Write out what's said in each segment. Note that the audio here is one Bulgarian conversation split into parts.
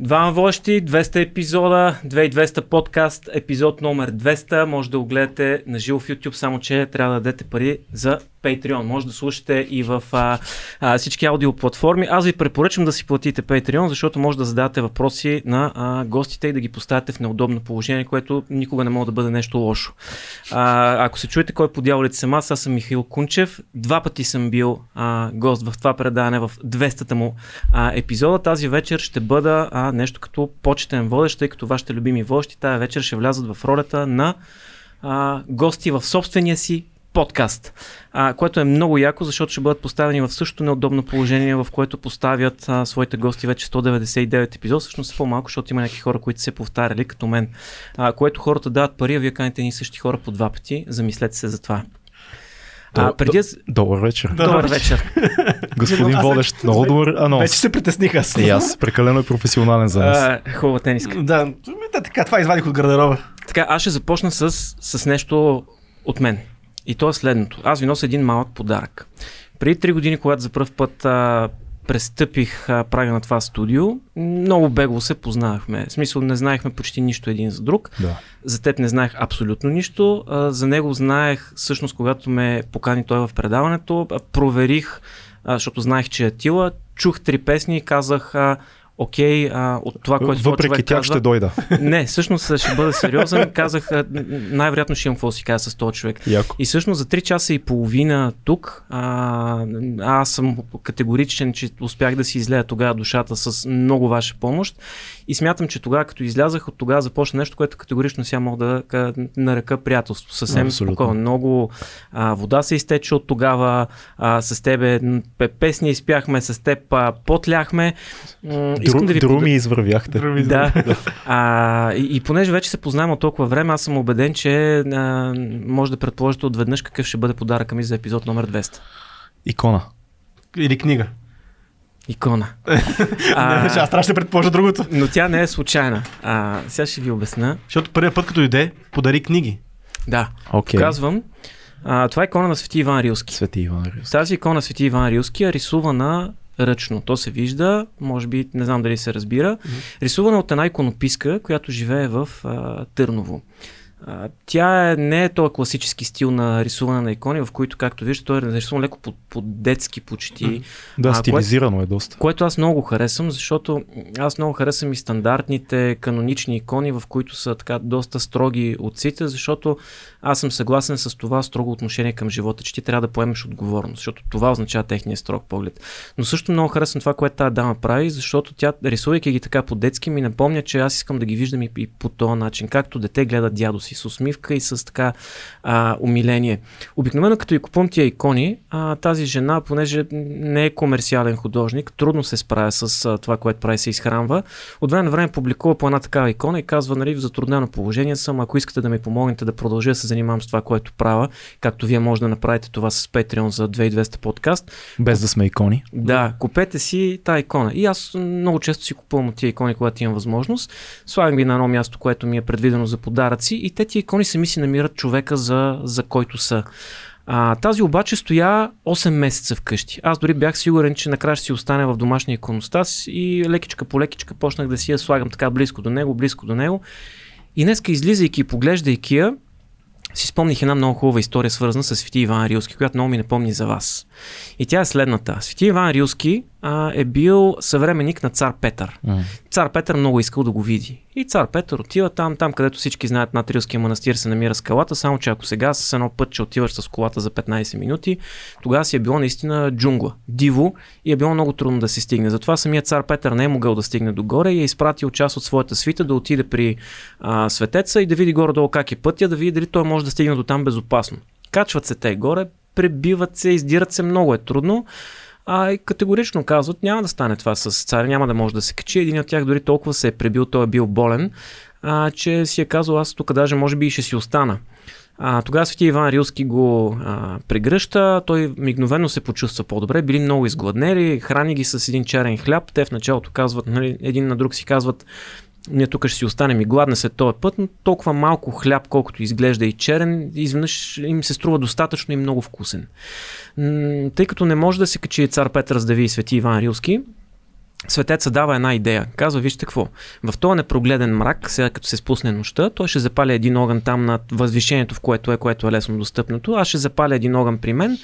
Двама водещи, 200 епизода, 2200 подкаст, епизод номер 200. Може да го гледате на живо в YouTube, само че трябва да дадете пари за Patreon. Може да слушате и в а, а, всички аудиоплатформи. Аз ви препоръчвам да си платите Patreon, защото може да задавате въпроси на а, гостите и да ги поставяте в неудобно положение, което никога не може да бъде нещо лошо. А, ако се чуете кой по дяволите съм аз, аз съм Михаил Кунчев. Два пъти съм бил а, гост в това предаване в 200-та му а, епизода. Тази вечер ще бъда а, нещо като почетен водещ, тъй като вашите любими водещи тази вечер ще влязат в ролята на а, гости в собствения си подкаст, а, което е много яко, защото ще бъдат поставени в същото неудобно положение, в което поставят а, своите гости вече 199 епизод, всъщност е по-малко, защото има някакви хора, които се повтаряли, като мен, а, което хората дават пари, а вие каните ни същи хора по два пъти, замислете се за това. А, преди... Добър вечер. Добър вечер. Господин водещ, много добър анонс. Вече се притесних аз. И аз, прекалено е професионален за нас. хубава тениска. Да, да, така, това извадих от гардероба. Така, аз ще започна с, с нещо от мен. И то е следното. Аз ви нося един малък подарък. Преди три години, когато за първ път а, престъпих а, прага на това студио, много бегло се познавахме. В смисъл не знаехме почти нищо един за друг. Да. За теб не знаех абсолютно нищо. А, за него знаех, всъщност, когато ме покани той в предаването, а, проверих, а, защото знаех, че е Тила, чух три песни и казах, а, окей, а, от това, което Въпреки човек тях казва, ще дойда. Не, всъщност ще бъда сериозен. Казах, най-вероятно ще имам какво си кажа с този човек. Яко. И всъщност за 3 часа и половина тук, а, аз съм категоричен, че успях да си излея тогава душата с много ваша помощ. И смятам, че тогава, като излязах, от тогава започна нещо, което категорично сега мога да ка- нарека приятелство. Съвсем Абсолютно. спокойно. Много а, вода се изтече от тогава. А, с тебе песни изпяхме, с теб а, потляхме. М, искам да ви Друми пода- извървяхте. да. А, и, и понеже вече се познаваме от толкова време, аз съм убеден, че а, може да предположите отведнъж какъв ще бъде подаръка ми за епизод номер 200. Икона. Или книга. Икона. А... Аз трябва ще предположа другото. но тя не е случайна. А, сега ще ви обясна. Защото първият път, като дойде, подари книги. Да, Окей. казвам. А, това е икона на Свети Иван Рилски. Свети Иван Рилски. Тази икона Свети Иван Рилски е рисувана ръчно. То се вижда, може би, не знам дали се разбира. Рисувана от една иконописка, която живее в а, Търново. Тя е, не е този класически стил на рисуване на икони, в които, както виждате, той е нарисуван леко по, по детски почти. Да, А, стилизирано е доста. Което аз много харесвам, защото аз много харесвам и стандартните канонични икони, в които са така доста строги отците, защото аз съм съгласен с това строго отношение към живота, че ти трябва да поемеш отговорност, защото това означава техния строг поглед. Но също много харесвам това, което тази дама прави, защото тя, рисувайки ги така по-детски, ми напомня, че аз искам да ги виждам и, и по този начин, както дете гледа дядо си, с усмивка и с така а, умиление. Обикновено като и купувам тия икони, а, тази жена, понеже не е комерциален художник, трудно се справя с а, това, което прави, се изхранва. От време на време публикува по една такава икона и казва, нали, в затруднено положение съм, ако искате да ми помогнете да продължа да се занимавам с това, което правя, както вие може да направите това с Patreon за 2200 подкаст, Без да сме икони. да, купете си тази икона. И аз много често си купувам от тия икони, когато имам възможност. Слагам ги на едно място, което ми е предвидено за подаръци и те тия икони сами си намират човека за, за който са. А, тази обаче стоя 8 месеца вкъщи. Аз дори бях сигурен, че накрая ще си остане в домашния иконостас и лекичка по лекичка почнах да си я слагам така близко до него, близко до него. И днеска излизайки и поглеждайки я, си спомних една много хубава история, свързана с Свети Иван Рилски, която много ми напомни за вас. И тя е следната. Свети Иван Рилски а, е бил съвременник на цар Петър. М. Цар Петър много искал да го види. И цар Петър отива там, там където всички знаят над Рилския манастир се намира скалата, само че ако сега с едно път, че отиваш с колата за 15 минути, тогава си е било наистина джунгла, диво и е било много трудно да се стигне. Затова самият цар Петър не е могъл да стигне догоре и е изпратил част от своята свита да отиде при а, светеца и да види горе-долу как е пътя, да види дали той може да стигне до там безопасно. Качват се те горе, пребиват се, издират се, много е трудно. А и категорично казват, няма да стане това с царя, няма да може да се качи. Един от тях дори толкова се е пребил, той е бил болен, а, че си е казал, аз тук даже може би и ще си остана. А, тогава свети Иван Рилски го а, прегръща, той мигновено се почувства по-добре, били много изгладнели, храни ги с един черен хляб, те в началото казват, нали, един на друг си казват, ние тук ще си останем и гладна след този път, но толкова малко хляб, колкото изглежда и черен, изведнъж им се струва достатъчно и много вкусен. Тъй като не може да се качи цар Петър с да види свети Иван Рилски, Светеца дава една идея. Казва, вижте какво. В този непрогледен мрак, сега като се спусне нощта, той ще запаля един огън там на възвишението, в което е, което е лесно достъпното. Аз ще запаля един огън при мен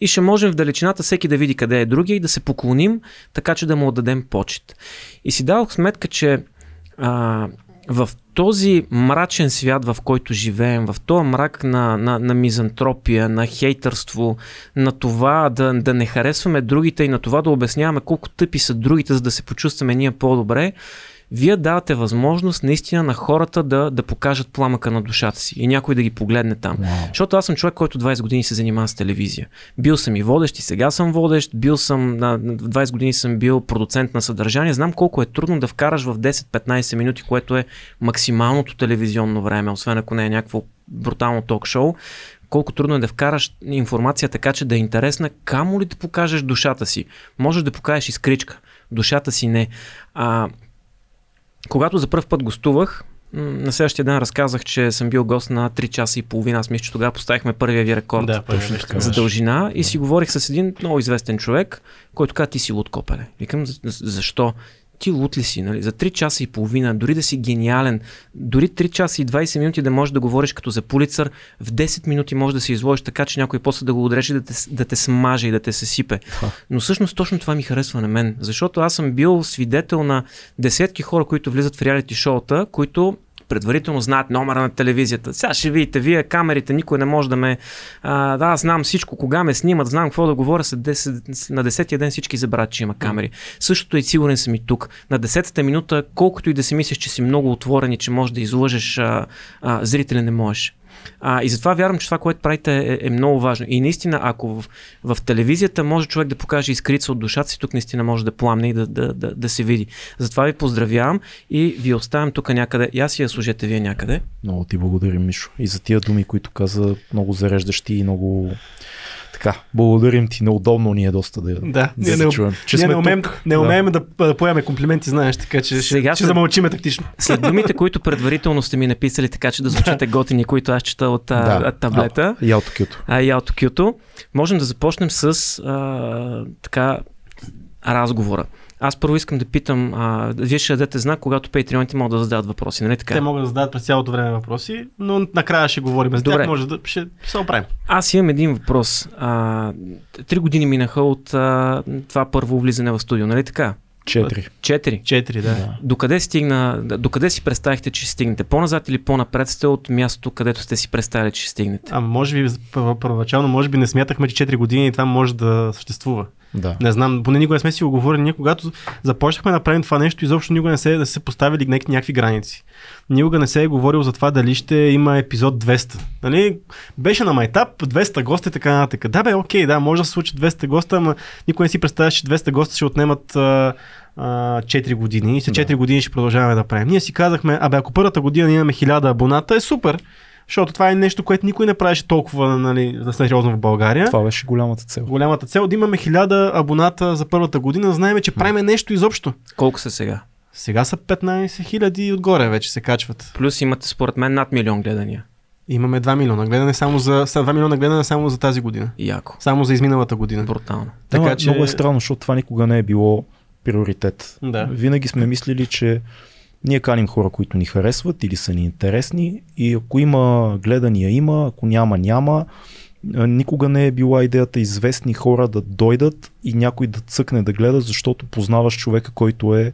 и ще можем в далечината всеки да види къде е другия и да се поклоним, така че да му отдадем почет. И си дадох сметка, че а, в този мрачен свят, в който живеем, в този мрак на, на, на мизантропия, на хейтърство, на това да, да не харесваме другите и на това да обясняваме колко тъпи са другите, за да се почувстваме ние по-добре, вие давате възможност наистина на хората да, да покажат пламъка на душата си и някой да ги погледне там. Wow. Защото аз съм човек, който 20 години се занимава с телевизия. Бил съм и водещ и сега съм водещ, бил съм, на 20 години съм бил продуцент на съдържание. Знам колко е трудно да вкараш в 10-15 минути, което е максималното телевизионно време, освен ако не е някакво брутално ток-шоу колко трудно е да вкараш информация така, че да е интересна, камо ли да покажеш душата си. Можеш да покажеш изкричка, душата си не. А, когато за първ път гостувах, на следващия ден разказах, че съм бил гост на 3 часа и половина. Аз мисля, че тогава поставихме първия ви рекорд Да, точно така. за дължина и си говорих с един много известен човек, който каза, ти си луд копеле. Викам, «За- за- защо? Ти лут ли си, нали? За 3 часа и половина, дори да си гениален, дори 3 часа и 20 минути да можеш да говориш като за полицар, в 10 минути можеш да се изложиш така, че някой после да го отрежи да те, да те смаже и да те се сипе. Но всъщност точно това ми харесва на мен, защото аз съм бил свидетел на десетки хора, които влизат в реалити шоута, които предварително знаят номера на телевизията. Сега ще видите, вие камерите, никой не може да ме... А, да, знам всичко, кога ме снимат, знам какво да говоря. След 10, на 10-я ден всички забравят, че има камери. Същото е сигурен съм и тук. На 10-та минута, колкото и да си мислиш, че си много отворен и че можеш да излъжеш а, а, зрителя, не можеш. А, и затова вярвам, че това, което правите е, е много важно. И наистина, ако в, в телевизията може човек да покаже изкрица от душата си, тук наистина може да пламне и да, да, да, да се види. Затова ви поздравявам и ви оставям тук някъде. И аз си я служете вие някъде. Много ти благодарим, Мишо. И за тия думи, които каза, много зареждащи и много... Така, благодарим ти. Неудобно ни е доста да, Да, да ние се не, чуем. Че ние сме не умеем, тук. не умеем да. да поеме комплименти, знаеш, така че ще, Сега ще след- замълчиме тактично. След думите, които предварително сте ми написали, така че да звучите готини, които аз чета от а, Да. таблета. Ялто кюто. а, и AutoQ, можем да започнем с а, така разговора. Аз първо искам да питам, а, вие ще дадете знак, когато патреоните могат да зададат въпроси, нали така? Те могат да зададат през цялото време въпроси, но накрая ще говорим за Добре. тях. Може да ще се оправим. Аз имам един въпрос. А, три години минаха от а, това първо влизане в студио, нали така? Четири. Четири. Четири, да. Да. Докъде стигна, докъде си представихте, че ще стигнете? По-назад или по-напред сте от мястото, където сте си представили, че стигнете? А може би първо- първоначално, може би не смятахме, че 4 години това може да съществува. Да. Не знам, поне никога не сме си го говорили. Ние когато започнахме да правим това нещо, изобщо никога не се, да се поставили някакви, граници. Никога не се е говорил за това дали ще има епизод 200. Нали? Беше на майтап, 200 гости и така нататък. Да бе, окей, да, може да се случи 200 госта, ама никой не си представя, че 200 госта ще отнемат а, а, 4 години и след 4 години ще продължаваме да правим. Ние си казахме, абе ако първата година имаме 1000 абоната, е супер. Защото това е нещо, което никой не правеше толкова нали, за сериозно в България. Това беше голямата цел. Голямата цел да имаме 1000 абоната за първата година, да знаем, че правиме нещо изобщо. Колко са сега? Сега са 15 хиляди и отгоре вече се качват. Плюс имате според мен над милион гледания. Имаме 2 милиона гледане само за, са 2 милиона гледане само за тази година. Яко. Само за изминалата година. Брутално. Така Така, че- Много е странно, защото това никога не е било приоритет. Да. Винаги сме мислили, че ние каним хора, които ни харесват или са ни интересни и ако има гледания има, ако няма няма. Никога не е била идеята известни хора да дойдат и някой да цъкне да гледа, защото познаваш човека, който е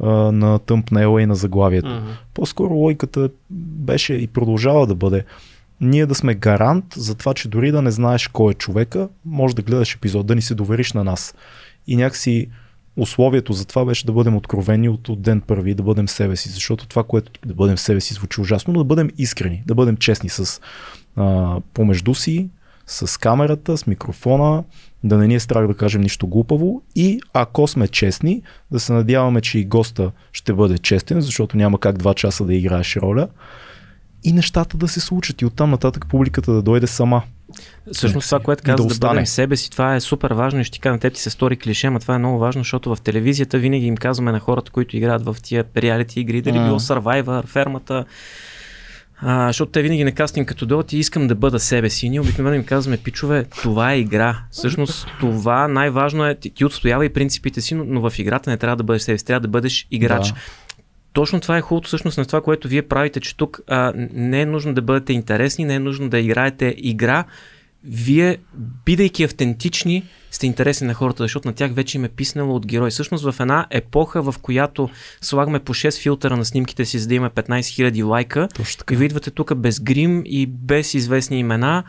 а, на тъмпнела и на заглавието. Мгм. По-скоро логиката беше и продължава да бъде ние да сме гарант за това, че дори да не знаеш кой е човека, може да гледаш епизод, да ни се довериш на нас. И някакси условието за това беше да бъдем откровени от, от ден първи, да бъдем себе си, защото това, което да бъдем себе си звучи ужасно, но да бъдем искрени, да бъдем честни с а, помежду си, с камерата, с микрофона, да не ни е страх да кажем нищо глупаво и ако сме честни, да се надяваме, че и госта ще бъде честен, защото няма как два часа да играеш роля и нещата да се случат и оттам нататък публиката да дойде сама. Всъщност това, което И да каза да, да остане. бъдем себе си, това е супер важно и ще ти кажа на теб ти се стори клише, но това е много важно, защото в телевизията винаги им казваме на хората, които играят в тия реалити игри, дали било Survivor, фермата, А, защото те винаги на кастинг като дойдат и искам да бъда себе си. Ние обикновено им казваме, пичове, това е игра. Всъщност това най-важно е, ти, ти отстоява и принципите си, но, но в играта не трябва да бъдеш себе си, трябва да бъдеш играч. Да. Точно това е хубавото всъщност на това, което вие правите, че тук а, не е нужно да бъдете интересни, не е нужно да играете игра. Вие, бидейки автентични, сте интересни на хората, защото на тях вече им е писнало от герой. Всъщност в една епоха, в която слагаме по 6 филтъра на снимките си, за да има 15 000 лайка, и вие идвате тук без грим и без известни имена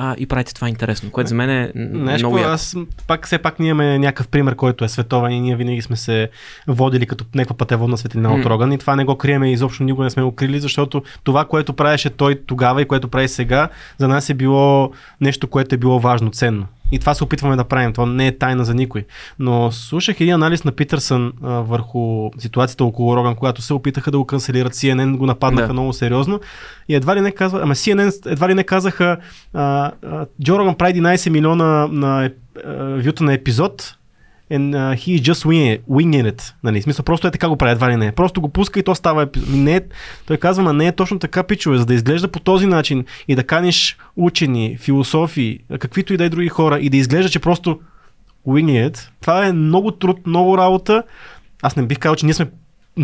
а, и правите това интересно, което за мен е Знаеш много яко. аз пак все пак ние имаме някакъв пример, който е световен и ние винаги сме се водили като някаква пътеводна светлина от. Роган и това не го криеме и изобщо никога не сме го крили, защото това, което правеше той тогава и което прави сега, за нас е било нещо, което е било важно, ценно. И това се опитваме да правим. Това не е тайна за никой. Но слушах един анализ на Питърсън а, върху ситуацията около Роган, когато се опитаха да го канцелират. CNN го нападнаха Да. много сериозно. И едва ли не казва, ама CNN едва ли не казаха, а, а, Джо Роган прави 11 милиона на еп- а, вюта на епизод, and uh, he just winging it, winging it. Нали? Смисъл, просто е така го прави, едва ли не. Просто го пуска и то става епизод. Не е, той казва, ма не е точно така, пичове, за да изглежда по този начин и да каниш учени, философи, каквито и да е други хора и да изглежда, че просто winging it. Това е много труд, много работа. Аз не бих казал, че ние сме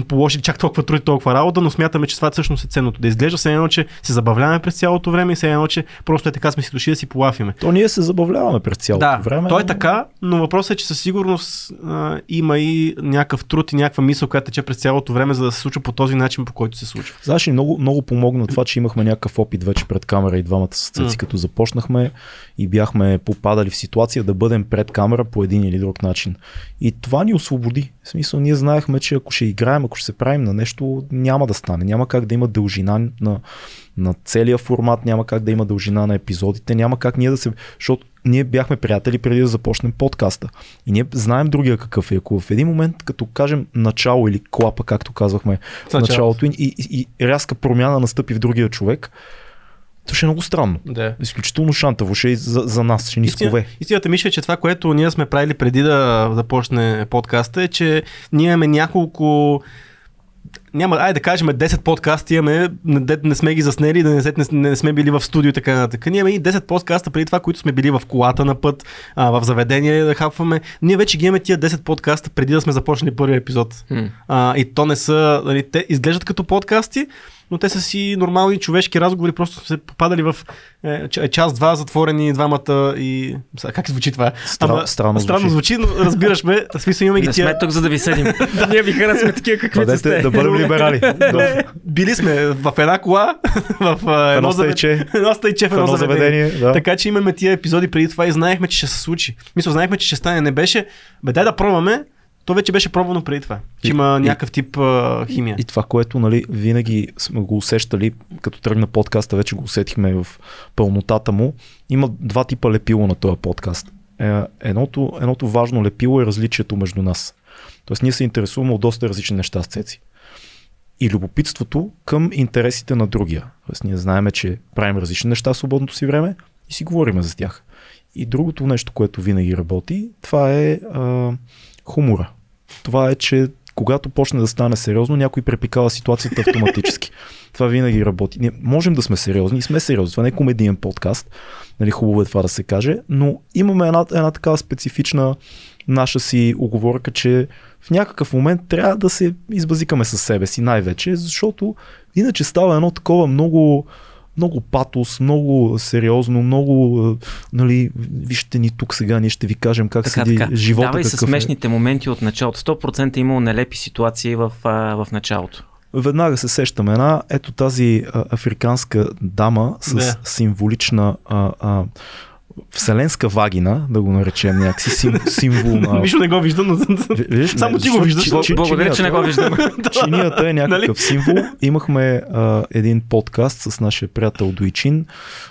положили чак толкова труд и толкова работа, но смятаме, че това всъщност е ценното. Да изглежда все едно, че се забавляваме през цялото време и все едно, че просто е така сме си дошли да си полафиме. То ние се забавляваме през цялото Да, време. то е така, но въпросът е, че със сигурност а, има и някакъв труд и някаква мисъл, която тече през цялото време, за да се случва по този начин, по който се случва. Знаеш ли, много, много помогна това, че имахме някакъв опит вече пред камера и двамата с Цеци, М. като започнахме и бяхме попадали в ситуация да бъдем пред камера по един или друг начин. И това ни освободи. В смисъл, ние знаехме, че ако ще играем, ако ще се правим на нещо, няма да стане. Няма как да има дължина на, на целия формат, няма как да има дължина на епизодите, няма как ние да се... Защото ние бяхме приятели преди да започнем подкаста. И ние знаем другия какъв е. Ако в един момент, като кажем начало или клапа, както казвахме в началото. и, и, и рязка промяна настъпи в другия човек, то ще е много странно. Да. Изключително шантаво, ще е и за, за нас, ще ни скове. Истината мисля, че това, което ние сме правили преди да започне подкаста е, че ние имаме няколко няма, айде да кажем 10 подкаста имаме, не, не сме ги заснели, да не, не, не сме били в студио и така нататък. Ние имаме и 10 подкаста преди това, които сме били в колата на път, а, в заведение да хапваме. Ние вече ги имаме тия 10 подкаста преди да сме започнали първия епизод. М. А, и то не са, нали, те изглеждат като подкасти, но те са си нормални човешки разговори, просто са се попадали в е, ч- час-два затворени двамата и... Сега, Как звучи това? Стра- странно странно звучи, но разбираш ме, в смисъл имаме ги Не тия... сме тук, за да ви съдим. Ние ви харесваме такива, каквито Бъдете сте. да бъдем либерали. да. Били сме в една кола, в а, Едно стайче, едно стайче в в едно заведение. Да. Така че имаме тия епизоди преди това и знаехме, че ще се случи. Мисля, знаехме, че ще стане. Не беше, бе дай да пробваме, то вече беше пробвано преди това. Че И- има и- някакъв тип а, химия. И това, което нали, винаги сме го усещали, като тръгна подкаста, вече го усетихме в пълнотата му. Има два типа лепило на този подкаст. Е, едното, едното важно лепило е различието между нас. Тоест ние се интересуваме от доста различни неща с Цеци. И любопитството към интересите на другия. Тоест ние знаеме, че правим различни неща в свободното си време и си говориме за тях. И другото нещо, което винаги работи, това е а, хумора. Това е, че когато почне да стане сериозно, някой препикава ситуацията автоматически. Това винаги работи. Ние можем да сме сериозни и сме сериозни. Това не е комедиен подкаст. Нали, хубаво е това да се каже, но имаме една, една такава специфична наша си оговорка, че в някакъв момент трябва да се избазикаме със себе си най-вече, защото иначе става едно такова много много патос, много сериозно, много, е, нали, вижте ни тук сега, ние ще ви кажем как Така, седи така. живота. Давай с е. смешните моменти от началото. 100% е имало нелепи ситуации в, в началото. Веднага се сещаме една, ето тази а, африканска дама с Да. символична а, а, вселенска вагина, да го наречем някакси, сим, символ на... Нищо не го виждам, но Ви- Виж, Само не, ти го виждаш. чи- чи- Благодаря, че не го виждам. Чинията е някакъв Нали? символ. Имахме а, един подкаст с нашия приятел Дойчин,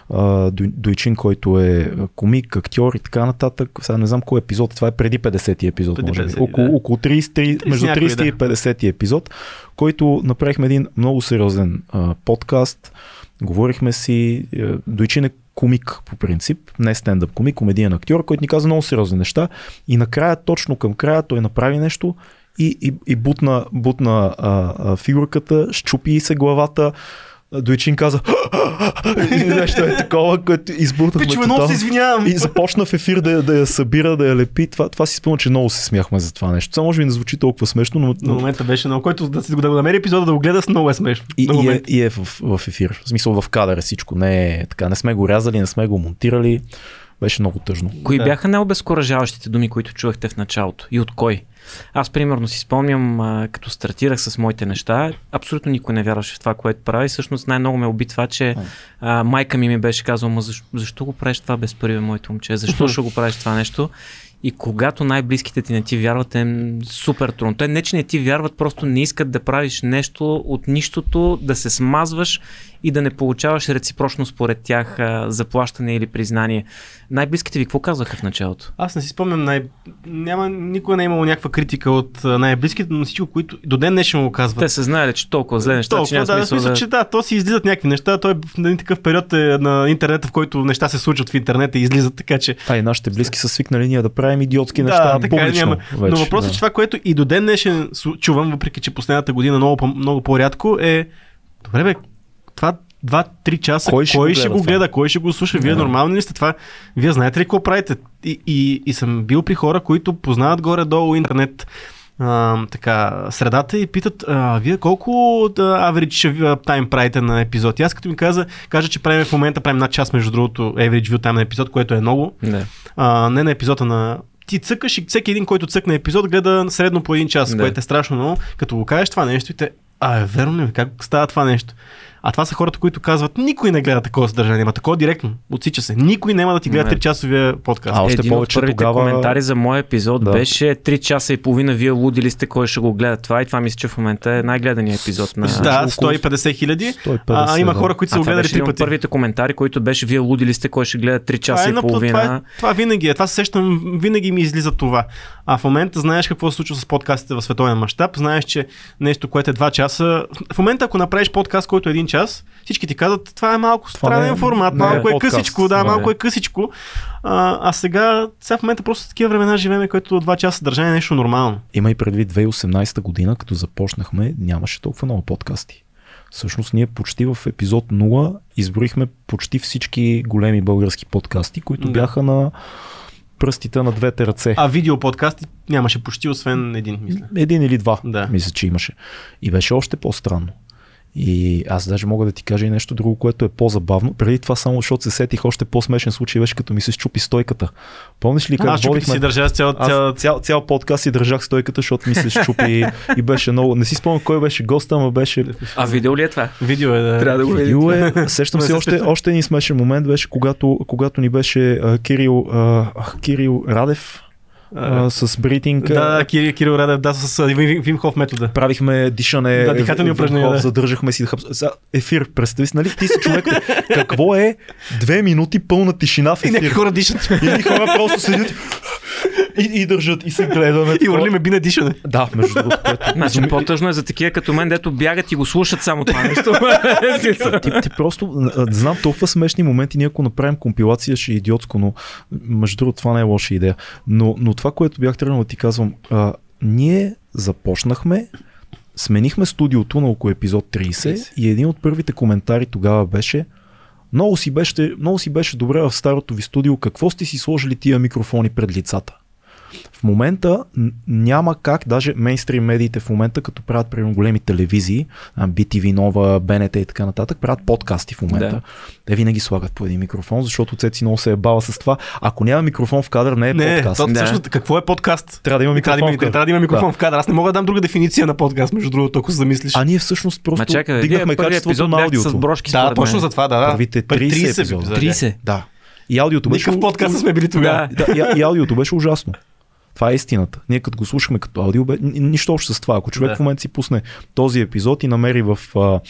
а, Дой- Дойчин, който е комик, актьор и така нататък. Сега не знам кой епизод, това е преди 50-ти епизод, Преди може би. 50-ти, Около, да. около 30, между някой, 30 и 50-ти епизод, който направихме един много сериозен а, подкаст. Говорихме си, Дойчин е комик по принцип, не стендъп комик, комедиен актьор, който ни каза много сериозни неща и накрая, точно към края, той направи нещо и, и, и бутна, бутна а, а, фигурката, щупи се главата, Дойчин каза нещо е такова, което избутахме Пичове, много се извинявам. И започна в ефир да, я- да я събира, да я лепи. Това, това си спомня, че много се смяхме за това нещо. Това може би не звучи толкова смешно, но, На момента беше много, който да, си, да го намери епизода да го гледа, с много е смешно. и, На и, е, и е в, в ефир. В смисъл в кадър е всичко. Не е така. Не сме го рязали, не сме го монтирали. Беше много тъжно. Кои Да. бяха най-обезкуражаващите думи, които чувахте в началото? И от кой? Аз, примерно, си спомням, а, като стартирах с моите неща, абсолютно никой не вярваше в това, което правя. И всъщност най-много ме оби това, че а, майка ми ми беше казала, Ма защо, защо го правиш това без първи, моето момче? Защо ще го правиш това нещо? И когато най-близките ти не ти вярват, е супер трудно. Те не, че не ти вярват, просто не искат да правиш нещо от нищото, да се смазваш и да не получаваш реципрочно според тях а, заплащане или признание. Най-близките ви какво казаха в началото? Аз не си спомням, най... няма, никога не е имало някаква критика от най-близките, но всичко, които до ден днешен го казват. Те са знаели, че толкова зле неща, че Толкова, няма да, смисъл смисъл, да... че да, то си излизат някакви неща. Той в един такъв период е на интернета, в който неща се случват в интернета и излизат, така че. А и нашите близки са свикнали ние да правим идиотски Да, неща така е, публично. няма. Вече, Но въпросът е, да. че това, което и до ден днешен чувам, въпреки че последната година много, много по-рядко, е добре бе, това 2-3 часа, Кой кой ще ще, го кой гледа го това? гледа, кой ще го слуша, вие Да. нормални ли сте това? Вие знаете ли какво правите? И, и, и съм бил при хора, които познават горе-долу интернет а, така, средата и питат, а, вие колко average view time правите на епизод? И аз като ми каза, кажа, че правим в момента, правим над час между другото average view time на епизод, което е много, Да. а, не на епизода на ти цъкаш и всеки един, който цъкне епизод, гледа средно по един час, Да. което е страшно много. Като го кажеш това нещо и те, а, е верно ли? Как става това нещо? А това са хората, които казват, никой не гледа такова съдържание, ма такова директно, отсича се. Никой няма да ти гледа Не. 3 часовия подкаст. А, още Един повече от първите тогава- коментари за моя епизод Да. беше 3 часа и половина, вие лудили сте, кой ще го гледа това и това мисля, че в момента е най-гледания епизод на... да, около 150 хиляди. 150, А, има да. хора, които са А го гледали беше 3 един от пъти. първите коментари, който беше вие лудили сте, кой ще гледа 3 часа Това, е, и половина. това, е, това винаги е. Това се сещам, винаги ми излиза това. А в момента знаеш какво се случва с подкастите в световен мащаб. Знаеш, че нещо, което е 2 часа. В момента, ако направиш подкаст, който е 1 час, всички ти казват, това е малко не странен е- формат, не е малко е, подкаст. късичко, да, малко е. е късичко. А, а сега, сега в момента просто такива времена живеем, което 2 часа съдържание е нещо нормално. Има и предвид 2018 година, като започнахме, нямаше толкова много подкасти. Всъщност ние почти в епизод 0 изброихме почти всички големи български подкасти, които Да. бяха на пръстите на двете ръце. А видео подкасти нямаше почти, освен един, мисля. Един или два, Да. мисля, че имаше. И беше още по-странно. И аз даже мога да ти кажа и нещо друго, което е по-забавно. Преди това само, защото се сетих още по-смешен случай, беше като ми се щупи стойката. Помниш ли как чупих водихме... си държа цяла... Аз цял, цял подкаст си държах стойката, защото ми се щупи и беше много. Не си спомням кой беше госта, ама беше. А видео ли е това? Видео е да. Трябва да го. Видео е. Сещам се още, още един смешен момент беше, когато, когато ни беше а, Кирил, а, Кирил Радев а, с бритинг. Да, да, Кирил, Радев, да, с а, Вим, Вим Хоф метода. Правихме дишане, Да, дихателни упражнения, да. задържахме си. За ефир, представи си, нали? Ти си човек. Какво е две минути пълна тишина в И ефир? хора дишат. И хора просто седят и, и държат и се гледаме. И урлиме би на дишане. Да, между другото, Значи по-тъжно е за такива като мен, дето бягат и го слушат само това нещо. ти, ти просто знам толкова смешни моменти, ние ако направим компилация ще е идиотско, но между другото това не е лоша идея. Но, но това, което бях тръгнал да ти казвам, а, ние започнахме, сменихме студиото на около епизод 30 и един от първите коментари тогава беше много си беше, много си беше добре в старото ви студио, какво сте си сложили тия микрофони пред лицата? В момента няма как, даже мейнстрим медиите в момента, като правят примерно големи телевизии, BTV Нова, БНТ и така нататък, правят подкасти в момента. Да. Те винаги слагат по един микрофон, защото Цеци много се е бала с това. Ако няма микрофон в кадър, не е Не, подкаст. то, Да. всъщност, какво е подкаст? Трябва да има Трябва микрофон да, в има, кадър. трябва да има микрофон Да. в кадър. Аз не мога да дам друга дефиниция на подкаст, между другото, ако се замислиш. А ние всъщност просто Ма чакай, дигнахме качеството на бяхте с аудиото. брошки да, точно за това, да. да. Първите Първи 30 епизода. 30. Да. И аудиото беше... Никакъв подкаст не сме били тогава. Да. Да, и, и аудиото беше ужасно. Това е истината. Ние като го слушахме като аудио, бе, ни- нищо общо с това. Ако човек Да. в момента си пусне този епизод и намери в а, а,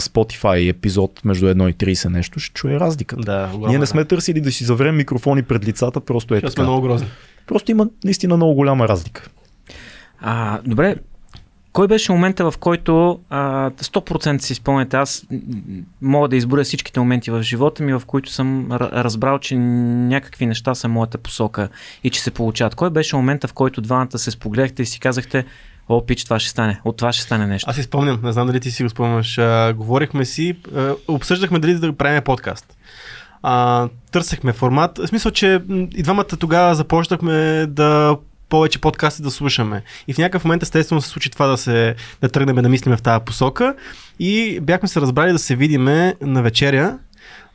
Spotify епизод между 1 и 30 нещо, ще чуе разликата. Да, огромна, Ние не да. сме търсили да си заврем микрофони пред лицата, просто е сме така. много грозни. Просто има наистина много голяма разлика. А, добре, кой беше момента, в който а, 100% си спомняте, аз мога да изборя всичките моменти в живота ми, в които съм ра- разбрал, че някакви неща са моята посока и че се получават. Кой беше момента, в който двамата се спогледахте и си казахте, О, пич, това ще стане. От това ще стане нещо. Аз си спомням, не знам дали ти си го спомняш. А, говорихме си, а, обсъждахме дали да правим подкаст. А, търсехме формат. В смисъл, че и двамата тогава започнахме да повече подкасти да слушаме. И в някакъв момент естествено се случи това да се да тръгнем да мислиме в тази посока. И бяхме се разбрали да се видиме на вечеря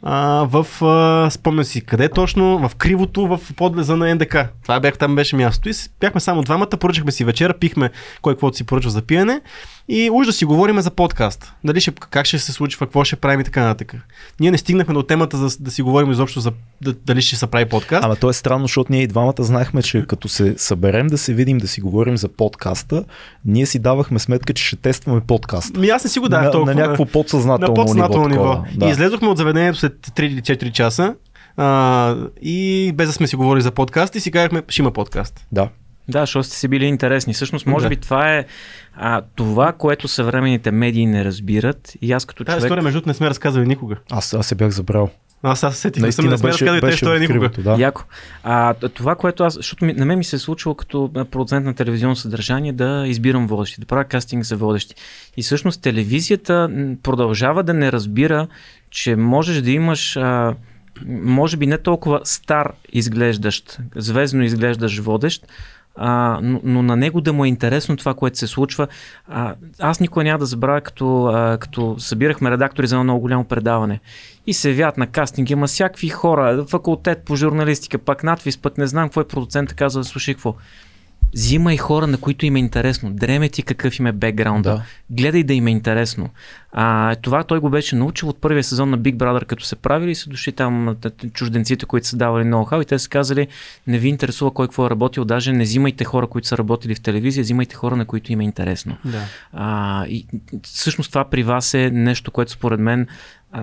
а, в, а, спомням си, къде точно, в Кривото, в подлеза на НДК. Това бях, там беше място. И бяхме само двамата, поръчахме си вечера, пихме кой каквото си поръчва за пиене и уж да си говорим за подкаст. Дали ще, как ще се случва, какво ще правим и така нататък. Ние не стигнахме до темата за, да си говорим изобщо за да, дали ще се прави подкаст. Ама то е странно, защото ние и двамата знаехме, че като се съберем да се видим, да си говорим за подкаста, ние си давахме сметка, че ще тестваме подкаст. Ми аз не си го дах на, толкова. на някакво подсъзнателно, на подсъзнателно ниво. ниво. такова. И излезохме от заведението след 3 или 4 часа. А, и без да сме си говорили за подкаст и си казахме, ще има подкаст. Да. Да, защото сте си били интересни. Всъщност, може Да. би това е а, това, което съвременните медии не разбират. И аз като Тази човек... история, между другото, не сме разказали никога. Аз, аз се бях забрал. Аз се сетих, не, съм, не сме разказали история в никога. да. Яко. А, това, което аз, защото ми, на мен ми се е случило като продуцент на телевизионно съдържание да избирам водещи, да правя кастинг за водещи. И всъщност телевизията продължава да не разбира, че можеш да имаш а, може би не толкова стар изглеждащ, звездно изглеждащ водещ, а, но, но на него да му е интересно това, което се случва. А, аз никога няма да забравя, като, а, като събирахме редактори за едно много голямо предаване и се явяват на кастинг, има всякакви хора, факултет по журналистика, пак надвис, пък не знам какво е продуцент, казва, слушай какво. Взимай хора, на които им е интересно. Дреме ти какъв им е бекграунда. Да. Гледай да им е интересно. А, това той го беше научил от първия сезон на Big Brother, като се правили и са дошли там чужденците, които са давали ноу-хау и те са казали, не ви интересува кой какво е работил, даже не взимайте хора, които са работили в телевизия, взимайте хора, на които им е интересно. Да. А, и всъщност това при вас е нещо, което според мен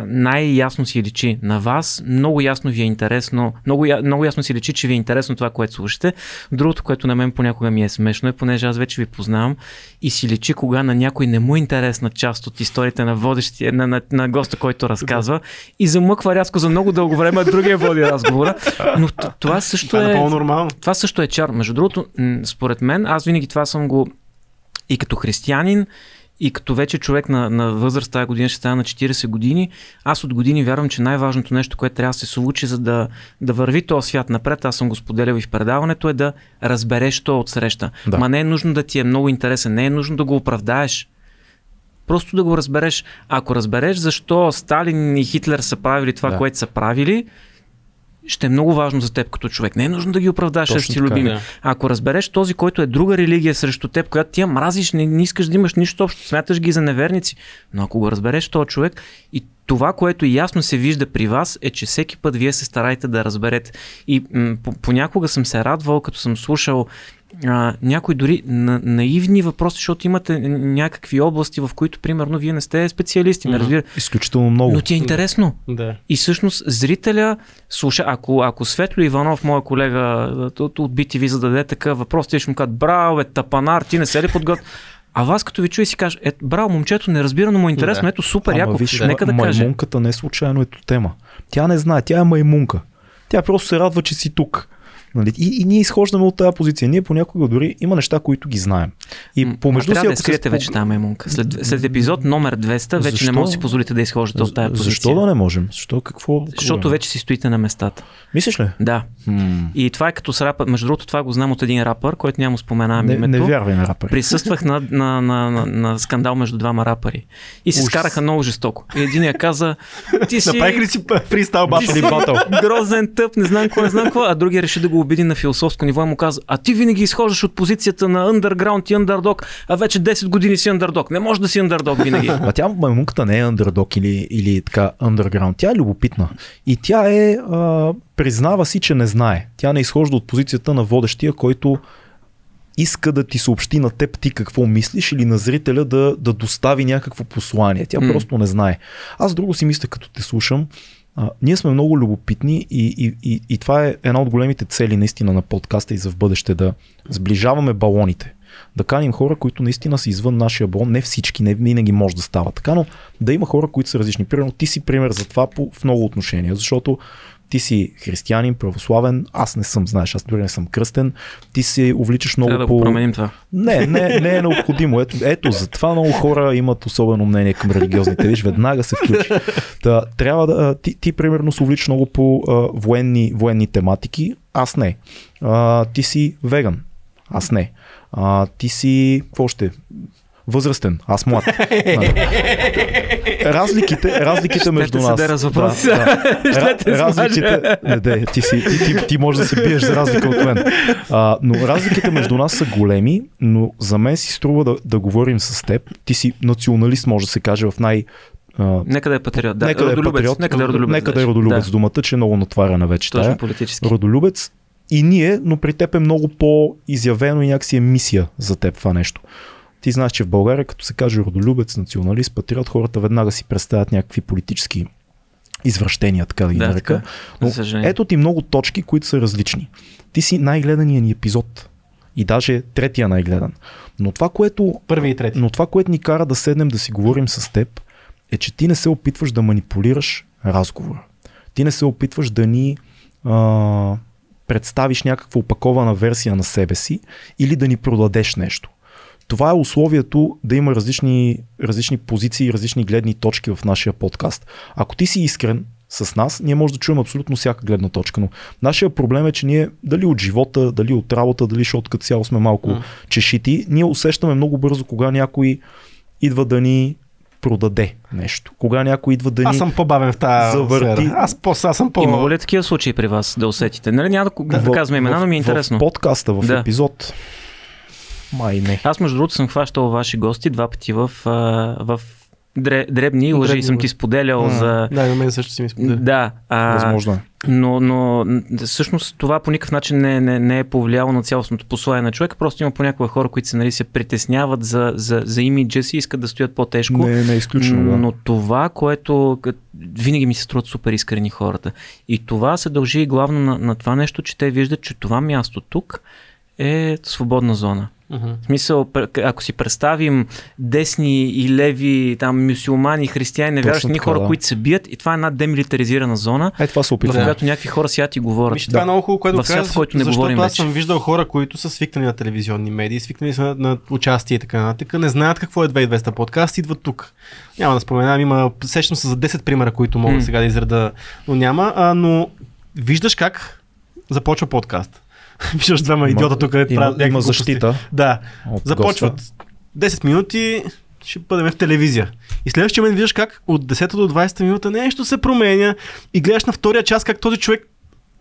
най-ясно си личи на вас, много ясно ви е интересно, много, я- много ясно си личи, че ви е интересно това, което слушате. Другото, което на мен понякога ми е смешно е, понеже аз вече ви познавам и си личи кога на някой не му е интересна част от историите на водещия, на, на, на госта, който разказва и замъква рязко за много дълго време, другия води разговора. Но това също е е това също е чар. Между другото, според мен, аз винаги това съм го и като християнин, и като вече човек на, на възраст, тази година ще стана на 40 години, аз от години вярвам, че най-важното нещо, което трябва да се случи, за да, да върви този свят напред, аз съм го споделял и в предаването, е да разбереш то от среща. Да. Ма не е нужно да ти е много интересен, не е нужно да го оправдаеш. Просто да го разбереш. Ако разбереш защо Сталин и Хитлер са правили това, Да. което са правили, ще е много важно за теб като човек. Не е нужно да ги оправдаш, ще си любими. да. Ако разбереш този, който е друга религия срещу теб, която ти я мразиш, не, не искаш да имаш нищо общо, смяташ ги за неверници, но ако го разбереш този човек и това, което ясно се вижда при вас, е, че всеки път вие се стараете да разберете. И м- по- понякога съм се радвал, като съм слушал а, някои дори на, наивни въпроси, защото имате някакви области, в които, примерно, вие не сте специалисти, не разбира. Изключително много. Но ти е интересно. Да. И всъщност зрителя слуша, ако, ако Светло Иванов, моя колега от, от BTV, зададе такъв въпрос, те ще му кажат, браво, бе, тапанар, ти не се ли подготвя? А вас като ви чуе си каже, е, браво, момчето не разбира, но му е интересно, Да. ето супер, Ама яко, виж, нека да каже. маймунката не е случайно ето тема. Тя не знае, тя е маймунка. Тя просто се радва, че си тук. Нали? И, и ние изхождаме от тази позиция. Ние понякога дори има неща, които ги знаем. И помежду си, трябва да скриете спог- вече тази маймунка. След, след епизод номер 200 вече Защо? не може да си позволите да изхождате от тази позиция. Защо да не можем? Защо какво? Защото вече си стоите на местата. Мислиш ли? Да. Хм. И това е като с рапър. Между другото, това го знам от един рапър, който няма споменавам Не, името. не вярвай на рапъри. Присъствах на, на, на, на, на скандал между двама рапъри. И се Ужас. скараха много жестоко. И един я каза, ти си, Направих ли си фристайл батъл? грозен тъп, не знам какво, не знам какво, а другия реши да го обиди на философско ниво и му каза, а ти винаги изхождаш от позицията на underground и underdog, а вече 10 години си underdog. Не може да си underdog винаги. А тя маймунката не е андердог или, или така underground. Тя е любопитна. И тя е, а, признава си, че не знае. Тя не изхожда от позицията на водещия, който иска да ти съобщи на теб ти какво мислиш или на зрителя да, да достави някакво послание. Тя М. просто не знае. Аз друго си мисля, като те слушам, а, ние сме много любопитни и, и, и, и това е една от големите цели наистина на подкаста и за в бъдеще да сближаваме балоните. Да каним хора, които наистина са извън нашия балон. Не всички, не винаги може да става така, но да има хора, които са различни. Примерно ти си пример за това по, в много отношения, защото ти си християнин, православен, аз не съм, знаеш, аз дори не съм кръстен. Ти се увличаш много Трябва да по... го променим това. Не, не, не е необходимо. Ето, ето, затова много хора имат особено мнение към религиозните. Виж, веднага се включи. Та, трябва да. Ти, ти примерно се увличаш много по а, военни, военни тематики. Аз не. А, ти си веган. Аз не. А, ти си. Какво ще? Възрастен, аз млад. Нали? разликите, разликите Ще между нас. въпрос. Да, да. Ще смажа. разликите, не, не, ти, си, ти, ти, ти можеш да се биеш за разлика от мен. А, но разликите между нас са големи, но за мен си струва да, да говорим с теб. Ти си националист, може да се каже, в най... А, Нека да е патриот. Да, нека да е патриот, Нека да е родолюбец. нека да е родолюбец думата, че е много натварена вече. Точно тая. политически. Родолюбец и ние, но при теб е много по-изявено и някакси е мисия за теб това нещо. Ти знаеш, че в България, като се каже родолюбец, националист, патриот, хората веднага си представят някакви политически извращения, така да ги Да, нарека. Но ето ти много точки, които са различни. Ти си най-гледания ни епизод. И даже третия най-гледан. Но това, което, Първи и трети. но това, което ни кара да седнем да си говорим с теб, е, че ти не се опитваш да манипулираш разговора. Ти не се опитваш да ни а, представиш някаква опакована версия на себе си или да ни продадеш нещо. Това е условието да има различни, различни позиции и различни гледни точки в нашия подкаст. Ако ти си искрен с нас, ние може да чуем абсолютно всяка гледна точка, но нашия проблем е, че ние дали от живота, дали от работа, дали защото като цяло сме малко М. чешити, ние усещаме много бързо кога някой идва да ни продаде нещо. Кога някой идва да ни... Аз съм по-бавен в тази Завърти. сфера. Аз, по, аз съм по... Има ли такива случаи при вас да усетите? Нали, няма да, да, казваме имена, но ми е интересно. В подкаста, в Да. епизод. Май не. Аз между другото съм хващал ваши гости два пъти в, а, в дре, дребни лъжи съм ти споделял М. за... Да, и на мен също си ми споделя. Да, а, Възможно е. но, но всъщност това по никакъв начин не, не, не е повлияло на цялостното послание на човека. Просто има понякога хора, които се, нали, се притесняват за, за, за имиджа си и искат да стоят по-тежко. Не, не е изключено. Да. Но това, което винаги ми се струват супер искрени хората. И това се дължи главно на, на това нещо, че те виждат, че това място тук е свободна зона. Мгм. В смисъл, ако си представим десни и леви, там мюсюлмани, християни, невярващи ни хора, да. които се бият, и това е една демилитаризирана зона, Е, това се. Да. която някакви хора сядат и говорят. Виж, това е много хубаво, което В свят, в който не защото говорим аз вече. съм виждал хора, които са свикнали на телевизионни медии, свикнали са на, на участие и така нататък, не знаят какво е 2200 подкаст, идват тук. Няма да споменавам, има, сещам се за 10 примера, които мога М. сега да изреда, но няма, а, но виждаш как започва подкаст. Виждаш двама идиота тук, Има, правят има защита. Да, започват госта. 10 минути, ще бъдем в телевизия. И следващия момент виждаш как от 10 до 20 минута нещо се променя и гледаш на втория час как този човек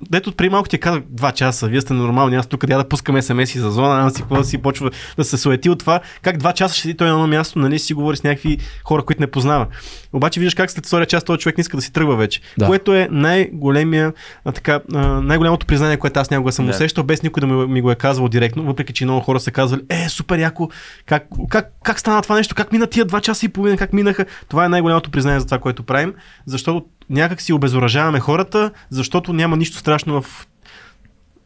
Дето преди малко ти казах 2 часа, вие сте нормални, аз тук трябва да пускам смс за зона, аз си какво да си почва да се суети от това, как 2 часа ще седи той на едно място, нали, си говори с някакви хора, които не познава. Обаче виждаш как след втория час този човек не иска да си тръгва вече. Да. Което е най-големия, така, най-голямото признание, което аз някога съм Да. усещал, без никой да ми, ми го е казвал директно, въпреки че много хора са казвали, е, супер яко, как, как, как стана това нещо, как мина тия 2 часа и половина, как минаха. Това е най-голямото признание за това, което правим, защото някак си обезоръжаваме хората, защото няма нищо страшно в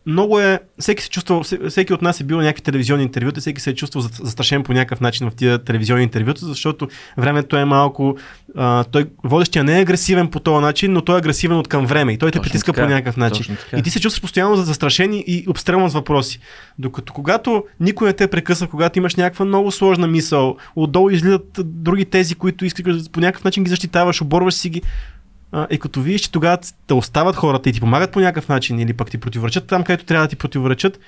много е, всеки се чувства, всеки- от нас е бил на някакви телевизионни интервюта, всеки се е чувствал за- застрашен по някакъв начин в тия телевизионни интервюта, защото времето е малко, а, той, водещия не е агресивен по този начин, но той е агресивен от към време и той те притиска така, по някакъв начин. И ти се чувстваш постоянно за- застрашен и- и обстрелван с въпроси. Докато когато никой не те прекъсва, когато имаш някаква много сложна мисъл, отдолу излизат други тези, които искаш по някакъв начин ги защитаваш, оборваш си ги. И като видиш, че тогава те остават хората и ти помагат по някакъв начин или пък ти противоречат там, където трябва да ти противоречат,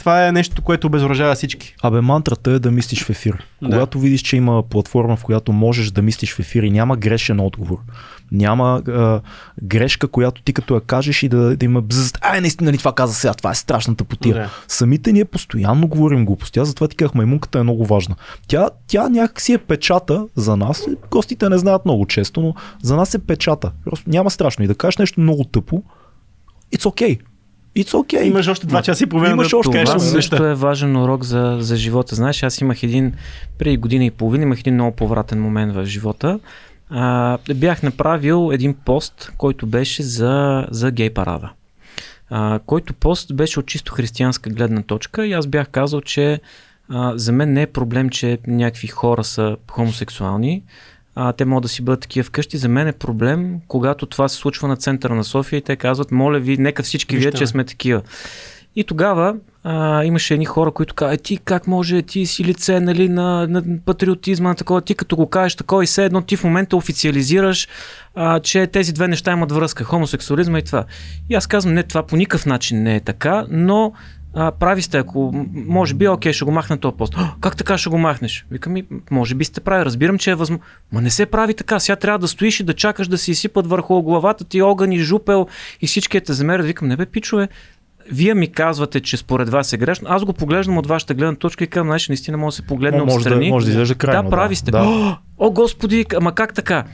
това е нещо, което обезоръжава всички. Абе, мантрата е да мислиш в ефир. Да. Когато видиш, че има платформа, в която можеш да мислиш в ефир и няма грешен отговор, няма а, грешка, която ти като я кажеш и да, да има бзъст, ай, наистина ли това каза сега, това е страшната потия. Да. Самите ние постоянно говорим глупости. Аз затова ти казах, маймунката е много важна. Тя, тя някак си е печата за нас. Гостите не знаят много често, но за нас е печата. Просто няма страшно. И да кажеш нещо много тъпо, it's okay. It's okay. Имаш още два часа и половина Имаш да още кажеш Това много много също е важен урок за, за живота. Знаеш, аз имах един, преди година и половина, имах един много повратен момент в живота. А, бях направил един пост, който беше за, за гей парада. А, който пост беше от чисто християнска гледна точка и аз бях казал, че а, за мен не е проблем, че някакви хора са хомосексуални. А, те могат да си бъдат такива вкъщи. За мен е проблем, когато това се случва на центъра на София и те казват, моля ви, нека всички вие, че сме такива. И тогава а, имаше едни хора, които казват, «Е, ти как може, ти си лице нали, на, на патриотизма, на такова, ти като го кажеш такова и все едно ти в момента официализираш, а, че тези две неща имат връзка, хомосексуализма и това. И аз казвам, не, това по никакъв начин не е така, но а, прави сте, ако може би, окей, ще го махна този пост. Как така ще го махнеш? Викам ми, може би сте прави, разбирам, че е възможно. Ма не се прави така, сега трябва да стоиш и да чакаш да си изсипат върху главата ти огън и жупел и всички те замерят. Викам, не бе, пичове, вие ми казвате, че според вас е грешно. Аз го поглеждам от вашата гледна точка и казвам, знаеш, наистина може да се погледне може отстрани. Да, може да изглежда крайно. Да, прави сте. Да. О, о, господи, ама как така?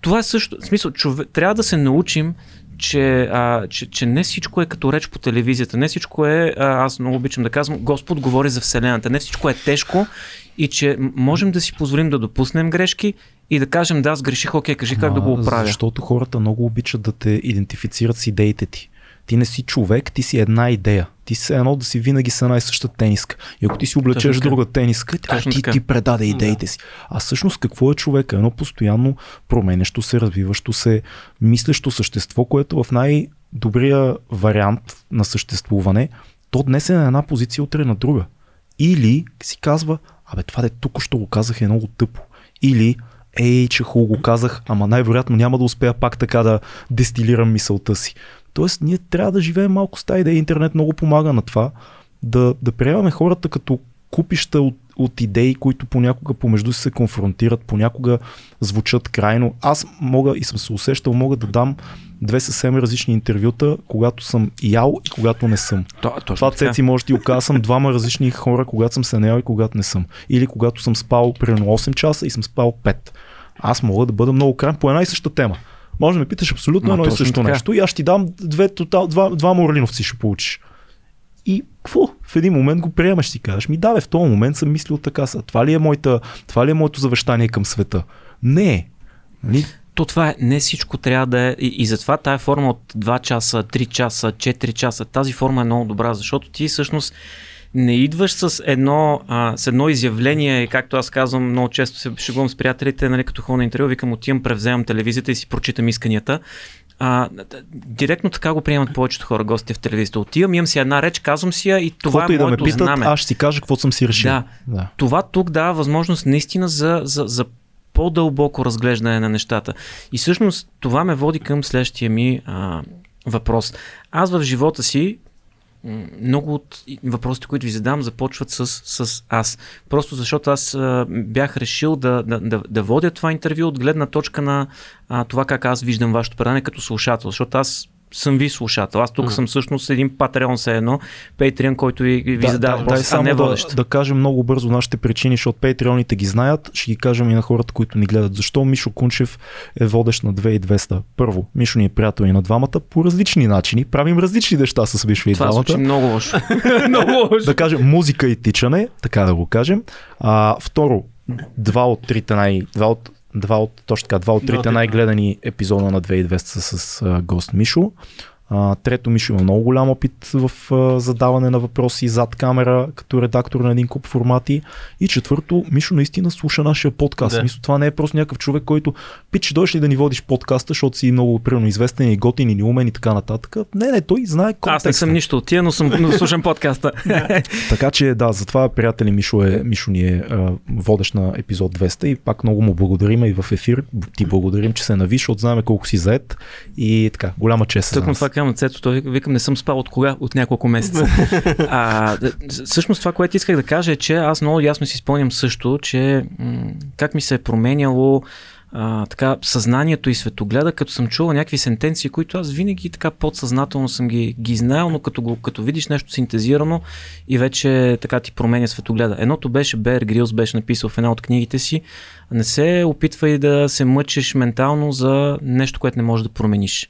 Това е също, в смисъл, чове, трябва да се научим че, а, че, че не всичко е като реч по телевизията, не всичко е, а, аз много обичам да казвам, Господ говори за Вселената, не всичко е тежко и че можем да си позволим да допуснем грешки и да кажем да, аз греших, окей, кажи как а, да го оправя. Защото хората много обичат да те идентифицират с идеите ти. Ти не си човек, ти си една идея. Ти си едно да си винаги с една и съща тениска. И ако ти си облечеш друга тениска, а, ти, ти предаде идеите да. си. А всъщност какво е човека? Едно постоянно променещо се, развиващо се, мислещо същество, което в най-добрия вариант на съществуване, то днес е на една позиция, утре на друга. Или си казва, абе това де тук що го казах е много тъпо. Или ей, че хубаво го казах, ама най-вероятно няма да успея пак така да дестилирам мисълта си. Тоест, ние трябва да живеем малко с тази идея. Интернет много помага на това. Да, да приемаме хората като купища от, от идеи, които понякога помежду си се конфронтират, понякога звучат крайно. Аз мога и съм се усещал, мога да дам две съвсем различни интервюта, когато съм ял и когато не съм. То, Това цеци може да ти окажа съм двама различни хора, когато съм се наял и когато не съм. Или когато съм спал примерно 8 часа и съм спал 5. Аз мога да бъда много крайен по една и съща тема. Може да ме питаш абсолютно едно и също така. нещо и аз ще ти дам две, тотал, два, два морлиновци ще получиш. И какво? В един момент го приемаш си кажеш, ми да, в този момент съм мислил така са. Това ли е, моята, това ли е моето завещание към света? Не. Нали? То това е, не всичко трябва да е, и, и затова тая форма от 2 часа, 3 часа, 4 часа, тази форма е много добра, защото ти всъщност не идваш с едно, а, с едно изявление, както аз казвам, много често се шегувам с приятелите, нали, като ходя на интервю, викам, отивам, превземам телевизията и си прочитам исканията. А, директно така го приемат повечето хора, гости в телевизията. Отивам, имам си една реч, казвам си я и това Каквото е и да ме питат, знаме. аз ще си кажа какво съм си решил. Да. да. Това тук дава възможност наистина за, за, за по-дълбоко разглеждане на нещата. И всъщност това ме води към следващия ми а, въпрос. Аз в живота си много от въпросите, които ви задам, започват с, с аз. Просто защото аз а, бях решил да, да, да, да водя това интервю от гледна точка на а, това как аз виждам вашето предание като слушател. Защото аз съм ви слушател. Аз тук mm. съм всъщност един патреон се едно, Patreon, който ви, ви да, задава да, въпрос, да, не водещ. Да, да кажем много бързо нашите причини, защото Patreoните ги знаят. Ще ги кажем и на хората, които ни гледат. Защо Мишо Кунчев е водещ на 2200? Първо, Мишо ни е приятел и на двамата по различни начини. Правим различни неща с Мишо и Това двамата. Това много лошо. много лошо. да кажем музика и тичане, така да го кажем. А, второ, два от трите най... Два от два от, точно така, два от трите най-гледани епизода на 2200 с, а, гост Мишо. А, трето, Мишо има много голям опит в а, задаване на въпроси зад камера, като редактор на един куп формати. И четвърто, Мишо наистина слуша нашия подкаст. Да. Мисля, това не е просто някакъв човек, който пич, дойш ли да ни водиш подкаста, защото си много примерно известен и готин и умен и така нататък. Не, не, той знае контекста. Аз не съм нищо от тия, но съм но слушам подкаста. така че да, затова приятели Мишо, е, Мишо ни е а, водещ на епизод 200 и пак много му благодарим и в ефир. Ти благодарим, че се навиш, от знаем колко си заед и така, голяма чест. Тъкмо това казвам цето, той викам не съм спал от кога? От няколко месеца. а, всъщност това, което исках да кажа е, че аз много ясно си спомням също, че м- как ми се е променяло а, така, съзнанието и светогледа, като съм чувал някакви сентенции, които аз винаги така подсъзнателно съм ги, ги знаел, но като, го, като видиш нещо синтезирано и вече така ти променя светогледа. Едното беше Бер Грилс, беше написал в една от книгите си, не се опитвай да се мъчиш ментално за нещо, което не можеш да промениш.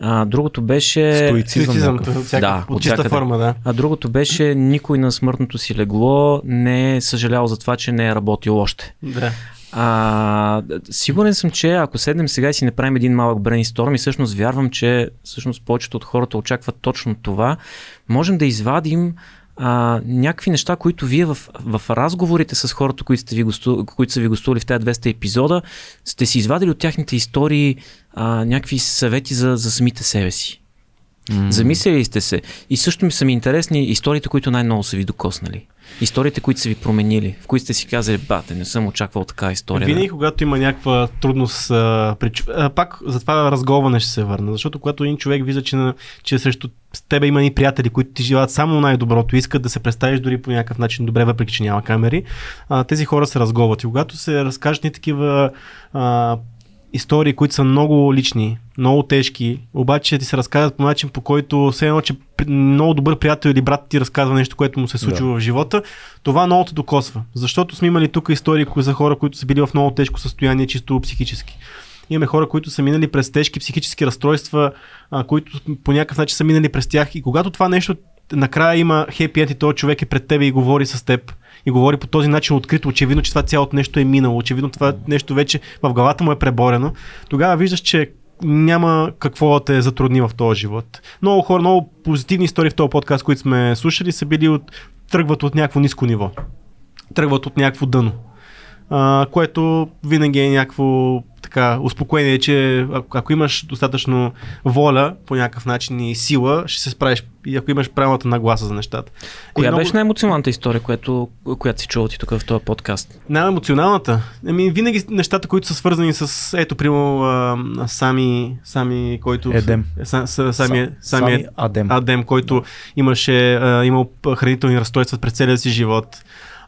А, другото беше... Стоицизъм. да, от чиста форма, да. А другото беше никой на смъртното си легло не е съжалял за това, че не е работил още. Да. А, сигурен съм, че ако седнем сега и си направим един малък брейнсторм и всъщност вярвам, че всъщност повечето от хората очакват точно това, можем да извадим а, някакви неща, които вие в, в разговорите с хората, които, сте ви госту, които са ви гостували в тези 200 епизода, сте си извадили от тяхните истории а, някакви съвети за, за самите себе си. Mm. Замислили сте се. И също ми са ми интересни историите, които най-много са ви докоснали. Историите, които са ви променили, в които сте си казали, бате, не съм очаквал така история. Винаги, да. когато има някаква трудност, а, при, а, пак за това разговане ще се върна. Защото когато един човек вижда, че, на, че срещу тебе има и приятели, които ти живеят само най-доброто, искат да се представиш дори по някакъв начин добре, въпреки че няма камери, а, тези хора се разговат. И когато се разкажат ни такива а, истории, които са много лични, много тежки, обаче ти се разказват по начин, по който все едно, че много добър приятел или брат ти разказва нещо, което му се случва да. в живота, това много те докосва. Защото сме имали тук истории за хора, които са били в много тежко състояние, чисто психически. Имаме хора, които са минали през тежки психически разстройства, а, които по някакъв начин са минали през тях. И когато това нещо накрая има хепи и този човек е пред теб и говори с теб, и говори по този начин открито, очевидно, че това цялото нещо е минало, очевидно това нещо вече в главата му е преборено, тогава виждаш, че няма какво да те затрудни в този живот. Много хора, много позитивни истории в този подкаст, които сме слушали, са били от, тръгват от някакво ниско ниво. Тръгват от някакво дъно. А, което винаги е някакво така успокоение, че ако, ако имаш достатъчно воля по някакъв начин и сила, ще се справиш и ако имаш правилната нагласа за нещата. Коя много... беше най-емоционалната история, която, която си чувал ти тук в този подкаст? Най-емоционалната? Ами, винаги нещата, които са свързани с, ето, прямо сами, сами, който... Едем. Са, са, сами, сами, сами Адем. Адем, който имаше, а, имал хранителни разстройства през целия си живот.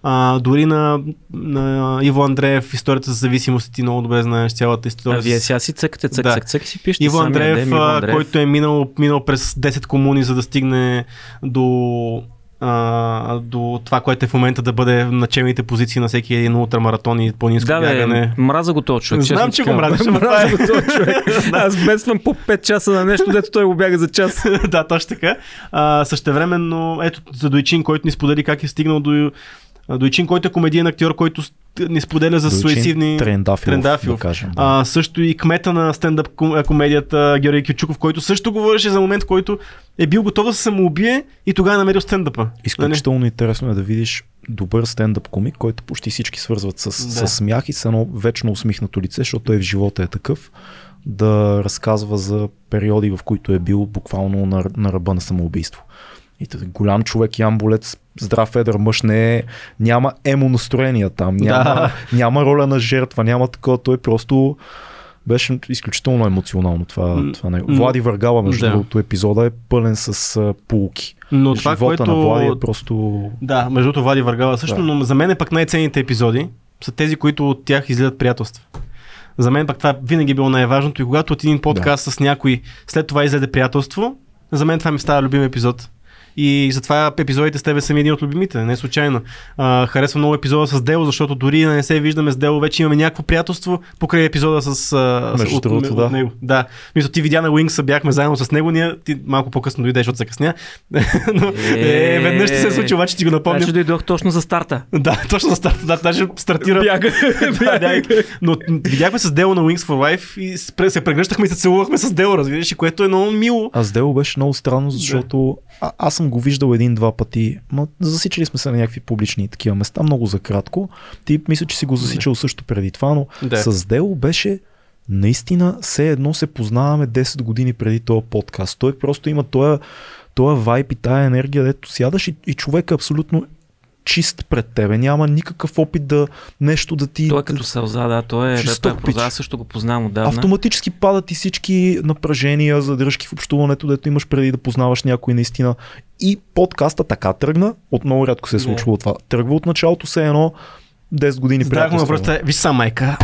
А, дори на, на Иво Андреев, историята за зависимост, ти много добре знаеш цялата история. А вие сега си цъкате, цък, да. цък, цък, си пишете Иво Андреев, Иво Андреев, който е минал, минал през 10 комуни, за да стигне до а, до това, което е в момента да бъде в началните позиции на всеки един ултрамаратон и по-низко да, бягане. Бе, мраза го този човек. Знам, че го мразиш. Мраза е- го този човек. Аз бедствам по 5 часа на нещо, дето той го бяга за час. да, точно така. А, същевременно, ето, за Дойчин, който ни сподели как е стигнал до Дойчин, който е комедиен актьор, който ни споделя за суицидни... Трендафилов, Трендафилов. Да кажем, да. А, също и кмета на стендъп комедията Георги Кючуков, който също говореше за момент, който е бил готов да се самоубие и тогава е намерил стендъпа. Изключително интересно е да видиш добър стендъп комик, който почти всички свързват с, да. с смях и с едно вечно усмихнато лице, защото той в живота е такъв да разказва за периоди, в които е бил буквално на, на ръба на самоубийство. И голям човек, Ян Болец, здрав едър мъж, не е, няма емо настроения там, няма, да. няма роля на жертва, няма такова, той просто беше изключително емоционално това. това не. Влади Въргала, между да. другото, епизода е пълен с а, полуки. Но това, Живота което... на Влади е просто... Да, между другото Влади Въргала също, да. но за мен е пък най-ценните епизоди са тези, които от тях излизат приятелства. За мен пък това винаги е било най-важното и когато от един подкаст да. с някой след това излезе приятелство, за мен това ми става любим епизод. И затова епизодите с тебе са ми един от любимите, не случайно. А, харесвам много епизода с Дело, защото дори да не се виждаме с Дело, вече имаме някакво приятелство покрай епизода с, а, Между от, другото, да. от него. Да. Мисля, ти видя на Wings, бяхме заедно с него, ние ти малко по-късно дойдеш, защото се късня. Но е, е, веднъж ще се случи, обаче ти го напомня. Значи дойдох точно за старта. Да, точно за старта. Да, даже стартира. Бяга. да, Но видяхме с Дело на Wings for Life и се прегръщахме и се целувахме с Дело, разбираш, което е много мило. А с Дело беше много странно, защото а, аз съм го виждал един-два пъти. Ма, засичали сме се на някакви публични такива места, много за кратко. Ти мисля, че си го засичал да. също преди това, но да. с Дело беше наистина все едно се познаваме 10 години преди този подкаст. Той просто има този, този вайп и тая енергия, дето сядаш и, и човек е абсолютно чист пред тебе, няма никакъв опит да нещо да ти... Той е като сълза, да, той е, да, той е проза, също го познавам отдавна. Автоматически падат и всички напрежения, задръжки в общуването, дето имаш преди да познаваш някой наистина. И подкаста така тръгна, отново рядко се е случвало това. Тръгва от началото се едно 10 години преди. Да, просто виж са майка.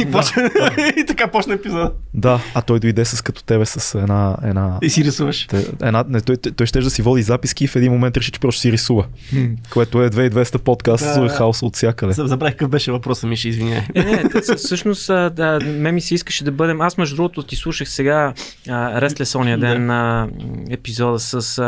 и, почна, и така почна епизода. Да, а той дойде с като тебе с една... една и си рисуваш. Една, не, той, той, той ще да си води записки и в един момент реши, че просто си рисува. което е 2200 подкаст да, хаоса от всякъде. Забравих какъв беше въпроса ми, ще извиня. Не, не, всъщност да, ме ми се искаше да бъдем. Аз между другото ти слушах сега Рестлес ония ден на епизода с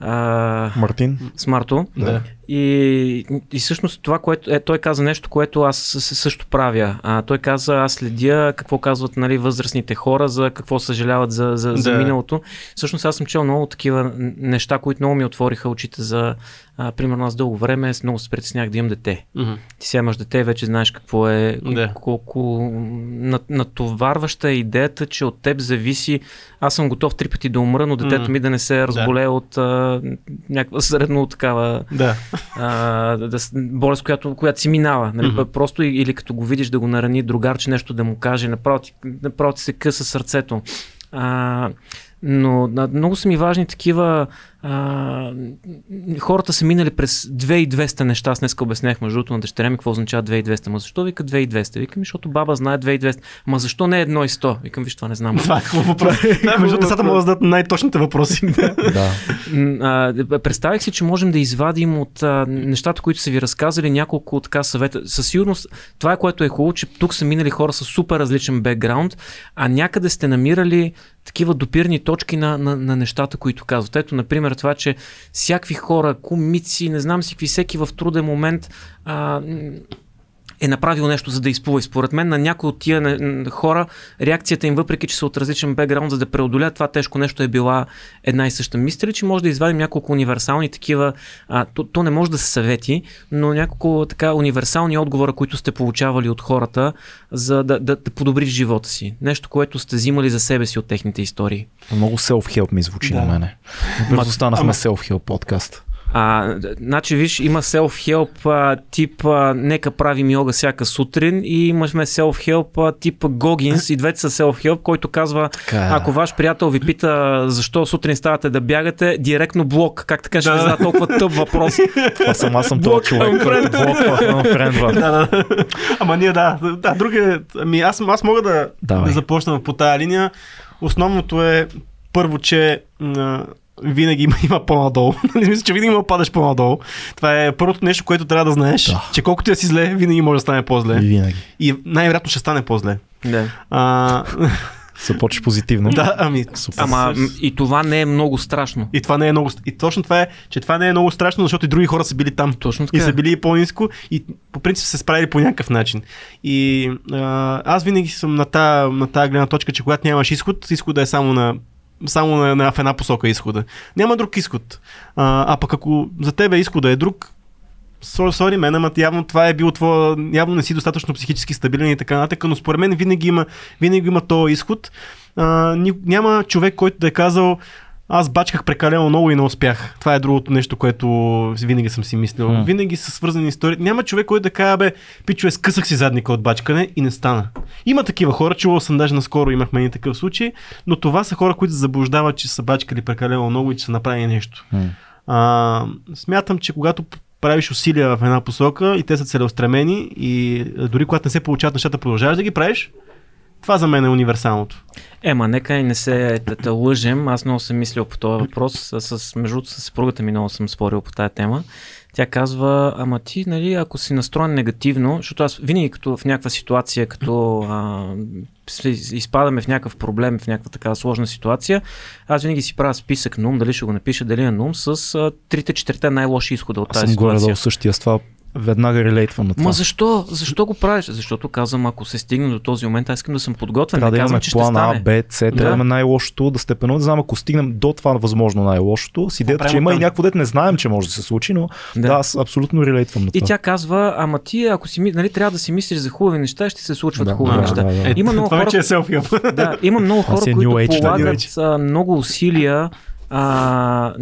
а, Мартин. С Марто. Да. И, и всъщност това, което е, той каза нещо, което аз също правя. А, той каза, аз следя какво казват нали, възрастните хора, за какво съжаляват за, за, да. за миналото. Всъщност аз съм чел много такива неща, които много ми отвориха очите за, а, примерно аз дълго време много се притеснях да имам дете. Mm-hmm. Ти сега имаш дете, вече знаеш какво е, да. колко натоварваща е идеята, че от теб зависи, аз съм готов три пъти да умра, но детето mm-hmm. ми да не се разболее да. от а, някаква средно такава да. а, да, болест, която, която си минава. Нали? Mm-hmm. Просто или като го видиш да го нарани другар, че нещо да му каже, направо ти, направо ти се къса сърцето. А, но много са ми важни такива а, хората са минали през 2200 неща. Аз днес обяснях между другото на дъщеря ми какво означава 2200. Ма защо вика 2200? Викам, защото баба знае 2200. Ма защо не е 1 и 100? Викам, виж, това не знам. Това е хубаво въпрос. да, между децата могат да зададат най-точните въпроси. да. А, представих си, че можем да извадим от а, нещата, които са ви разказали няколко така съвета. Със сигурност това е което е хубаво, че тук са минали хора с супер различен бекграунд, а някъде сте намирали такива допирни точки на, на, на нещата, които казват. Ето, например, това, че всякакви хора, комици, не знам си всеки в труден момент а, е направил нещо, за да изплува. И според мен на някои от тия хора реакцията им, въпреки че са от различен бекграунд, за да преодолят това тежко нещо е била една и съща. Мисля ли, че може да извадим няколко универсални такива, а, то, то не може да се съвети, но няколко така универсални отговора, които сте получавали от хората, за да, да, да подобриш живота си. Нещо, което сте взимали за себе си от техните истории. Много self-help ми звучи да. на мене. Бързо станахме self-help подкаст. А, значи, виж, има self-help а, тип а, нека правим йога всяка сутрин и имаме self-help а, тип Гогинс и двете са self-help, който казва, така... Е. ако ваш приятел ви пита защо сутрин ставате да бягате, директно блок. Как така ще да. ви задава толкова тъп въпрос? Това съм аз съм този човек, който блоква, да, да. Ама ние да, да, други, ами аз, аз мога да, да започна по тая линия. Основното е първо, че винаги има, има по-надолу. Нали, мисля, че винаги има падаш по-надолу. Това е първото нещо, което трябва да знаеш, да. че колкото я си зле, винаги може да стане по-зле. Винаги. И най-вероятно ще стане по-зле. Да. А... Започва позитивно. Да, ами. Супер. Ама и това не е много страшно. И това не е много. И точно това е, че това не е много страшно, защото и други хора са били там. Точно така. И са били по-низко и по принцип се справили по някакъв начин. И а, аз винаги съм на тази на та гледна точка, че когато нямаш изход, изхода е само на само на, на, в една посока изхода. Няма друг изход. А, а пък ако за тебе изхода е друг, сори мен, ама явно това е било твоя, явно не си достатъчно психически стабилен и така нататък, но според мен винаги има, винаги има този изход. А, няма човек, който да е казал, аз бачках прекалено много и не успях. Това е другото нещо, което винаги съм си мислил. Hmm. Винаги са свързани истории. Няма човек, който да каже, бе, пичове, скъсах си задника от бачкане и не стана. Има такива хора, чувал съм даже наскоро имахме и такъв случай, но това са хора, които заблуждават, че са бачкали прекалено много и че са направили нещо. Hmm. А, смятам, че когато правиш усилия в една посока и те са целеустремени и дори когато не се получават нещата, продължаваш да ги правиш, това за мен е универсалното. Ема, нека и не се да, да лъжем. Аз много съм мислил по този въпрос. С, между с съпругата ми много съм спорил по тази тема. Тя казва, ама ти, нали, ако си настроен негативно, защото аз винаги като в някаква ситуация, като а, изпадаме в някакъв проблем, в някаква такава сложна ситуация, аз винаги си правя списък на ум, дали ще го напиша, дали на ум, с трите-четирите най-лоши изхода от тази аз съм ситуация. горе същия с това веднага релейтвам на това. Ма защо? Защо го правиш? Защото казвам, ако се стигне до този момент, аз искам да съм подготвен. Трябва да имаме че план А, Б, С, да. имаме най-лошото, да степено да знам, ако стигнем до това възможно най-лошото, с идеята, че има там. и някакво дет не знаем, че може да се случи, но да, да аз абсолютно релейтвам на това. И тя казва, ама ти, ако си, нали, трябва да си мислиш за хубави неща, ще се случват да, хубави да, неща. Да, да. Е, има много това хора, е да, има много хора, е които полагат да, много усилия а,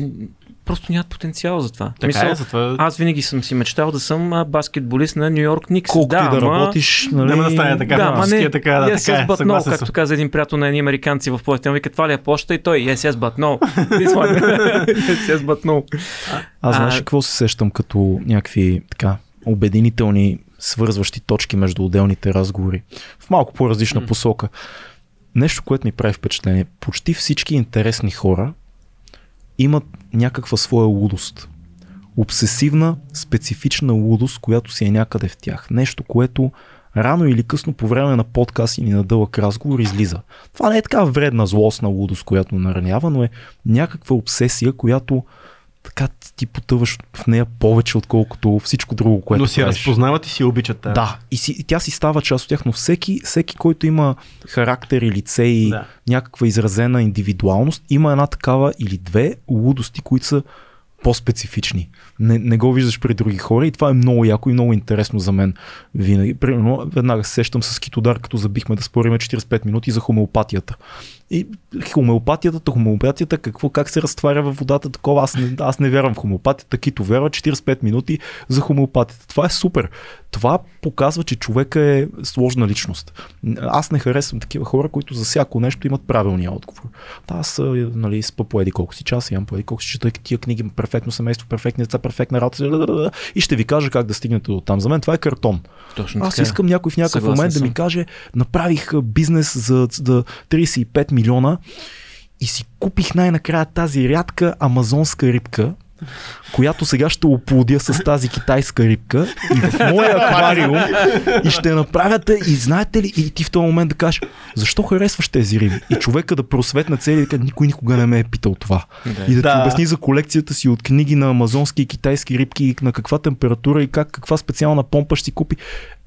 просто нямат потенциал за това. Така Мисъл, е, за това... Аз винаги съм си мечтал да съм баскетболист на Нью Йорк Никс. Колко да, ти да ама... работиш, нали... Няма да стане така. Да, ма не, е така, да, yes, така yes, but no, както каза един приятел на едни американци в площа. Вика, това ли е площа? И той, yes, yes, but no. yes, yes, but no. Аз знаеш какво се сещам като някакви така обединителни свързващи точки между отделните разговори в малко по-различна mm. посока. Нещо, което ми прави впечатление. Почти всички интересни хора имат някаква своя лудост. Обсесивна, специфична лудост, която си е някъде в тях. Нещо, което рано или късно по време на подкаст или на дълъг разговор излиза. Това не е така вредна, злостна лудост, която наранява, но е някаква обсесия, която така ти потъваш в нея повече, отколкото всичко друго, което Но си правиш. разпознават и си обичат тази. Да, и, си, и тя си става част от тях, но всеки, всеки, който има характер и лице и Да. някаква изразена индивидуалност, има една такава или две лудости, които са по-специфични. Не, не го виждаш при други хора и това е много яко и много интересно за мен. Винаги. Примерно, веднага се сещам с Китодар, като забихме да спориме 45 минути за хомеопатията. И хомеопатията, хомеопатията, какво, как се разтваря във водата, такова, аз не, аз не вярвам в хомеопатията, Кито вярва 45 минути за хомеопатията. Това е супер. Това показва, че човека е сложна личност. Аз не харесвам такива хора, които за всяко нещо имат правилния отговор. Да, аз нали, спа по еди колко си час, имам по еди колко си чета тия книги, перфектно семейство, перфектни деца, перфектна работа и ще ви кажа как да стигнете до там. За мен това е картон. Точно Аз така. искам някой в някакъв Съгласен момент да съм. ми каже, направих бизнес за, за 35 милиона и си купих най-накрая тази рядка амазонска рибка, която сега ще оплодя с тази китайска рибка и в моя аквариум и ще направят и знаете ли, и ти в този момент да кажеш, защо харесваш тези риби? И човека да просветна цели и да никой никога не ме е питал това. Да. И да, Да. ти обясни за колекцията си от книги на амазонски и китайски рибки и на каква температура и как, каква специална помпа ще си купи.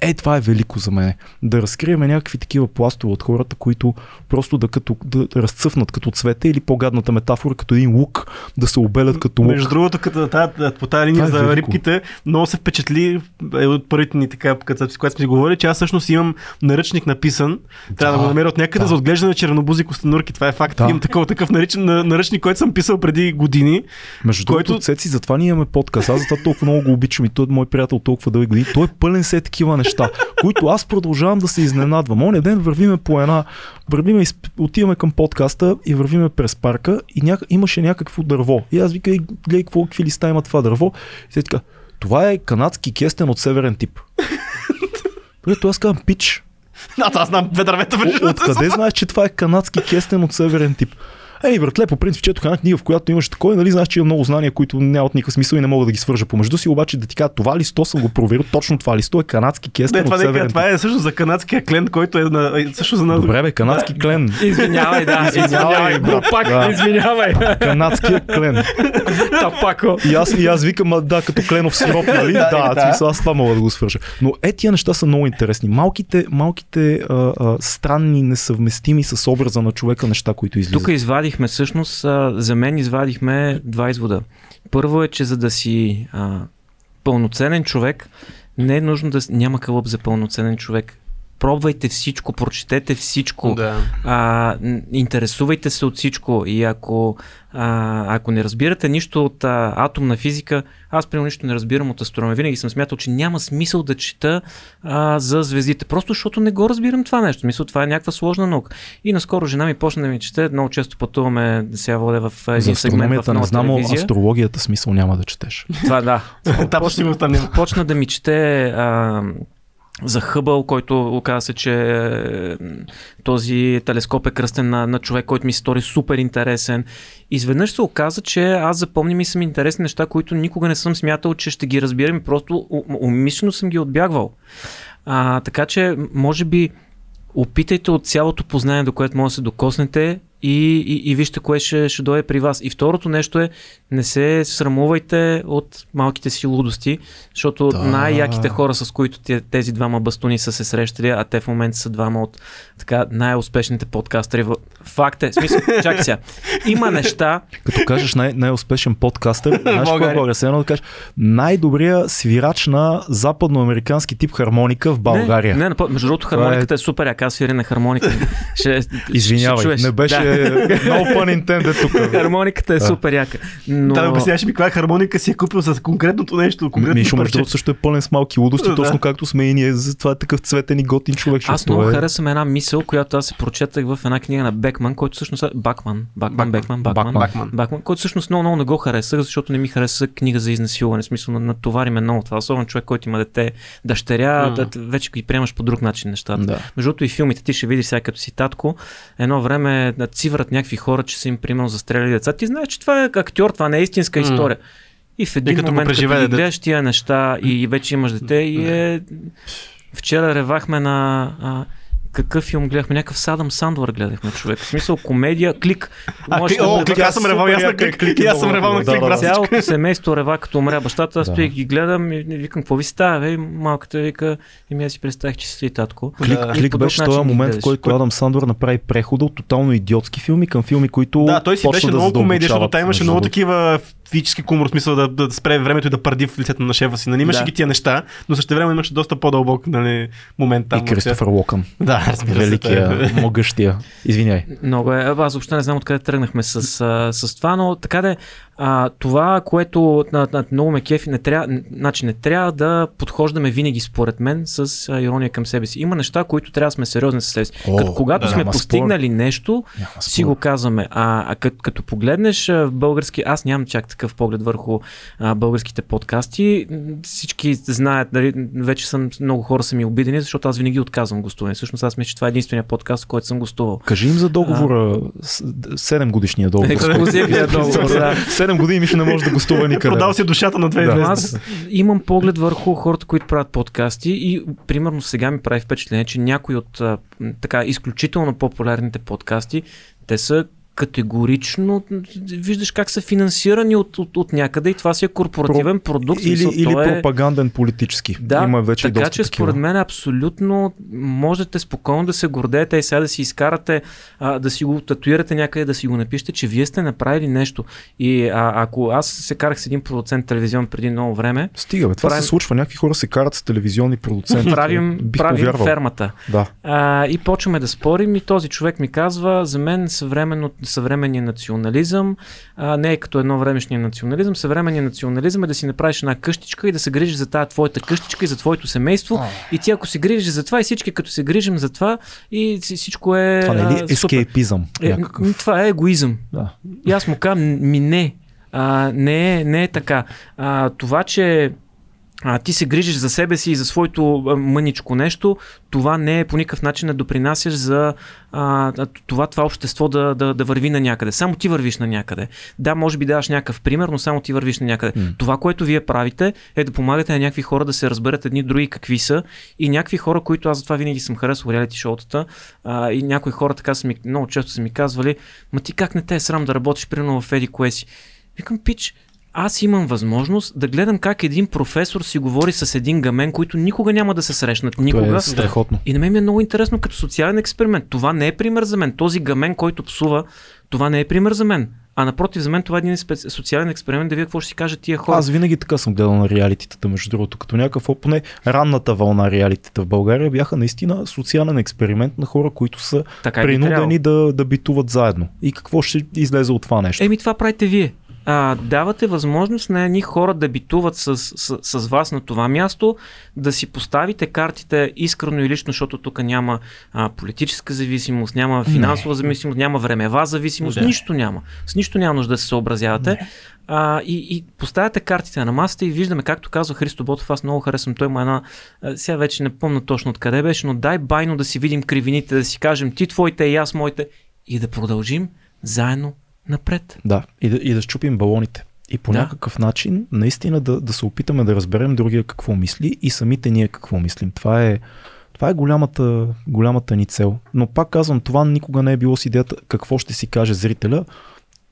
Е, това е велико за мен. Да разкрием някакви такива пластове от хората, които просто да, като, да разцъфнат като цвете или по-гадната метафора, като един лук, да се обелят като лук. Между другото, като тая, по тази линия е за рибките, много се впечатли е, от първите ни така, като, с което сме говорили, че аз всъщност имам наръчник написан. Трябва да, Да, го намеря от някъде да. за отглеждане на чернобузи костенурки. Това е факт. Да. Имам такъв, такъв наричан, на- наръчник, който съм писал преди години. Между който- другото, Цеци, затова ние имаме подкаст. Аз затова толкова много го обичам и той е мой приятел толкова дълги години. Той е пълен се такива неща, които аз продължавам да се изненадвам. Оня ден вървиме по една, вървиме, отиваме към подкаста и вървиме през парка и ня... имаше някакво дърво. И аз вика, гледай какво какви листа има това дърво. И се така, това е канадски кестен от северен тип. Прието аз казвам, пич, Да, аз знам две дървета Откъде знаеш, че това е канадски кестен от северен тип? Ей, братле, по принцип четох една книга, в която имаш такова, нали знаеш, че има много знания, които нямат никакъв смисъл и не мога да ги свържа помежду си, обаче да ти кажа, това листо съм го проверил, точно това листо е канадски кестен Не, това, от не, северен това е също за канадския клен, който е на, е също за на... Добре, бе, канадски клен. Извинявай, да. Извинявай, брат. глупак. Да. Извинявай. Канадския клен. Тапако. И аз, и аз викам, а, да, като кленов сироп, нали? Да, да, да. смисъл, аз това мога да го свържа. Но е, тия неща са много интересни. Малките, малките а, а, странни, несъвместими с образа на човека неща, които излизат. Тук извадихме всъщност, за мен извадихме два извода. Първо е, че за да си а, пълноценен човек, не е нужно да няма кълъп за пълноценен човек. Пробвайте всичко, прочетете всичко, Да. а, интересувайте се от всичко и ако, а, ако не разбирате нищо от а, атомна физика, аз примерно нищо не разбирам от астрономия. Винаги съм смятал, че няма смисъл да чета а, за звездите, просто защото не го разбирам това нещо. Мисля, това е някаква сложна наука. И наскоро жена ми почна да ми чете, много често пътуваме, сега водя в За един сегмент в не знам, телевизия. астрологията смисъл няма да четеш. Това да. Почна да ми чете а, за Хъбъл, който оказа се, че е, този телескоп е кръстен на, на човек, който ми се стори супер интересен. Изведнъж се оказа, че аз запомням и съм интересни неща, които никога не съм смятал, че ще ги разбирам и просто умишлено съм ги отбягвал. А, така че, може би, опитайте от цялото познание, до което може да се докоснете и, и, и вижте кое ще, ще дойде при вас. И второто нещо е, не се срамувайте от малките си лудости, защото Да. най-яките хора, с които те- тези двама бастуни са се срещали, а те в момента са двама от така най-успешните подкастери. Факт е, в смисъл, чакай сега, има неща, Като кажеш най- най-успешен подкастър, знаеш какво България. хора? Все едно да кажеш най-добрия свирач на западноамерикански тип хармоника в България. Не, не, напо- между другото, Това е- хармониката е, супер, яка аз свиря на хармоника. Ще, Извинявай, ще не беше Да. No pun intended тук. Хармониката е Да. супер яка. Но... Да, обясняваш ми каква хармоника си е купил с конкретното нещо, конкретно Мишо, между другото, също е пълен с малки лудости, Да. точно както сме и ние. Затова е такъв цветен и готин човек. Аз много е... харесвам една мисъл, която аз се прочетах в една книга на Бекман, който всъщност е Бакман. Бакман, Бекман, Бакман. Бакман. Бакман, който всъщност много, много не го харесах, защото не ми хареса книга за изнасилване. Смисъл, на- натовари ме много това. Особено човек, който има дете, дъщеря, да, вече ги приемаш по друг начин нещата. Да. Между другото и филмите ти ще видиш сега като си татко, едно време циврат някакви хора, че са им примерно застреляли деца. Ти знаеш, че това е актьор, това не е истинска история. И в един като го момент, като преживее детето. гледаш тия неща и вече имаш дете и е... Вчера ревахме на... А, какъв филм гледахме? Някакъв Садам Сандвар гледахме, човек. В смисъл комедия, клик. А, Може клик, да о, клик, аз съм ревал, аз на клик, клик е аз съм ревал на клик, Да. Цялото семейство рева, като умря бащата, аз стоих ги гледам и викам, какво ви става, бе? Малката вика, и ми аз си представих, че си татко. Клик, Да. Клик беше този момент, в който Адам Сандор направи прехода от тотално идиотски филми към филми, които Да, той си беше много комедия, защото там имаше много такива физически хумор, в смисъл да, да спре времето и да пърди в лицето на шефа си. Нали, имаше Да. ги тия неща, но също време имаше доста по-дълбок нали, момент там. И Кристофър Локън. Да, разбира се. Великия, могъщия. Извиняй. Много е. Аз въобще не знам откъде тръгнахме с, с това, но така да е. А, това, което на, на, много ме кефи, не трябва, значи не трябва да подхождаме винаги, според мен, с а, ирония към себе си. Има неща, които трябва да сме сериозни със себе си. О, Като, когато да, сме постигнали нещо, Няма си го казваме. А, а като, като погледнеш а, български, аз нямам чак такъв поглед върху а, българските подкасти. Всички знаят, дали, вече съм, много хора са ми обидени, защото аз винаги отказвам гостуване. Всъщност аз мисля, че това е единствения подкаст, в който съм гостувал. Кажи им за договора, 7 годишния договор. Ексклюзивния договор, да. 7 години Мишо не може да гостува никъде. Продал си душата на две Да. Но звезди. аз имам поглед върху хората, които правят подкасти и примерно сега ми прави впечатление, че някои от така изключително популярните подкасти, те са категорично, виждаш как са финансирани от, от, от някъде и това си е корпоративен продукт. в Или, смисъл, или е... пропаганден политически. Да, Има вече така доста че такива. според мен абсолютно можете спокойно да се гордеете и сега да си изкарате, а, да си го татуирате някъде, да си го напишете, че вие сте направили нещо. И а, ако аз се карах с един продуцент телевизион преди много време, Стига, бе, това Правим- се случва. Някакви хора се карат с телевизионни продуценти. правим, Бих правим повярвал. фермата. Да. А, и почваме да спорим и този човек ми казва, за мен съвременно, съвременният национализъм а, не е като едно времешния национализъм. Съвременният национализъм е да си направиш една къщичка и да се грижиш за тази твоята къщичка и за твоето семейство. И ти ако се грижиш за това и всички като се грижим за това и си- всичко е Това не е ли ескейпизъм? Е, това е егоизъм. Да. И аз му казвам, ми не, а, не, е, не е така. А, това, че а, ти се грижиш за себе си и за своето а, мъничко нещо, това не е по никакъв начин да допринасяш за а, това, това общество да, да, да върви на някъде. Само ти вървиш на някъде. Да, може би даваш някакъв пример, но само ти вървиш на някъде. М. Това, което вие правите, е да помагате на някакви хора да се разберат едни други какви са и някакви хора, които аз затова винаги съм харесвал реалити шоутата а, и някои хора така са ми, много често са ми казвали, ма ти как не те е срам да работиш примерно в Еди Куеси? Викам, пич, аз имам възможност да гледам как един професор си говори с един гамен, които никога няма да се срещнат. Никога. Това е страхотно. И на мен ми е много интересно като социален експеримент. Това не е пример за мен. Този гамен, който псува, това не е пример за мен. А напротив, за мен това е един специ... социален експеримент да видя какво ще си кажат тия хора. Аз винаги така съм гледал на реалитетата, между другото, като някакъв, поне ранната вълна реалитета в България бяха наистина социален експеримент на хора, които са така принудени да, да битуват заедно. И какво ще излезе от това нещо? Еми това правите вие. А, давате възможност на едни хора да битуват с, с, с вас на това място, да си поставите картите искрено и лично, защото тук няма а, политическа зависимост, няма финансова зависимост, няма времева зависимост, Да. нищо няма. С нищо няма нужда да се съобразявате. А, и, и поставяте картите на масата и виждаме, както казва Христо Ботов, аз много харесвам, той има една, сега вече не помня точно откъде беше, но дай байно да си видим кривините, да си кажем ти твоите и аз моите и да продължим заедно напред. Да, и да, и да щупим балоните. И по Да. някакъв начин, наистина да, да се опитаме да разберем другия какво мисли и самите ние какво мислим. Това е, това е голямата, голямата ни цел. Но пак казвам, това никога не е било с идеята какво ще си каже зрителя.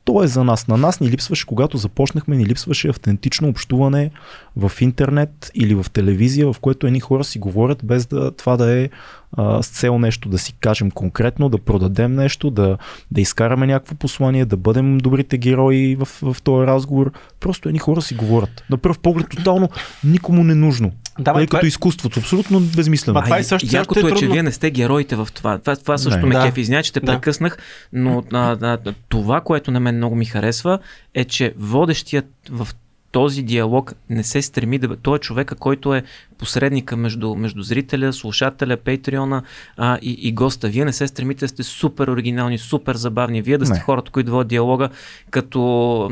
То е за нас. На нас ни липсваше, когато започнахме, ни липсваше автентично общуване в интернет или в телевизия, в което едни хора си говорят без да това да е а, с цел нещо да си кажем конкретно, да продадем нещо, да, да изкараме някакво послание, да бъдем добрите герои в, в този разговор. Просто едни хора си говорят. На пръв поглед тотално никому не нужно. Да, това като е- изкуството, абсолютно безмислено. Ма това е също- също Якото е е, че вие не сте героите в това. Това, това също Не. ме Да. кефи. Извиня, че те Да. прекъснах, но а, а, това, което на мен много ми харесва, е, че водещият в този диалог не се стреми да... бъ- Той е човека, който е посредника между, между зрителя, слушателя, патреона а, и, и госта. Вие не се стремите да сте супер оригинални, супер забавни. Вие да сте Не. хората, които водят диалога като...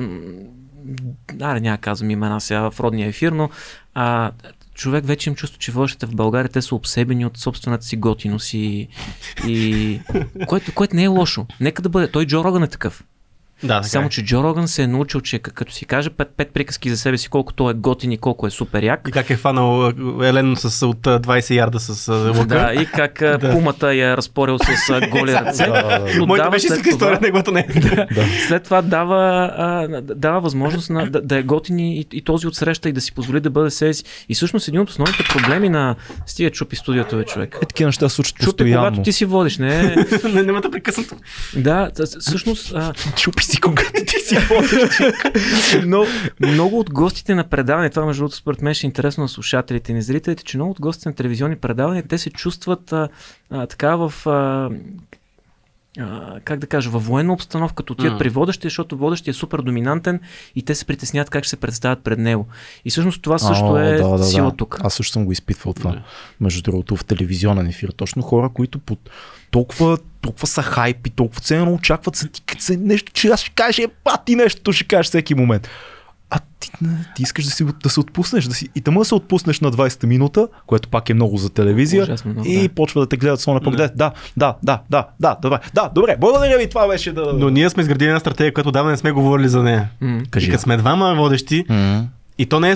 Аре, няма казвам имена сега в родния ефир, но а, човек вече им чувства, че водещите в България те са обсебени от собствената си готиност и, и което, което не е лошо. Нека да бъде. Той Джо Роган е такъв. Да, така Само, е. че Джо Роган се е научил, че като си каже пет, пет приказки за себе си, колко той е готин и колко е супер як, И как е фанал а, Елен с, от а, 20 ярда с лъка. да, и как а, пумата я е разпорил с голи ръце. Да, да, да. Моята беше истинска история, неговата не е. Да. След това дава, а, дава възможност на, да, да е готин и, и този отсреща и да си позволи да бъде себе си. И всъщност един от основните проблеми на стига чупи студиото е човек. Е, такива неща се случват Чупи, постоянно. когато ти си водиш, не? не, няма да прекъснато. Да, т- с- всъщност а, Чупи си, когато ти си водиш. но, много от гостите на предаване, това между другото според мен ще е интересно на слушателите и на зрителите, че много от гостите на телевизионни предавания, те се чувстват а, а, така в а, как да кажа, във военна обстановка, като отидат М. при водещия, защото водещия е супер доминантен и те се притесняват как ще се представят пред него. И всъщност това също О, е да, да, сила да. тук. Аз също съм го изпитвал това. Да. Между другото в телевизионен ефир. Точно хора, които под толкова, толкова са хайпи, толкова ценно очакват са ти се нещо, че аз ще кажа, е, па ти нещо ще кажеш всеки момент. А ти, не, ти искаш да, си, да се отпуснеш. Да си, и тъма да се отпуснеш на 20-та минута, което пак е много за телевизия. Ужасно много, и да. почва да те гледат слона по Да. да. да, да, да, да, да, добре, да, добре, благодаря ви, това беше да... Но ние сме изградили една стратегия, която давно не сме говорили за нея. М. Кажи. И като сме двама водещи, М. и то не, е,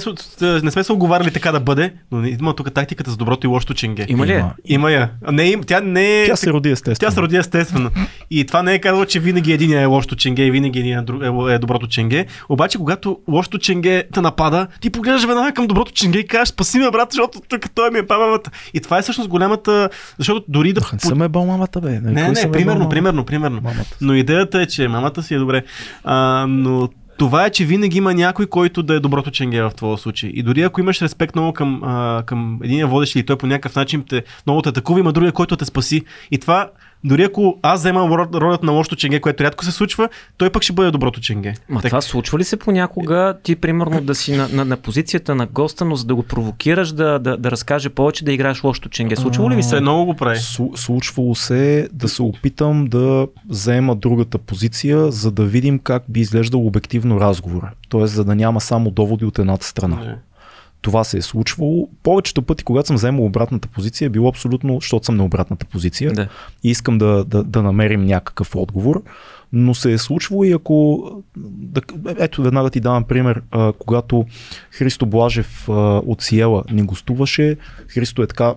не сме се оговаряли така да бъде, но има тук тактиката за доброто и лошото ченге. Има ли? е? Има. Има я. Не, им- тя не е... Тя се роди естествено. Тя се роди естествено. И това не е казало, че винаги един е лошото ченге и винаги един е дру- е доброто ченге. Обаче, когато лошото ченге те напада, ти поглеждаш веднага към доброто ченге и кажеш, спаси ме, брат, защото тук той ми е памамата. И това е всъщност голямата, защото дори да... Не съм е бал мамата, бе. Не, не, съм е бал примерно, примерно, примерно. Мамата. Но идеята е, че мамата си е добре. А, но това е, че винаги има някой, който да е доброто ченге в твоя случай. И дори ако имаш респект много към, а, към един водещ и той по някакъв начин те, много те атакува, има другия, който те спаси. И това, дори ако аз вземам ро- ролята на лошото ченге, което рядко се случва, той пък ще бъде доброто ченге. Ма Така- това случва ли се понякога ти, примерно, да си на, на, на позицията на госта, но за да го провокираш да, да, да разкаже повече, да играеш лошото ченге? Случва ли ви Се се? много го прави. Су- Случвало се е да се опитам да заема другата позиция, за да видим как би изглеждал обективно разговора. Тоест, за да няма само доводи от едната страна. Не. Това се е случвало. Повечето пъти, когато съм вземал обратната позиция, е било абсолютно, защото съм на обратната позиция Да. и искам да, да, да намерим някакъв отговор. Но се е случвало и ако... Да, ето веднага ти давам пример. А, когато Христо Блажев а, от Сиела ни гостуваше, Христо е така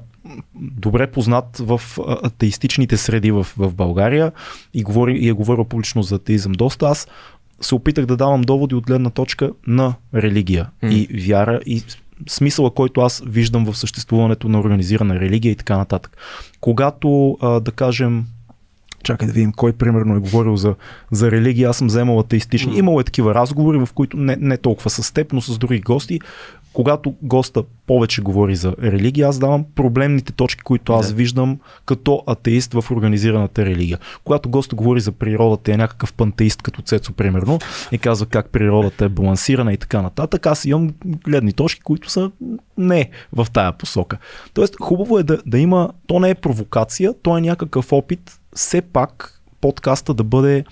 добре познат в атеистичните среди в, в България и, говори, и е говорил публично за атеизъм доста. Аз се опитах да давам доводи от гледна точка на религия М. и вяра и смисъла, който аз виждам в съществуването на организирана религия и така нататък. Когато, а, да кажем, чакай да видим кой примерно е говорил за, за религия, аз съм вземал атеистични. Имало е такива разговори, в които не, не толкова с теб, но с други гости. Когато госта повече говори за религия, аз давам проблемните точки, които аз Да. виждам като атеист в организираната религия. Когато госта говори за природата, е някакъв пантеист като Цецо, примерно, и казва как природата е балансирана и така нататък, аз имам гледни точки, които са не в тая посока. Тоест, хубаво е да, да има, то не е провокация, то е някакъв опит, все пак подкаста да бъде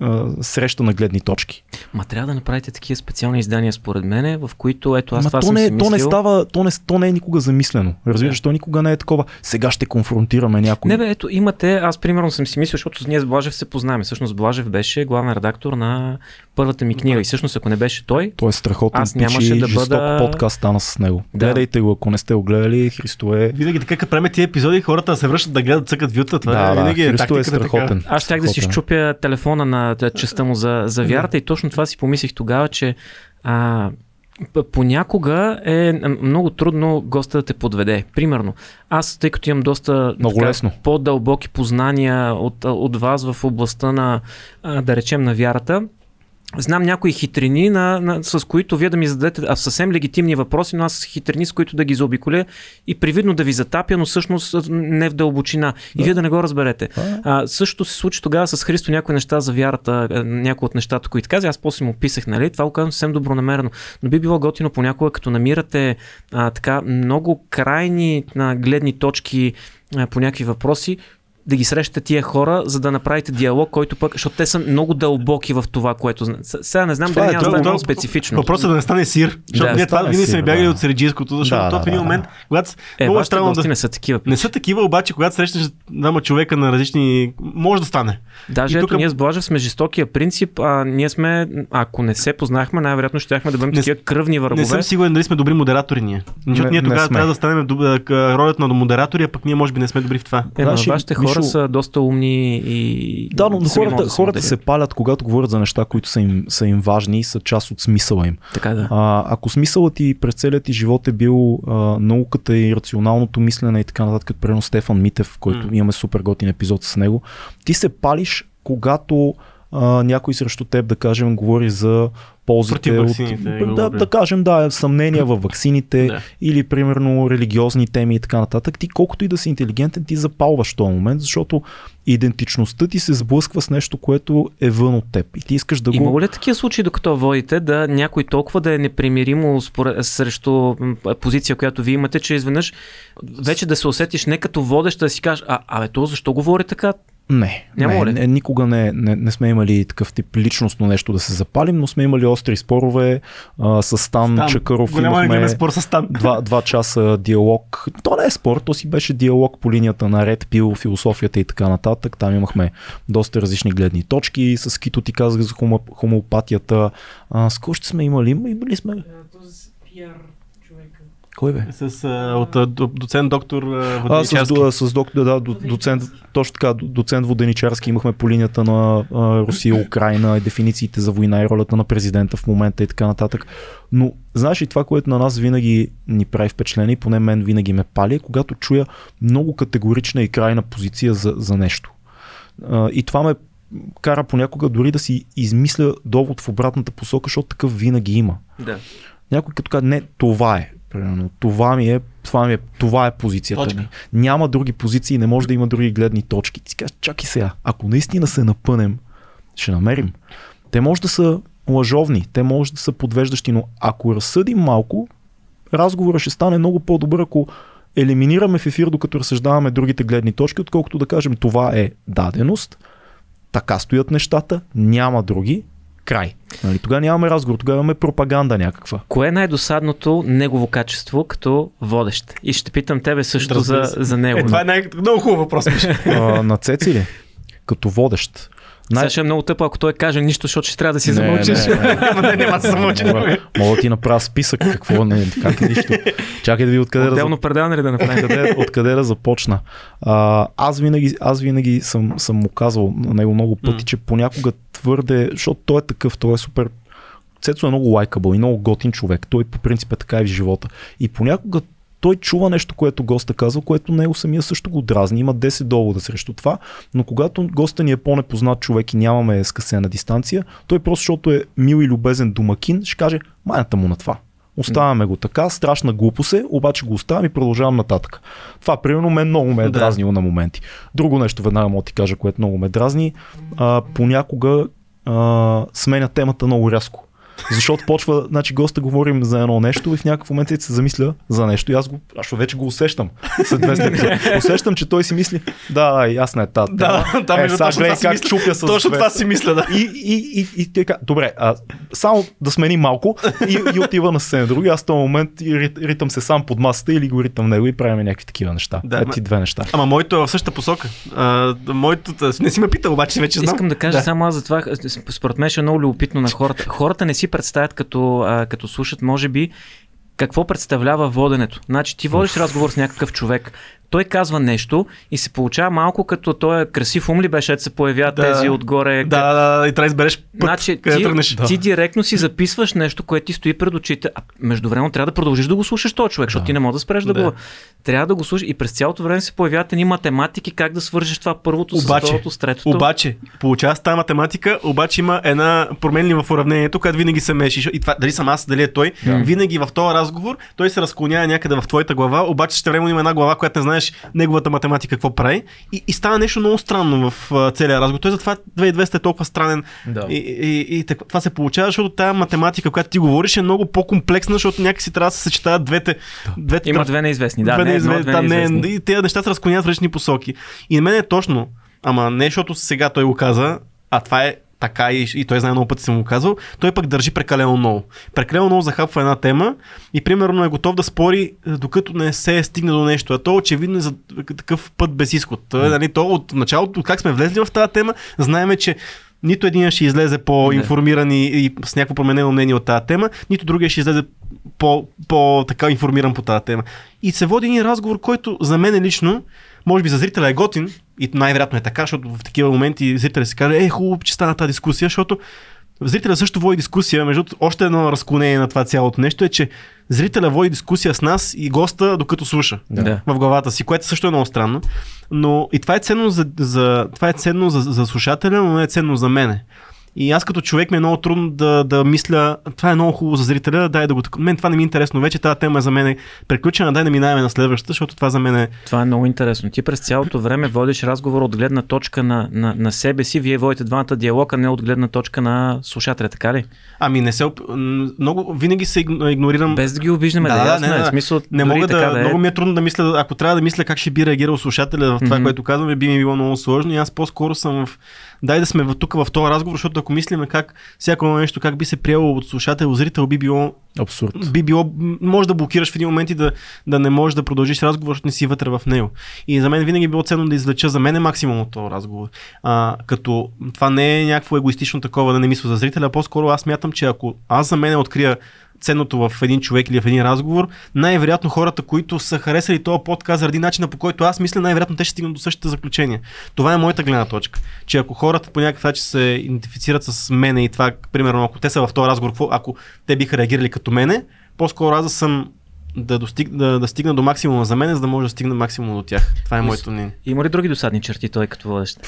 а, среща на гледни точки. Ма трябва да направите такива специални издания, според мене, в които ето аз Ама това то съм не, си е- то не става, то не, то не е никога замислено. Разбираш, Да. то никога не е такова. Сега ще конфронтираме някой. Не бе, ето имате, аз примерно съм си мислил, защото ние с Блажев се познаваме. Всъщност Блажев беше главен редактор на първата ми книга и всъщност ако не беше той, Той е страхотен Аз нямаше да бъда- подкаст стана с него. Да. Гледайте го, ако не сте го гледали, Христо е... Винаги така, като правим тия епизоди, хората се връщат да гледат, цъкат вюта. Това Да, е, да, винаги е Христо е тактиката така. страхотен. Аз щях да си Страхотен. щупя телефона на частта му за, за вярата и точно това си помислих тогава, че а, понякога е много трудно госта да те подведе. Примерно, аз, тъй като имам доста Много лесно. по-дълбоки познания от, от вас в областта на, да речем, на вярата, Знам някои хитрини, на, на, с които вие да ми зададете а, съвсем легитимни въпроси, но аз с хитрини, с които да ги заобиколя и привидно да ви затапя, но всъщност не в дълбочина. И Да. вие да не го разберете. А, А, същото се случи тогава с Христо някои неща за вярата, някои от нещата, които каза, аз после му писах, нали? Това го казвам съвсем добронамерено. Но би било готино понякога, като намирате а, така много крайни а, гледни точки по някакви въпроси, да ги срещате тия хора, за да направите диалог, който пък, защото те са много дълбоки в това, което Сега не знам Това дали е няма много специфично. Въпросът е да не стане сир. Защото Да, ние това винаги сме бягали да. от среджийското, защото Да, то да, в един момент, когато Е, много странно да... не са такива. Не са такива, обаче когато срещнеш двама човека на различни... Може да стане. Даже И ето тук- ние с Блажев сме жестокия принцип, а ние сме, ако не се познахме, най-вероятно ще да бъдем Не такива кръвни врагове. Не съм сигурен дали сме добри модератори ние. Защото Не- ние не тогава трябва да станем ролята на модератори, а пък ние може би не сме добри в това. Е, ли, вашите хора Мишо- са доста умни и... Да, но хората, да хората се палят, когато говорят за неща, които са им, са им важни и са част от смисъла им. Така да. А, ако смисълът ти през целият ти живот е бил а, науката и рационалното мислене и така нататък, като Стефан Митев, който М. имаме супер готин епизод с него, ти се палиш, когато а, някой срещу теб, да кажем, говори за ползите от... Да, да кажем, да, съмнения във ваксините Да. или примерно религиозни теми и така нататък. Ти колкото и да си интелигентен, ти запалваш този момент, защото идентичността ти се сблъсква с нещо, което е вън от теб. И ти искаш да го... Има ли такива случаи, докато водите, да някой толкова да е непримиримо според, срещу позиция, която вие имате, че изведнъж вече да се усетиш не като водещ, да си кажеш, а, абе, то защо говори така? Не, Няма не, ли? не, никога не, не, не сме имали такъв тип личностно нещо да се запалим, но сме имали остри спорове а, с Стан Чакъров. Голяма имахме спор с Стан. два, два часа диалог. То не е спор, то си беше диалог по линията на Ред Пил, философията и така нататък. Там имахме доста различни гледни точки. С Кито ти казах за хомо, хомеопатията. А, с кой ще сме имали? Има- Имали сме. Кой бе? С, а, от доцент доктор а, А, с, Воденичарски. с доктор, да, до- доцент, точно така, до- доцент Воденичарски имахме по линията на а, Русия, Украина, и дефинициите за война и ролята на президента в момента и така нататък. Но знаеш ли това, което на нас винаги ни прави впечатление, поне мен винаги ме пали, е когато чуя много категорична и крайна позиция за, за нещо. А, и това ме кара понякога дори да си измисля довод в обратната посока, защото такъв винаги има. Да. Някой като каже, не, това е. Примерно, това ми е, това ми е, това е позицията Точка. ми. Няма други позиции, не може да има други гледни точки. Ти кажеш, чакай сега, ако наистина се напънем, ще намерим. Те може да са лъжовни, те може да са подвеждащи, но ако разсъдим малко, разговорът ще стане много по-добър, ако елиминираме в ефир, докато разсъждаваме другите гледни точки, отколкото да кажем това е даденост, така стоят нещата, няма други, край. Нали, тогава нямаме разговор, тогава имаме пропаганда някаква. Кое е най-досадното негово качество като водещ? И ще питам тебе също за, за него. Е, това е най- много хубав въпрос. А, на Цеци ли? Като водещ. Сега ще е много тъпо, ако той каже нищо, защото ще трябва да си Не, замълчиш. не, не. Не, няма да замълчи. Мога, мога да ти направя списък какво не, как е нищо. Чакай да ви откъде Отделно предаване ли да направим? откъде, откъде да започна. А, аз винаги, аз винаги съм, съм му казвал на него много пъти, че понякога твърде, защото той е такъв, той е супер Цецо е много лайкабъл и много готин човек. Той по принцип е така и в живота. И понякога той чува нещо, което госта казва, което него самия също го дразни. Има 10 довода срещу това, но когато госта ни е по-непознат човек и нямаме скъсена дистанция, той просто защото е мил и любезен домакин, ще каже майната му на това. Оставяме го така, страшна глупост е, обаче го оставям и продължавам нататък. Това, примерно, мен много ме е Да. дразнило на моменти. Друго нещо веднага мога да ти кажа, което много ме дразни. А, понякога а, сменя темата много рязко. Защото почва, значи госта говорим за едно нещо и в някакъв момент се замисля за нещо и аз го, аз вече го усещам. След 200 епизода. Усещам, че той си мисли, да, ясна е тази. Да, да, е, сега точно гледай това си как мисля. чупя с Точно 200. това си мисля, да. И, и, и, и, и така, добре, а, само да сменим малко и, и отива на сцена други. Аз в този момент и рит, ритам се сам под масата или го ритам него и правим някакви такива неща. Да, Ети две неща. Ама моето е в същата посока. А, моето, не си ме питал, обаче вече знам. Искам да кажа Да. само аз за това, според мен ще е много любопитно на хората. Хората не си представят като, а, като слушат, може би, какво представлява воденето. Значи ти водиш разговор с някакъв човек, той казва нещо и се получава малко като той е красив ум ли беше, ето се появяват Да. тези отгоре. Да, да, да, и трябва да избереш път, Значи, къде ти, тръгнеш. ти директно си записваш нещо, което ти стои пред очите, а междувременно трябва да продължиш да го слушаш този човек, защото Да. ти не можеш да спреш да, Да. го. Трябва да го слушаш и през цялото време се появяват едни математики как да свържеш това първото Обаче, с второто, с третото. Обаче, получава тази математика, обаче има една променлива в уравнението, която винаги се меши. И това, дали съм аз, дали е той, Да. винаги в този разговор той се разклонява някъде в твоята глава, обаче ще време има една глава, която не знаеш знаеш неговата математика какво прави. И, и става нещо много странно в целия разговор. Той затова 2200 е толкова странен. Да. И, и, и, това се получава, защото тази математика, която ти говориш, е много по-комплексна, защото някакси трябва да се съчетават двете. двете Има две неизвестни. Да, две не, неизвестни- две да, не, неизвестни. и тези неща се разклонят в различни посоки. И на мен е точно, ама не защото сега той го каза, а това е така и, и той знае много пъти съм му казал, той пък държи прекалено много. Прекалено много захапва една тема и примерно е готов да спори, е, докато не се стигне до нещо. А то очевидно е за такъв път без изход. Той, нали, то от началото, как сме влезли в тази тема, знаеме, че нито един ще излезе по-информиран и, и с някакво променено мнение от тази тема, нито другия ще излезе по, по така информиран по тази тема. И се води един разговор, който за мен лично, може би за зрителя е готин, и най-вероятно е така, защото в такива моменти зрителя си каже, е хубаво, че стана тази дискусия, защото зрителя също води дискусия. Между още едно разклонение на това цялото нещо е, че зрителя води дискусия с нас и госта, докато слуша да. в главата си, което също е много странно. Но и това е ценно за, за, това е ценно за, за слушателя, но не е ценно за мене. И аз като човек ми е много трудно да, да мисля, това е много хубаво за зрителя, дай да го... Мен това не ми е интересно, вече тази тема е за мен е приключена, дай да минаваме на следващата, защото това за мен е... Това е много интересно. Ти през цялото време водиш разговор от гледна точка на, на, на себе си. Вие водите двамата диалог, а не от гледна точка на слушателя, така ли? Ами не се... Много... Винаги се игно- игнорирам... Без да ги обиждаме, да, Да, да, да, ясно не, е. не. В Смисъл, Не мога да, да е. много ми е трудно да мисля, ако трябва да мисля как ще би реагирал слушателя в това, Мгм. което казваме, би ми било много сложно и аз по-скоро съм в... Дай да сме тук в този разговор, защото ако мислиме как всяко нещо, как би се приело от слушател, зрител, би било, Абсурд. би било, може да блокираш в един момент и да, да не можеш да продължиш разговор, защото не си вътре в него. И за мен винаги е било ценно да извлеча за мен е максимум от този разговор. А, като това не е някакво егоистично такова да не мисля за зрителя, а по-скоро аз мятам, че ако аз за мен открия ценното в един човек или в един разговор, най-вероятно хората, които са харесали този подкаст заради начина по който аз мисля, най-вероятно те ще стигнат до същите заключения. Това е моята гледна точка. Че ако хората по някакъв начин се идентифицират с мене и това, примерно, ако те са в този разговор, ако те биха реагирали като мене, по-скоро аз да съм да, достиг, да, да стигна до максимума за мен, за да може да стигна максимум до тях. Това е моето мнение. Има ли други досадни черти той като водещ?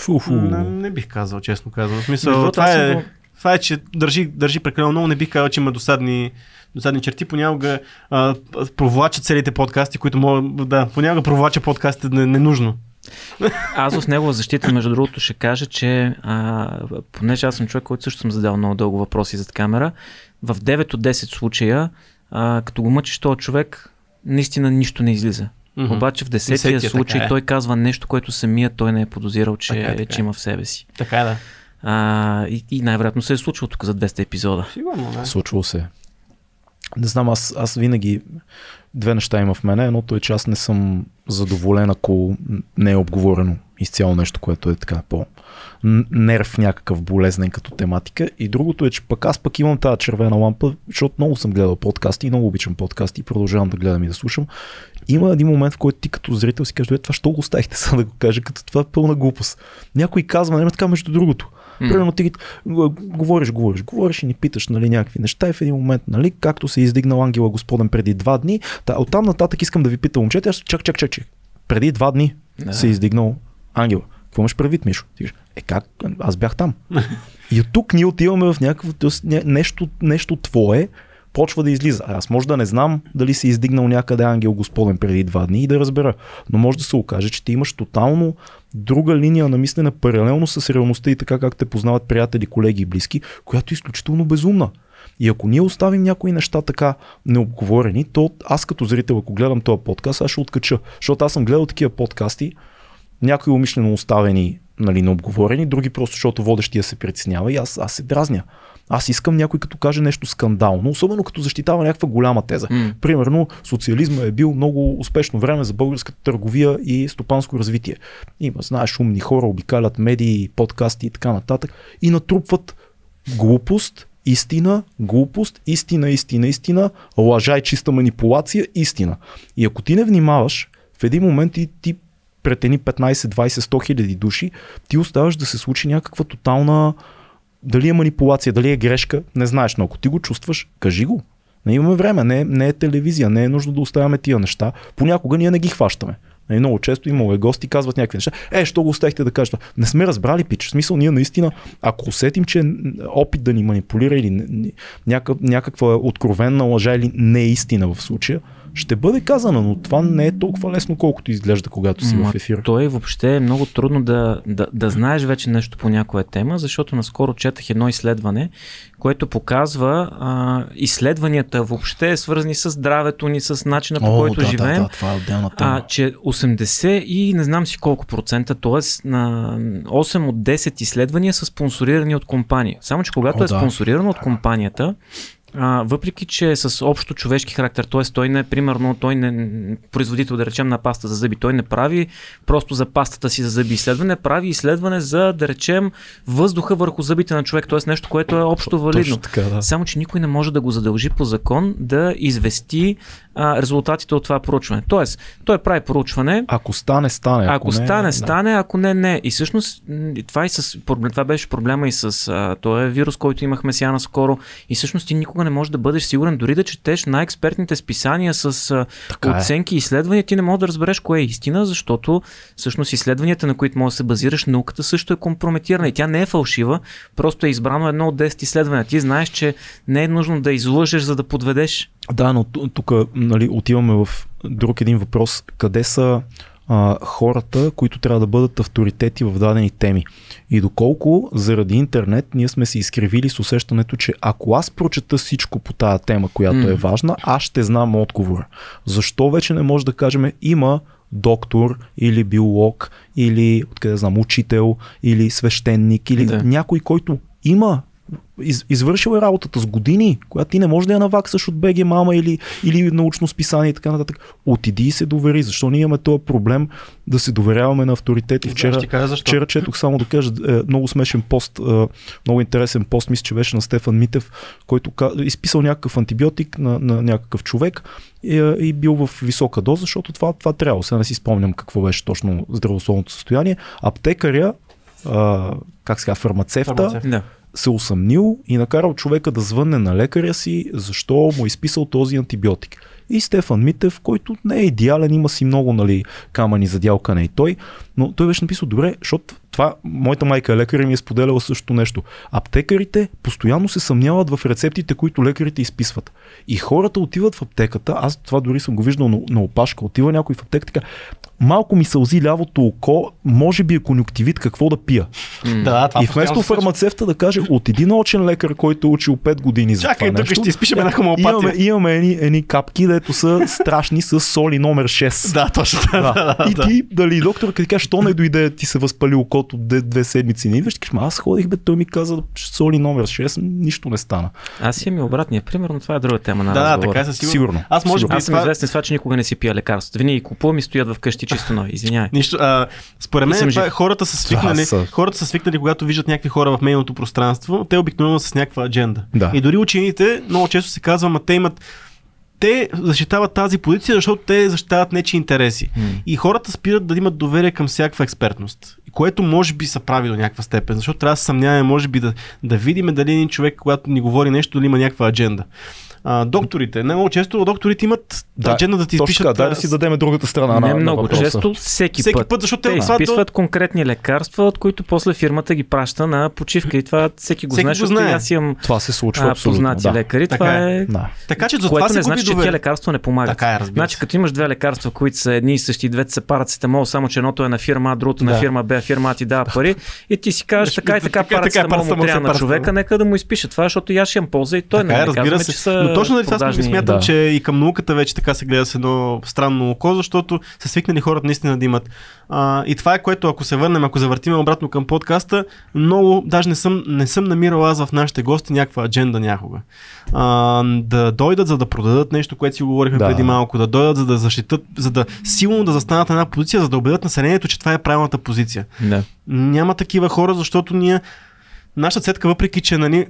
Не, не бих казал, честно казвам. В смисъл, това съм е, го- това е, че държи, държи прекалено много. Не бих казал, че има досадни, досадни черти. Понякога а, провлача целите подкасти, които могат, да, понякога провлача подкастите не- ненужно. Аз в негова защита, между другото, ще кажа, че а, понеже аз съм човек, който също съм задал много дълго въпроси зад камера, в 9 от 10 случая, а, като го мъчиш този човек, наистина нищо не излиза. Мгм. Обаче в десетия Десетия, случай е. той казва нещо, което самия той не е подозирал, че, Така е, така че е. има в себе си. Така е, да. А, и, и най-вероятно се е случило тук за 200 епизода. Сигурно, да. Случвало се. Не знам, аз, аз винаги две неща има в мене. Едното е, че аз не съм задоволен, ако не е обговорено изцяло нещо, което е така по нерв някакъв болезнен като тематика. И другото е, че пък аз пък имам тази червена лампа, защото много съм гледал подкасти много обичам подкасти и продължавам да гледам и да слушам. Има един момент, в който ти като зрител си кажеш, «Е, това що го оставихте сега да го кажа, като това е пълна глупост. Някой казва, няма така между другото. М. Примерно ти говориш, говориш, говориш и ни питаш нали, някакви неща и в един момент, нали, както се е издигнал ангела Господен преди два дни, та, оттам нататък искам да ви питам, момчета, аз чак, чак, чак, чак. Преди два дни Да. се е издигнал ангела. Какво имаш предвид, Мишо? Ти е как? Аз бях там. и от тук ние отиваме в някакво нещо, нещо твое, почва да излиза. Аз може да не знам дали е издигнал някъде ангел Господен преди два дни и да разбера. Но може да се окаже, че ти имаш тотално друга линия на мислене, паралелно с реалността и така как те познават приятели, колеги и близки, която е изключително безумна. И ако ние оставим някои неща така необговорени, то аз като зрител, ако гледам този подкаст, аз ще откача. Защото аз съм гледал такива подкасти, някои умишлено оставени, нали, необговорени, други просто защото водещия се притеснява и аз, аз се дразня. Аз искам някой като каже нещо скандално, особено като защитава някаква голяма теза. М. Примерно, социализма е бил много успешно време за българската търговия и стопанско развитие. Има, знаеш, умни хора, обикалят медии, подкасти и така нататък и натрупват глупост, истина, глупост, истина, истина, истина, лъжа и чиста манипулация, истина. И ако ти не внимаваш, в един момент ти, ти пред едни 15, 20, 100 хиляди души, ти оставаш да се случи някаква тотална дали е манипулация, дали е грешка, не знаеш, но ако ти го чувстваш, кажи го. Не имаме време, не, е- не е телевизия, не е нужно да оставяме тия неща. Понякога ние не ги хващаме. Нали, много често имало е гости, казват някакви неща. Е, що го оставихте да кажете? Не сме разбрали, пич. В смисъл, ние наистина, ако усетим, че опит да ни манипулира или н- н- някакъв, някаква откровенна лъжа или не е истина в случая, ще бъде казана, но това не е толкова лесно, колкото изглежда, когато си Ма, в ефир. Той въобще е много трудно да, да, да знаеш вече нещо по някоя тема, защото наскоро четах едно изследване, което показва а, изследванията въобще свързани с здравето ни, с начина по О, който да, живеем. Да, да, това е отделна тема. А, че 80 и не знам си колко процента, т.е. на 8 от 10 изследвания са спонсорирани от компания. Само, че когато О, е да. спонсорирано от компанията, а, въпреки, че е с общо човешки характер, т.е. той не, примерно, той не, производител, да речем, на паста за зъби, той не прави просто за пастата си за зъби изследване, прави изследване за, да речем, въздуха върху зъбите на човек, т.е. нещо, което е общо валидно. Точно така, да. Само, че никой не може да го задължи по закон да извести а, резултатите от това проучване. Тоест, той прави проучване, Ако стане, стане. ако, Ако, не, стане, да. стане, ако не, не. И всъщност това, и с, това беше проблема и с а, този вирус, който имахме сега наскоро. И всъщност ти никога не можеш да бъдеш сигурен, дори да четеш най-експертните списания с Така е. оценки и изследвания, ти не можеш да разбереш кое е истина, защото всъщност изследванията, на които можеш да се базираш, науката също е компрометирана. И тя не е фалшива, просто е избрано едно от 10 изследвания. Ти знаеш, че не е нужно да излъжеш, за да подведеш. Да, но ту- тук нали, отиваме в друг един въпрос. Къде са а, хората, които трябва да бъдат авторитети в дадени теми? И доколко заради интернет ние сме се изкривили с усещането, че ако аз прочета всичко по тая тема, която М. е важна, аз ще знам отговора. Защо вече не може да кажем има доктор или биолог или откъде знам, учител или свещеник или Да. някой, който има из, извършил е работата с години, която ти не можеш да я наваксаш от БГ мама или, или научно списание и така нататък. Отиди и се довери. Защо ние имаме този проблем да се доверяваме на авторитети? Вчера, кажа вчера четох само да кажа е, много смешен пост, е, много интересен пост, мисля, че беше на Стефан Митев, който ка- изписал някакъв антибиотик на, на някакъв човек и, е, и бил в висока доза, защото това, това трябва. Сега не си спомням какво беше точно здравословното състояние. Аптекаря, а, как сега, фармацевта, Фармацевт. Се усъмнил и накарал човека да звънне на лекаря си, защо му е изписал този антибиотик. И Стефан Митев, който не е идеален, има си много нали, камъни за дялкане и той, но той беше написал, добре, защото това, моята майка е лекар и ми е споделяла също нещо. Аптекарите постоянно се съмняват в рецептите, които лекарите изписват. И хората отиват в аптеката, аз това дори съм го виждал на, на опашка, отива някой в аптека, така, малко ми сълзи лявото око, може би е конюктивит, какво да пия. Да, това И вместо фармацевта да каже, отиди научен лекар, който е учил 5 години за Чакай, това нещо. ще изпишем една хомеопатия. Имаме, имаме едни, едни капки, дето са страшни с соли номер 6. Да, точно. Да, да, да, и ти, дали доктор, като ти каже, що не дойде, ти се възпали окото две, две седмици, не идваш, ти кажеш, «Ма аз ходих, бе, той ми каза, соли номер 6, нищо не стана. Аз имам и обратния пример, но това е друга тема на Да, да, разговора. така е със сигурно. Сигурно. Аз може би Аз съм това... известен с това, че никога не си пия лекарства. Винаги купувам и стоят вкъщи чисто нови. Извинявай. Нищо, а, според мен това, е, жив. хората са свикнали, хората са свикнали, когато виждат някакви хора в медийното пространство, те обикновено са с някаква адженда. Да. И дори учените много често се казва, ма те имат те защитават тази позиция, защото те защитават нечи интереси. М. И хората спират да имат доверие към всякаква експертност. Което може би са прави до някаква степен, защото трябва да се съмняваме, може би да, да видим дали един човек, когато ни говори нещо, дали има някаква адженда. А, докторите, не много често докторите имат Да, да ти Точно изпишат. а, да си дадем другата страна на, не на много въпроса. често, всеки, Всеки път. път, защото Те те изписват конкретни лекарства, от които после фирмата ги праща на почивка и това всеки го Всеки знае, го защото знае. и аз имам Това се случва а, познати да. лекари. Така това е. е Да. Така че за това не значи, че тия доверие. лекарства не помагат. Така е, разбира Значи, като имаш две лекарства, които са едни и същи, двете се парацетамол, само че едното е на фирма А, другото на Да. фирма Б, фирма ти дава пари и ти си кажеш така и така и така, парацетамол трябва на човека, нека да му изпише това, защото аз ще имам полза и той не е, разбира се. Но точно нали това продажни. смятам, Да. че и към науката вече така се гледа с едно странно око, защото са свикнали хората наистина да имат. А, и това е което, ако се върнем, ако завъртим обратно към подкаста, много, даже не съм, не съм намирал аз в нашите гости някаква адженда някога. А, да дойдат, за да продадат нещо, което си говорихме Да. преди малко, да дойдат, за да защитат, за да силно да застанат на една позиция, за да убедят населението, че това е правилната позиция. Да. Няма такива хора, защото ние. Нашата цетка, въпреки че нали,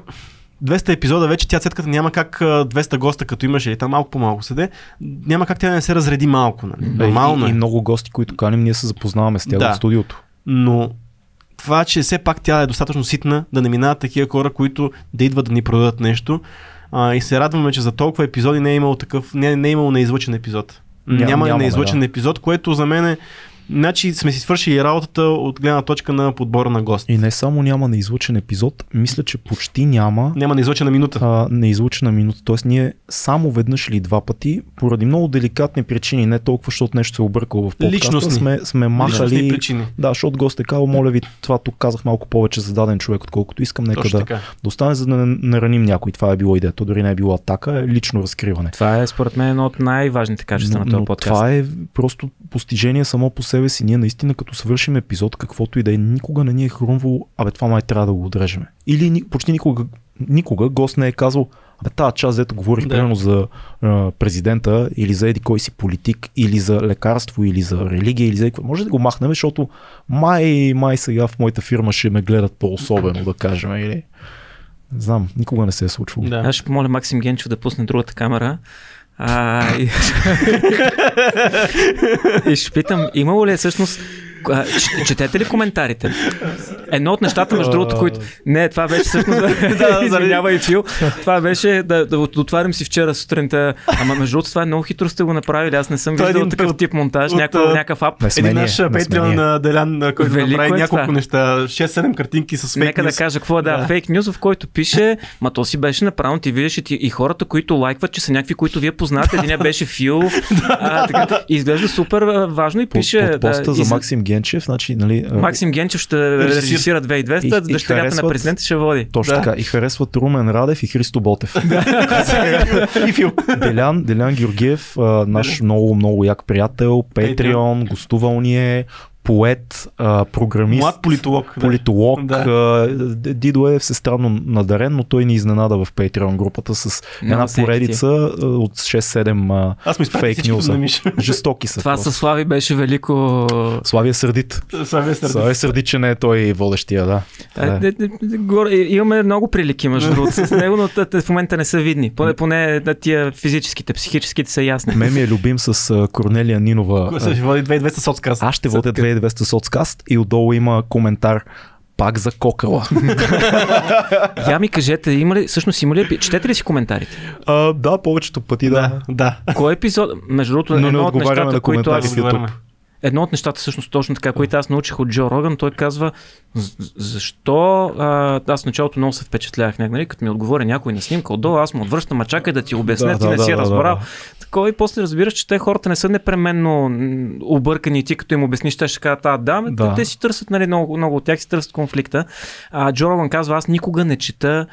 200 епизода вече, тя цетката няма как а, 200 госта, като имаше или там малко по-малко седе, няма как тя да не се разреди малко. Нали? Нормално и, и, е. много гости, които каним, ние се запознаваме с тях Да. в студиото. Но това, че все пак тя е достатъчно ситна, да не минават такива хора, които да идват да ни продадат нещо. А, и се радваме, че за толкова епизоди не е имало такъв, не, не е имало неизлъчен епизод. Ням- Няма нямаме, неизлъчен епизод, което за мен е Значи сме си свършили работата от гледна точка на подбора на гости. И не само няма неизлучен епизод, мисля, че почти няма Няма неизлъчена минута. а, неизлучена минута. Тоест ние само веднъж или два пъти, поради много деликатни причини, не толкова, защото нещо се е объркало в подкаста, Личностни. сме, сме Личностни махали... причини. Да, защото гост е казал, моля ви, това тук казах малко повече за даден човек, отколкото искам, нека Точно да, така. да остане, за да не нараним някой. Това е било идеята. Дори не е било атака, е лично разкриване. Това е според мен едно от най-важните качества на този подкаст. това е просто постижение само по себе си. Ние наистина като свършим епизод, каквото и да е, никога не ни е хрумвало, абе това май трябва да го отрежеме. Или почти никога, никога гост не е казал, абе тази част, дето говорих Да. примерно за а, президента или за еди кой си политик, или за лекарство, или за религия, или за какво. Може да го махнем, защото май, май сега в моята фирма ще ме гледат по-особено, да кажем. Или... Не знам, никога не се е случвало. Да. Аз ще помоля Максим Генчев да пусне другата камера. И... и ще питам, имало ли е всъщност четете ли коментарите? Едно от нещата, между другото, които... Не, това беше всъщност... да, извинявай, Фил. Това беше да, да отварям си вчера сутринта. Ама между другото, това е много хитро сте го направили. Аз не съм е виждал един такъв от- тип монтаж, някакъв, ап. Един наш Patreon на Делян, който Велико направи е няколко неща, 6-7 картинки с фейк Нека да кажа какво е да, фейк нюз, в който пише, ма то си беше направено, ти виждаш и, и хората, които лайкват, че са някакви, които вие познавате. Един беше Фил. а, така, и изглежда супер важно и пише. под поста да, за Максим Генчев, значи, нали, Максим Генчев ще Режисир. режисира 2200, И- и дъщерята на харесват- президента ще води. Точно Да. така. И харесват Румен Радев и Христо Ботев. И фил. Делян, Делян Георгиев, наш много, много як приятел, Патреон, гостувал ни е, поет, а, програмист, Млад политолог. да. политолог. Да. А, Дидо е всестранно надарен, но той ни изненада в Patreon групата с една се поредица от 6-7 а, Аз ми фейк нюза. на. Жестоки са. Това просто. със Слави беше велико. Славия сърдит. Славя сърдит. Славия сърдит, че не е той водещия, да. А, Да. де- де- горе- Имаме много прилики, между другото, с него, но в момента не са видни. Поне, поне да, тия физическите, психическите са ясни. Мен ми е любим с Корнелия Нинова. Ще води 2200 соцкаст. Аз ще водя 2200 соцкаст и отдолу има коментар пак за кокала. Я ми кажете, има ли, всъщност има ли, четете ли си коментарите? а, да, повечето пъти да. Да, да. Кой епизод, между другото, Но не едно от нещата, на които аз YouTube. Едно от нещата, всъщност точно така, които аз научих от Джо Роган, той казва, «З- защо а, аз в началото много се впечатлявах, нали, като ми отговори някой на снимка отдолу, аз му отвръщам, а чакай да ти обясня, Да, ти да, не си да, да, разбрал. да. Такова и после разбираш, че те хората не са непременно объркани и ти като им обясниш, те ще кажат, а, да, Да. Те си търсят, нали, много, много от тях си търсят конфликта. А, Джо Роган казва, аз никога не чета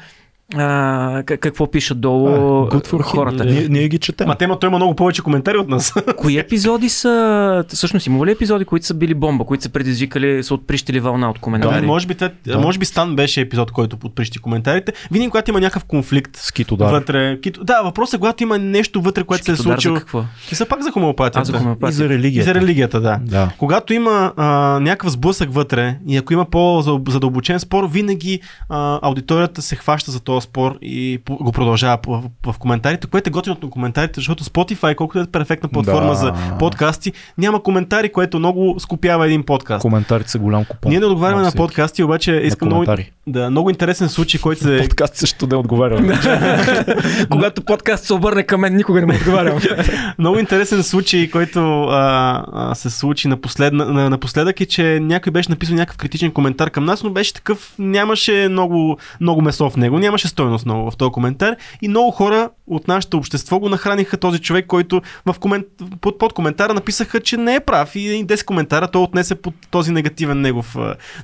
а, какво пишат долу А, good хората. Ние, ние ги четем. Ма тема, той има много повече коментари от нас. Кои епизоди са, всъщност има ли епизоди, които са били бомба, които са предизвикали, са отприщили вълна от коментари? Да, може, би, те, Да. може би Стан беше епизод, който подприщи коментарите. Винаги, когато има някакъв конфликт С Китодар. вътре. Кито... Да, въпросът е, когато има нещо вътре, което се е Шкитодар за случило. какво? И са пак за хомеопатията. А, за И хомеопатия. за И религията. за религията, да. Да. Когато има а, някакъв сблъсък вътре и ако има по-задълбочен спор, винаги а, аудиторията се хваща за този спор и го продължава в, в, коментарите, което е готино на коментарите, защото Spotify, колкото е перфектна платформа Да. за подкасти, няма коментари, което много скопява един подкаст. Коментарите са голям купон. Ние не отговаряме на подкасти, обаче искам много, да, много интересен случай, който се... Подкаст също не отговаряме. Когато подкаст се обърне към мен, никога не му отговарям. Много интересен случай, който а, а, се случи напослед, на, напоследък е, че някой беше написал някакъв критичен коментар към нас, но беше такъв, нямаше много, много месо в него, нямаше стойност много в този коментар и много хора от нашето общество го нахраниха този човек, който в комент, под, под коментара написаха, че не е прав и 10 коментара той отнесе под този негативен негов,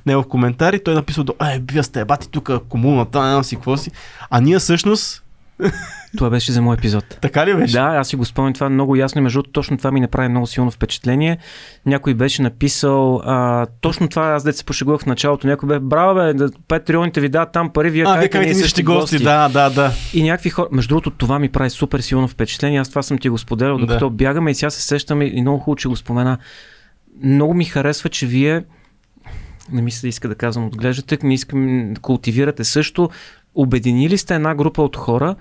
негов коментар и той е написал, ай, вие сте бати тук комуната, не си какво си. А ние всъщност, Това беше за мой епизод. така ли беше? Да, аз си го спомням това много ясно и между другото точно това ми направи много силно впечатление. Някой беше написал а, точно това, аз дете се пошегувах в началото, някой бе, браво бе, да, патрионите ви дадат там пари, вие А, вие ние същи гости, да, да, да. И някакви хора, между другото, това ми прави супер силно впечатление. Аз това съм ти го споделял, Да. докато бягаме и сега се сещаме и много хубаво, че го спомена. Много ми харесва, че вие, не мисля да иска да казвам, отглеждате, не искам да култивирате също. Обединили сте една група от хора,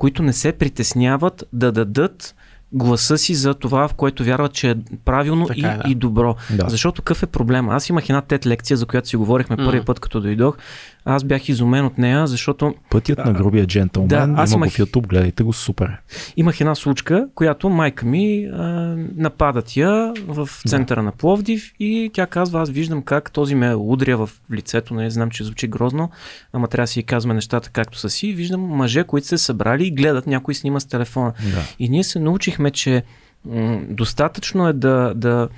които не се притесняват да дадат гласа си за това, в което вярват, че е правилно Така и, е, да. и добро. Да. Защото какъв е проблема? Аз имах една тет лекция, за която си говорихме М. първи път, като дойдох. Аз бях изумен от нея, защото Пътят на грубия джентълмен, Да, да, аз има имах- в YouTube, гледайте го, супер. имах една случка, която майка ми а, нападат я в центъра на Пловдив и тя казва, аз виждам как този ме удря в лицето, не знам, че звучи грозно, ама трябва да си казваме нещата както са си. Виждам мъже, които се събрали и гледат, някой снима с телефона. Да. И ние се научихме, че м- достатъчно е да, да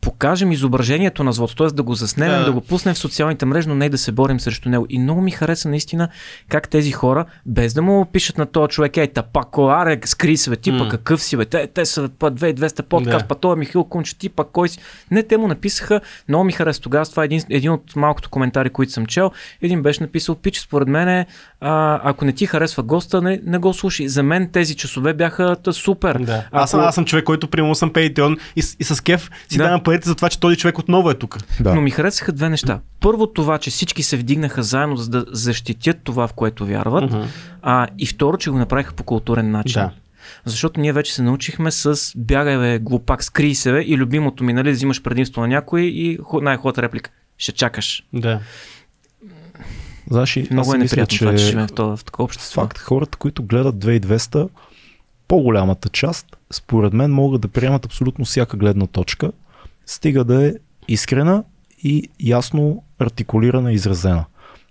покажем изображението на злото, т.е. да го заснемем, Да. да. го пуснем в социалните мрежи, но не и да се борим срещу него. И много ми хареса наистина как тези хора, без да му пишат на този човек, ей, тапако, аре, скри се, бе, ти М. пък какъв си, бе, те, те са па 2200 подкаст, Да. па той е Михил Кунч, ти пък кой си. Не, те му написаха, много ми хареса тогава, това е един, един от малкото коментари, които съм чел. Един беше написал, пич, според мен, а, ако не ти харесва госта, не, не го слушай. За мен тези часове бяха та, супер. Да. Аз, съм, Ако- аз съм човек, който примерно съм Patreon и, с- и с кеф си Да. давам парите за това, че този човек отново е тук. Да. Но ми харесаха две неща. Първо това, че всички се вдигнаха заедно, за да защитят това, в което вярват. Мгм. А, и второ, че го направиха по културен начин. Да. Защото ние вече се научихме с бягай бе, глупак, скрий се бе, и любимото ми, нали, взимаш предимство на някой и ху- най-хубавата реплика. Ще чакаш. Да. Знаеш, Много е мисля, неприятно това, че живеем в, това, в такова общество. Факт, хората, които гледат 2200, по-голямата част, според мен, могат да приемат абсолютно всяка гледна точка, стига да е искрена и ясно артикулирана и изразена.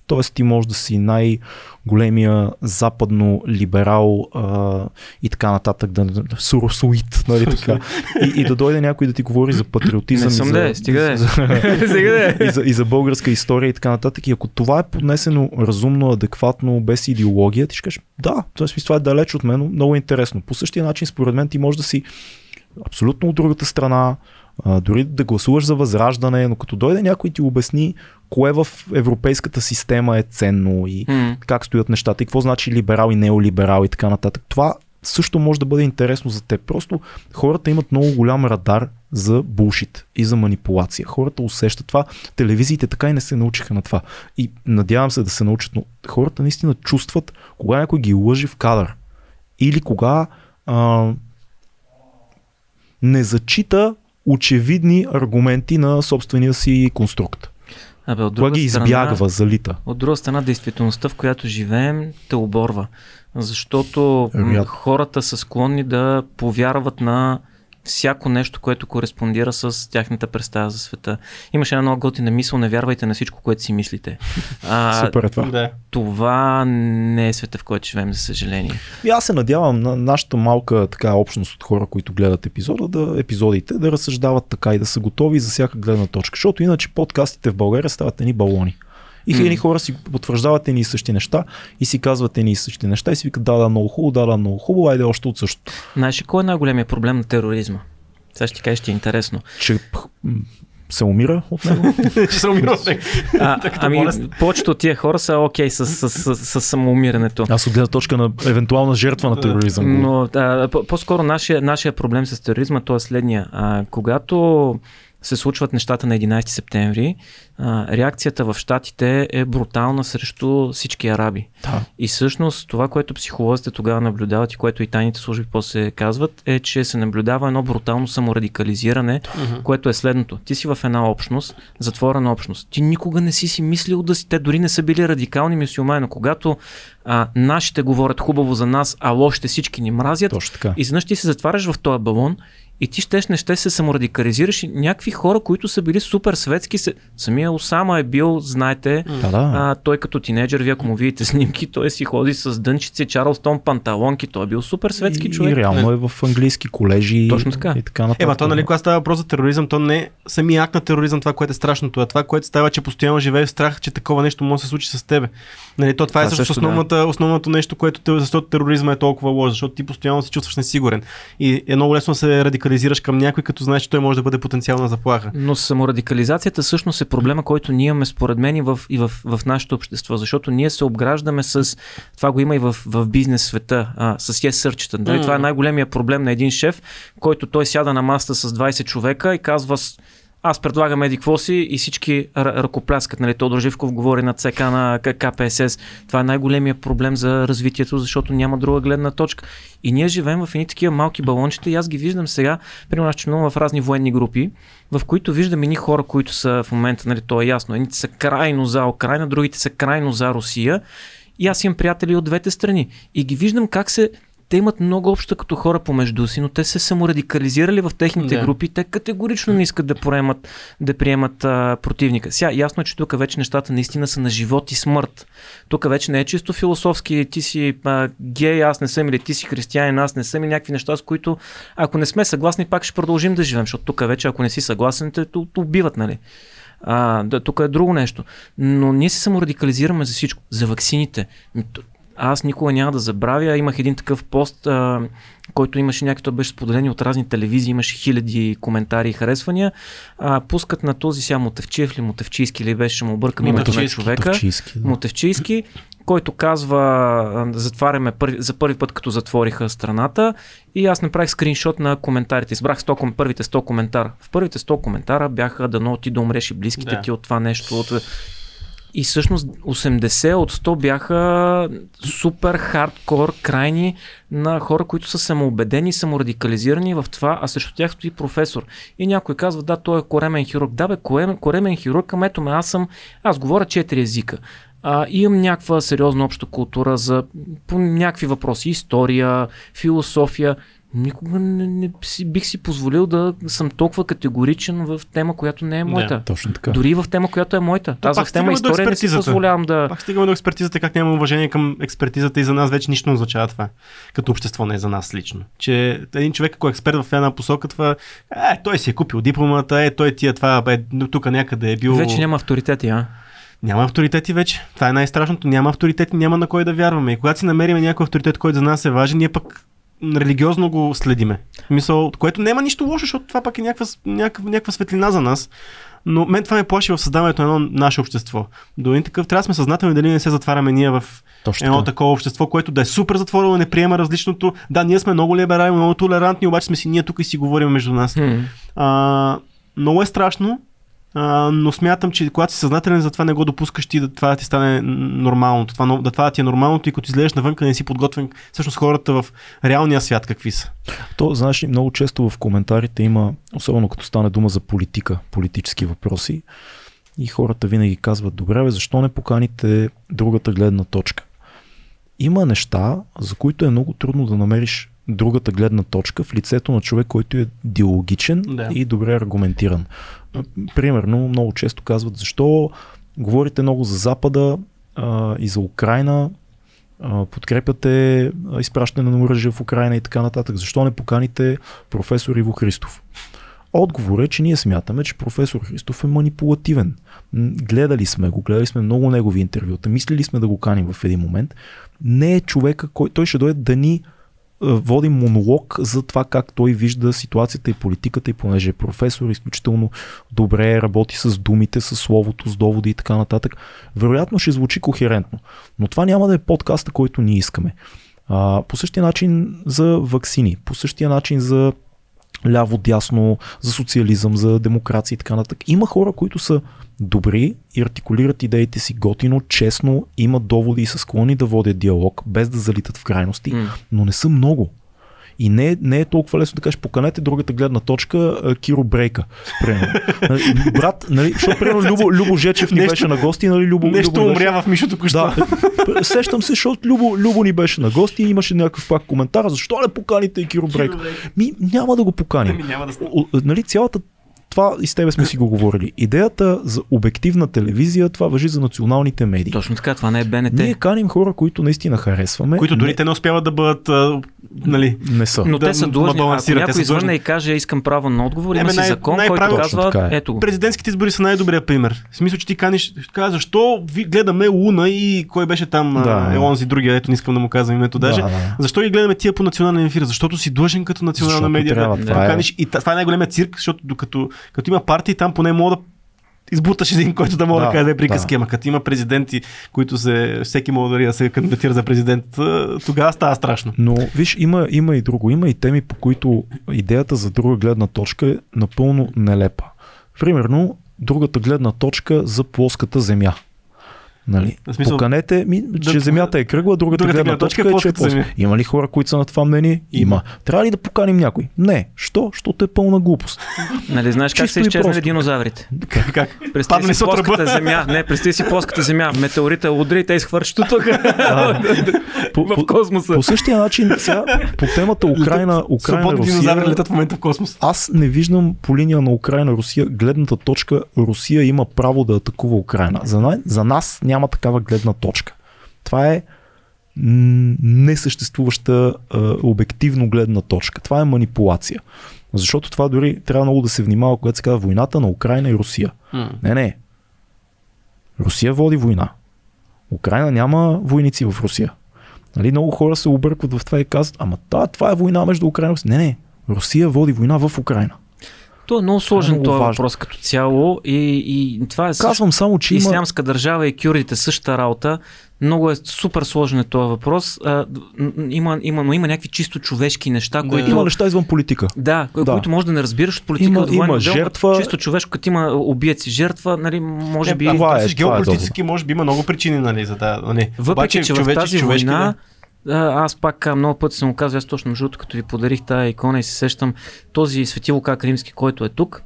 Тоест ти можеш да си най-големия западно либерал а, и така нататък, да, суросуит, нали така. И, и да дойде някой да ти говори за патриотизъм. Не съм и за, да е, стига да е. за- Сега да е. и, за, и за българска история и така нататък. И ако това е поднесено разумно, адекватно, без идеология, ти ще кажеш, да, т.е. това е далеч от мен, но много интересно. По същия начин, според мен, ти можеш да си абсолютно от другата страна, а, дори да гласуваш за възраждане, но като дойде някой ти обясни кое в европейската система е ценно и М. как стоят нещата и какво значи либерал и неолиберал и така нататък. Това също може да бъде интересно за теб. Просто хората имат много голям радар за булшит и за манипулация. Хората усещат това. Телевизиите така и не се научиха на това. И надявам се да се научат, но хората наистина чувстват кога някой ги лъжи в кадър. Или кога а, не зачита очевидни аргументи на собствения си конструкт. Абе, от друга ги страна, избягва, залита. От друга страна, действителността, в която живеем, те оборва. Защото Вероятно. хората са склонни да повярват на всяко нещо, което кореспондира с тяхната представа за света. Имаше една много готина мисъл, не вярвайте на всичко, което си мислите. А, Супер е това. Да. това не е света, в който живеем, за съжаление. И аз се надявам на нашата малка така общност от хора, които гледат епизода, да, епизодите, да разсъждават така и да са готови за всяка гледна точка. Защото иначе подкастите в България стават едни балони. И М. хора си потвърждават едни и същи неща и си казват едни и същи неща и си викат да, да, много хубаво, да, да, много хубаво, айде още от същото. Знаеш ли кой е най-големият проблем на тероризма? Сега ще ти кажа, ще е интересно. Че се умира от него. Се умира от него. Ами, повечето от тия хора са окей с, с, с, с самоумирането. Аз от гледна точка на евентуална жертва на тероризъм. Но а, по- по-скоро нашия, нашия проблем с тероризма то е следния. А, когато се случват нещата на 11 септември, а, реакцията в Штатите е брутална срещу всички араби. Да. И всъщност това, което психолозите тогава наблюдават и което и тайните служби после казват, е, че се наблюдава едно брутално саморадикализиране, Мгм. което е следното. Ти си в една общност, затворена общност. Ти никога не си си мислил да си. Те дори не са били радикални мюсюлмани, но когато а, нашите говорят хубаво за нас, а лошите всички ни мразят, изведнъж ти се затваряш в този балон и ти щеш не ще се саморадикализираш и някакви хора, които са били супер светски, се... самия Осама е бил, знаете, Да, да. а, той като тинейджър, вие ако му видите снимки, той си ходи с дънчици, Чарлстон панталонки, той е бил супер светски и, човек. и реално е в английски колежи Точно така. и така нататък. Ема то, нали, когато става въпрос за тероризъм, то не е самия акт на тероризъм, това, което е страшното, а това, което става, че постоянно живееш в страх, че такова нещо може да се случи с теб. Нали, то това е Това също, основната, основното нещо, което защото тероризма е толкова лош, защото ти постоянно се чувстваш несигурен. И е много лесно да се радикализираш към някой, като знаеш, че той може да бъде потенциална заплаха. Но саморадикализацията всъщност е проблема, който ние имаме според мен и в, и в, в нашето общество, защото ние се обграждаме с, това го има и в, в бизнес света, а, с yes сърчета. Дали, М. Това е най-големия проблем на един шеф, който той сяда на маста с 20 човека и казва аз предлагам еди какво си и всички ръкопляскат. Нали? Тодор Живков говори на ЦК на КПСС. Това е най-големия проблем за развитието, защото няма друга гледна точка. И ние живеем в едни такива малки балончета и аз ги виждам сега, примерно аз членувам в разни военни групи, в които виждам едни хора, които са в момента, нали, то е ясно, едните са крайно за Украина, другите са крайно за Русия. И аз имам приятели от двете страни. И ги виждам как се те имат много общо като хора помежду си, но те се саморадикализирали в техните да. групи, те категорично не искат да приемат, да приемат а, противника. Сега, ясно е, че тук вече нещата наистина са на живот и смърт. Тук вече не е чисто философски, ти си а, гей, аз не съм, или ти си християнин, аз не съм, и някакви неща, с които, ако не сме съгласни, пак ще продължим да живеем, защото тук вече, ако не си съгласен, те убиват, нали? А, да, тук е друго нещо. Но ние се саморадикализираме за всичко. За ваксините аз никога няма да забравя. Имах един такъв пост, а, който имаше някакви, той беше споделени от разни телевизии, имаше хиляди коментари и харесвания. А, пускат на този сега Мотевчиев ли, Мотевчийски ли беше, му объркам името на човека. Мотевчийски, да. Мотевчийски, който казва, затваряме първи, за първи път, като затвориха страната. И аз направих скриншот на коментарите. Избрах 100, първите 100 коментара. В първите 100 коментара бяха дано ти да умреш и близките да. ти от това нещо. От и всъщност 80 от 100 бяха супер хардкор, крайни на хора, които са самоубедени, саморадикализирани в това, а срещу тях стои професор. И някой казва, да, той е коремен хирург. Да, бе, коремен, хирург, ами ето ме, аз съм, аз говоря четири езика. А, имам някаква сериозна обща култура за по някакви въпроси, история, философия никога не, не си, бих си позволил да съм толкова категоричен в тема, която не е моята. Да, точно така. Дори в тема, която е моята. То, Аз в тема история не си позволявам да... Пак стигаме до експертизата, как няма уважение към експертизата и за нас вече нищо не означава това. Като общество не е за нас лично. Че един човек, ако е експерт в една посока, това е, той си е купил дипломата, е, той тия това, е, тук някъде е бил... Вече няма авторитети, а? Няма авторитети вече. Това е най-страшното. Няма авторитети, няма на кой да вярваме. И когато си намерим някой авторитет, който за нас е важен, ние пък религиозно го следиме. Мисъл, което няма нищо лошо, защото това пак е някаква, някаква, някаква светлина за нас. Но мен това ме плаши в създаването на едно наше общество. До един такъв трябва да сме съзнателни дали не се затваряме ние в Точно едно такова общество, което да е супер затворено, не приема различното. Да, ние сме много либерални, много толерантни, обаче сме си ние тук и си говорим между нас. Hmm. А, много е страшно, а, но смятам, че когато си съзнателен за това не го допускаш ти да това да ти стане нормалното, това, да това да ти е нормалното и като излезеш навън, не си подготвен всъщност хората в реалния свят какви са. То, знаеш, много често в коментарите има, особено като стане дума за политика, политически въпроси, и хората винаги казват, добре, бе, защо не поканите другата гледна точка? Има неща, за които е много трудно да намериш другата гледна точка в лицето на човек, който е диалогичен да. и добре аргументиран. Примерно, много често казват, защо говорите много за Запада а, и за Украина, а, подкрепяте изпращане на оръжие в Украина и така нататък. Защо не поканите професор Иво Христов? Отговор е, че ние смятаме, че професор Христов е манипулативен. Гледали сме го, гледали сме много негови интервюта, мислили сме да го каним в един момент. Не е човека, който той ще дойде да ни води монолог за това как той вижда ситуацията и политиката и понеже е професор, изключително добре работи с думите, с словото, с доводи и така нататък. Вероятно ще звучи кохерентно, но това няма да е подкаста, който ние искаме. А, по същия начин за вакцини, по същия начин за ляво-дясно, за социализъм, за демокрация и така нататък. Има хора, които са добри и артикулират идеите си готино, честно, имат доводи и са склонни да водят диалог, без да залитат в крайности, mm. но не са много. И не, не е толкова лесно да кажеш, поканете другата гледна точка, Киро Брейка. Нали, брат, нали, защото примерно Любо, Любо Жечев ни нещо, беше на гости, нали, Любо, нещо Любо умря беше... в Мишото Да, сещам се, защото Любо, Любо ни беше на гости и имаше някакъв пак коментар, защо не поканите Киро Брейка? Ми, няма да го поканим. Ми, няма да... Нали, цялата това и с тебе сме си го говорили. Идеята за обективна телевизия, това въжи за националните медии. Точно така, това не е БНТ. Ние каним хора, които наистина харесваме. Които дори не... те не успяват да бъдат. А, нали, не са. Но да, те са длъжни. Ако някой извърне и каже, искам право на отговор, има си закон, най- който казва, е. ето го. Президентските избори са най-добрият пример. В смисъл, че ти каниш, казва, защо ви гледаме Луна и кой беше там, да, е онзи другия, ето не искам да му казвам името даже. Да, да. Защо ги гледаме тия по национален ефир? Защото си длъжен като национална медия да, да, е... каниш. И това е най-големият цирк, защото докато като има партии, там поне мога да избуташ един, който да мога да, да каже приказки. Да. Ама като има президенти, които се, всеки може дори да се кандидатира за президент, тогава става страшно. Но виж, има, има и друго. Има и теми, по които идеята за друга гледна точка е напълно нелепа. примерно, другата гледна точка за плоската земя. Нали? В смисъл- Поканете ми, че Да- земята е кръгла, другата, другата гледна точка е, че е плоската плоска. земя. Има ли хора, които са на това мнение? Има. Трябва ли да поканим някой? Не. Що? Защото е пълна глупост. Нали, знаеш как са и изчезнали динозаврите? Как? как? Паднали си плоската земя. Не, представи си плоската земя. Метеорита удри и те изхвърчат тук По, в космоса. по същия начин, сега, по темата Украина, Украина, динозаври Русия, летат в момента в космос. аз не виждам по линия на Украина, Русия, гледната точка, Русия има право да атакува Украина. За, за нас няма такава гледна точка. Това е несъществуваща а, обективно гледна точка. Това е манипулация. Защото това дори трябва много да се внимава, когато се казва войната на Украина и Русия. Не, не. Русия води война. Украина няма войници в Русия. Нали, много хора се объркват в това и казват, ама да, това е война между Украина и Русия. Не, не. Русия води война в Украина. То е много сложен много този важно. въпрос като цяло и, и това е също Казвам само, че има... Ислямска държава и кюрдите същата работа. Много е супер сложен е този въпрос. А, има, има, но има някакви чисто човешки неща, Да. които... Има неща извън политика. Да, да, Да. които може да не разбираш от политика. Има- от има дело, жертва. Чисто човешко, като има убиец и жертва, нали, може би... Е, това това е- е, това е геополитически може би има много причини, нали, за да... Нали. Въпреки, Обаче, че в човече- тази човешки, война, да. А, аз пак много пъти съм го казал, аз точно между като ви подарих тази икона и се сещам, този свети Лука Кримски, който е тук,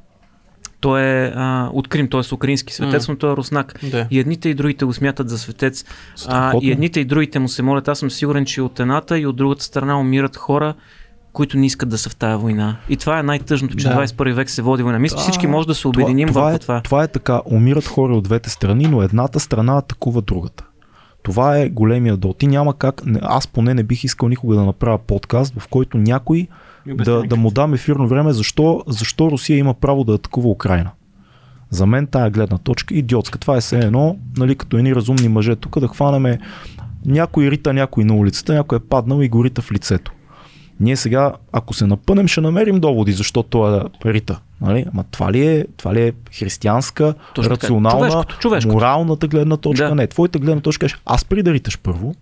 той е а, от Крим, т.е. украински светец, М. но той е руснак. Да. И едните и другите го смятат за светец. А, и едните и другите му се молят. Аз съм сигурен, че от едната и от другата страна умират хора, които не искат да са в тая война. И това е най-тъжното, че Да. 21 век се води война. Мисля, че всички може да се обединим това, върху е, това. това е така. Умират хора от двете страни, но едната страна атакува другата. Това е големия дол. Ти няма как. Аз поне не бих искал никога да направя подкаст, в който някой да, да му дам ефирно време, защо, защо Русия има право да атакува Украина. За мен тая гледна точка е идиотска. Това е все едно, нали, като едни разумни мъже тук да хванеме някой рита някой на улицата, някой е паднал и го рита в лицето. Ние сега, ако се напънем, ще намерим доводи, защо той е рита. Нали? Ама това ли е, това ли е християнска, Точно рационална, Човешкото, човешкото. моралната гледна точка? Да. Не, твоята гледна точка е, аз при да риташ първо,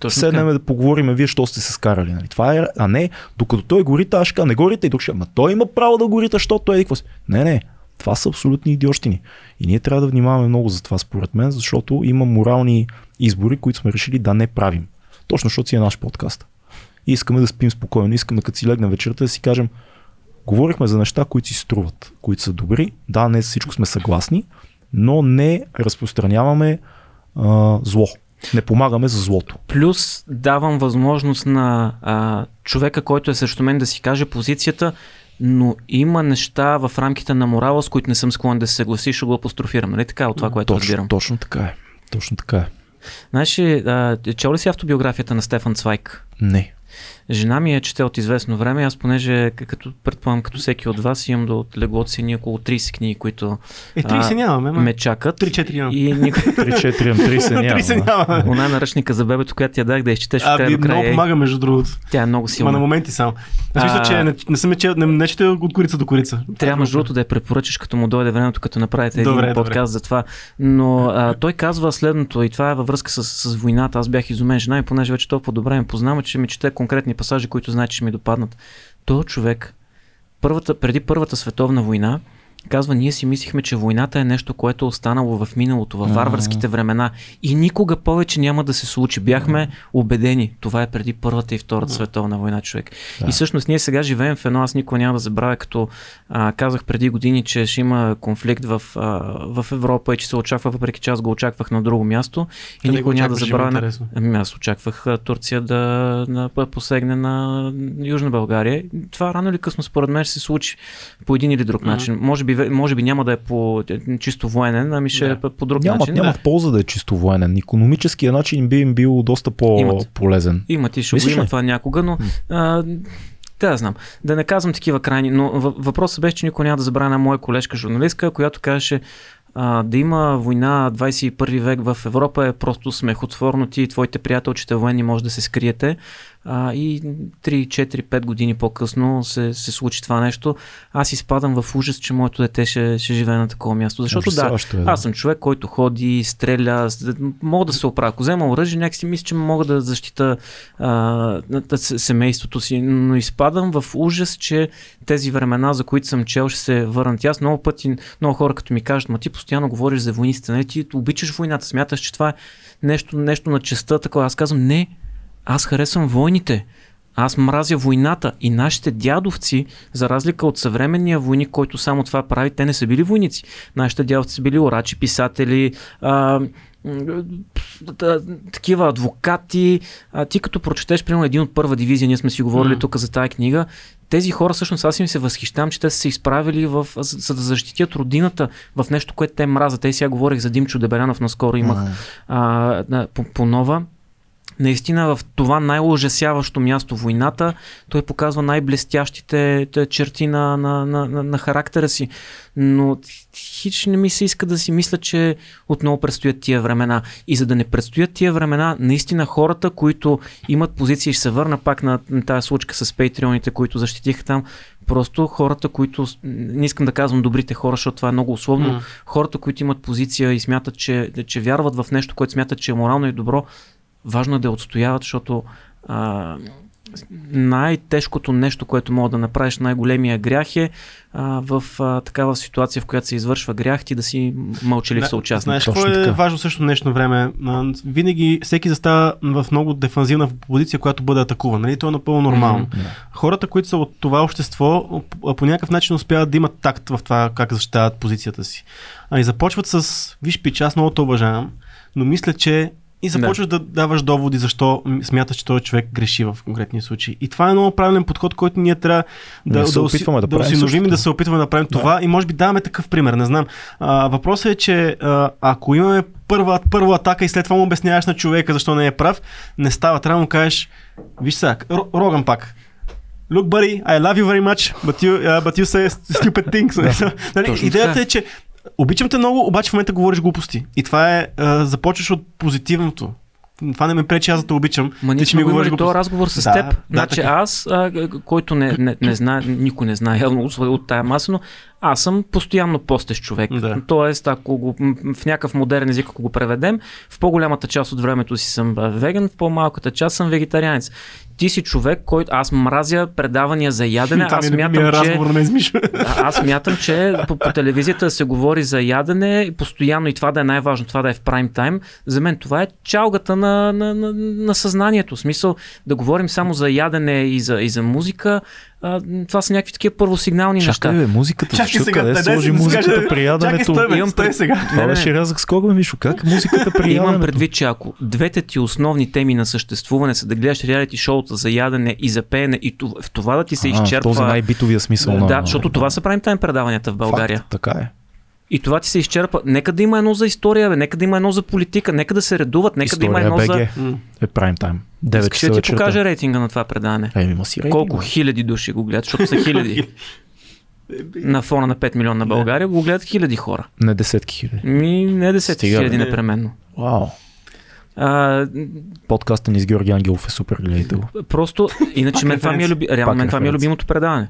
Точно седнем да поговорим, вие що сте се скарали. Нали? Това е, а не, докато той го рита, аз не го рита и тук ще, ама той има право да го рита, защото е какво си. Не, не, това са абсолютни идиощини. И ние трябва да внимаваме много за това, според мен, защото има морални избори, които сме решили да не правим. Точно защото си е наш подкаст. И искаме да спим спокойно, искаме като си легнем вечерта да си кажем, говорихме за неща, които си струват, които са добри. Да, не всичко сме съгласни, но не разпространяваме а, зло. Не помагаме за злото. Плюс давам възможност на а, човека, който е срещу мен да си каже позицията, но има неща в рамките на морала, с които не съм склонен да се съгласи, ще го апострофирам. Нали така от това, което точно, разбирам? точно така е. Точно така е. Знаеш, чел ли си автобиографията на Стефан Цвайк? Не. Жена ми е чете от известно време, аз понеже, като предполагам, като всеки от вас, имам до леглото си ни около 30 книги, които Е, 30 А, нямаме, ма. ме чакат. 3-4 имам. И никой... 3-4 м 30 няма. 30 нямаме. Она наръчника за бебето, която ти я дах да изчетеш от края до края. много помага, между другото. Тя е много Ма силна. на моменти само. В смисъл, А. че не, не съм чел, не, не чете от корица до корица. Трябва между другото да я препоръчаш, като му дойде времето, като направите един Добре, подкаст за това. Но а, той казва следното, и това е във връзка с, с войната. Аз бях изумен жена и понеже вече толкова добре ме познава, че ми чете конкретни пасажи, които знае, че ми допаднат. Той човек, първата, преди Първата световна война, казва, ние си мислихме, че войната е нещо, което е останало в миналото, в варварските времена и никога повече няма да се случи. Бяхме убедени. Това е преди Първата и Втората световна война, човек. Да. И всъщност ние сега живеем в едно, аз никога няма да забравя, като а, казах преди години, че ще има конфликт в, а, в Европа и че се очаква, въпреки че аз го очаквах на друго място. И никога няма да забравя. Ами аз очаквах а, Турция да на, посегне на Южна България. Това рано или късно според мен ще се случи по един или друг начин. Може би, може би няма да е по е, чисто военен, ами ще Да. е по- друг Нямат, начин. нямат полза да е чисто военен. Економическия начин би им бил доста Имат. по-полезен. Има ти ще го има това някога, но а, да, да знам. Да не казвам такива крайни, но въ- въпросът беше, че никой няма да забравя една моя колежка журналистка, която казваше а, да има война 21 век в Европа е просто смехотворно. Ти и твоите приятелчета военни може да се скриете. А, и 3, 4, 5 години по-късно се, се случи това нещо. Аз изпадам в ужас, че моето дете ще, ще живее на такова място. Защото да, е, да. аз съм човек, който ходи, стреля, мога да се оправя. Ако взема оръжие, някакси мисля, че мога да защита а, семейството си, но изпадам в ужас, че тези времена, за които съм чел, ще се върнат. Аз много пъти, много хора като ми кажат, ма ти постоянно говориш за войниците, нали? ти обичаш войната, смяташ, че това е нещо, нещо на честа, такова. Аз казвам, не, аз харесвам войните. Аз мразя войната и нашите дядовци, за разлика от съвременния войник, който само това прави, те не са били войници. Нашите дядовци са били орачи, писатели, а, такива адвокати. А, ти като прочетеш, примерно, един от първа дивизия, ние сме си говорили М. тук за тази книга, тези хора всъщност аз им се възхищавам, че те са се изправили в, за, за да защитят родината в нещо, което те мразят. Те сега говорих за Димчо Дебелянов, наскоро имах М. а, по, по нова. Наистина в това най-ужасяващо място войната, той показва най-блестящите те, черти на, на, на, на, характера си. Но хич не ми се иска да си мисля, че отново предстоят тия времена. И за да не предстоят тия времена, наистина хората, които имат позиции, ще се върна пак на, на тази случка с патреоните, които защитиха там, просто хората, които, не искам да казвам добрите хора, защото това е много условно, М. хората, които имат позиция и смятат, че, че вярват в нещо, което смятат, че е морално и добро, важно е да я отстояват, защото а, най-тежкото нещо, което мога да направиш, най-големия грях е а, в а, такава ситуация, в която се извършва грях, ти да си мълчалив съучастник. Знаеш, какво е така. важно също днешно време? А, Винаги всеки застава в много дефанзивна позиция, която бъде атакуван. Нали? То е напълно нормално. Мгм. Да. Хората, които са от това общество, по, по някакъв начин успяват да имат такт в това как защитават позицията си. А и започват с, виж пич, аз много те уважавам, но мисля, че и започваш да. да даваш доводи защо смяташ, че този човек греши в конкретния случай. И това е много правилен подход, който ние трябва да, уси- опитваме да да осиновим и да се опитваме да правим Да. това. И може би даваме такъв пример, не знам. А, въпросът е, че а, ако имаме първа, първа атака и след това му обясняваш на човека защо не е прав, не става. Трябва да му кажеш, виж сега, Ро- Роган пак. Look, buddy, I love you very much, but you, uh, but you say stupid things. нали? Идеята е, че обичам те много, обаче в момента говориш глупости. И това е, а, започваш от позитивното. Това не ме пречи аз да те обичам. Ма ние сме ми го говориш имали този разговор с Да, теб. да, значи така. аз, а, който не, не, не знае, никой не знае явно от тая маса, но аз съм постоянно постещ човек. Да. Тоест, ако го, в някакъв модерен език, ако го преведем, в по-голямата част от времето си съм веган, в по-малката част съм вегетарианец. Ти си човек, който аз мразя предавания за ядене. Това аз е мятам, че... Аз мятам, че по, по телевизията се говори за ядене и постоянно и това да е най-важно, това да е в прайм тайм. За мен това е чалгата на, на, на, на съзнанието. В смисъл да говорим само за ядене и за, и за музика. А, това са някакви такива първосигнални Чакай, неща. бе, музиката. Чакай сега, къде дай сложи да музиката при Чакай, яденето? стой, бе, Имам стой сега. Това беше рязък с кого, Мишо? Как музиката при Имам яденето? предвид, че ако двете ти основни теми на съществуване са да гледаш реалити шоута за ядене и за пеене и това, в това да ти се А, изчерпва... този най-битовия смисъл на... да, защото това са правим тайм предаванията в България. Факт, така е. И това ти се изчерпа. Нека да има едно за история, бе. нека да има едно за политика, нека да се редуват, нека да има История едно БГ за... Е прайм тайм. 9 Искаш часа да ти вечерта. покажа рейтинга на това предаване. Еми, има си рейтинг. Колко хиляди души го гледат, защото са хиляди. на фона на 5 милиона на България го гледат хиляди хора. Не десетки хиляди. Ми, не десетки Стига, хиляди Не. непременно. Вау. А, Подкаста ни с Георги Ангелов е супер, гледайте го. просто, иначе мен това ми е, люби... реално мен това ми е любимото предаване.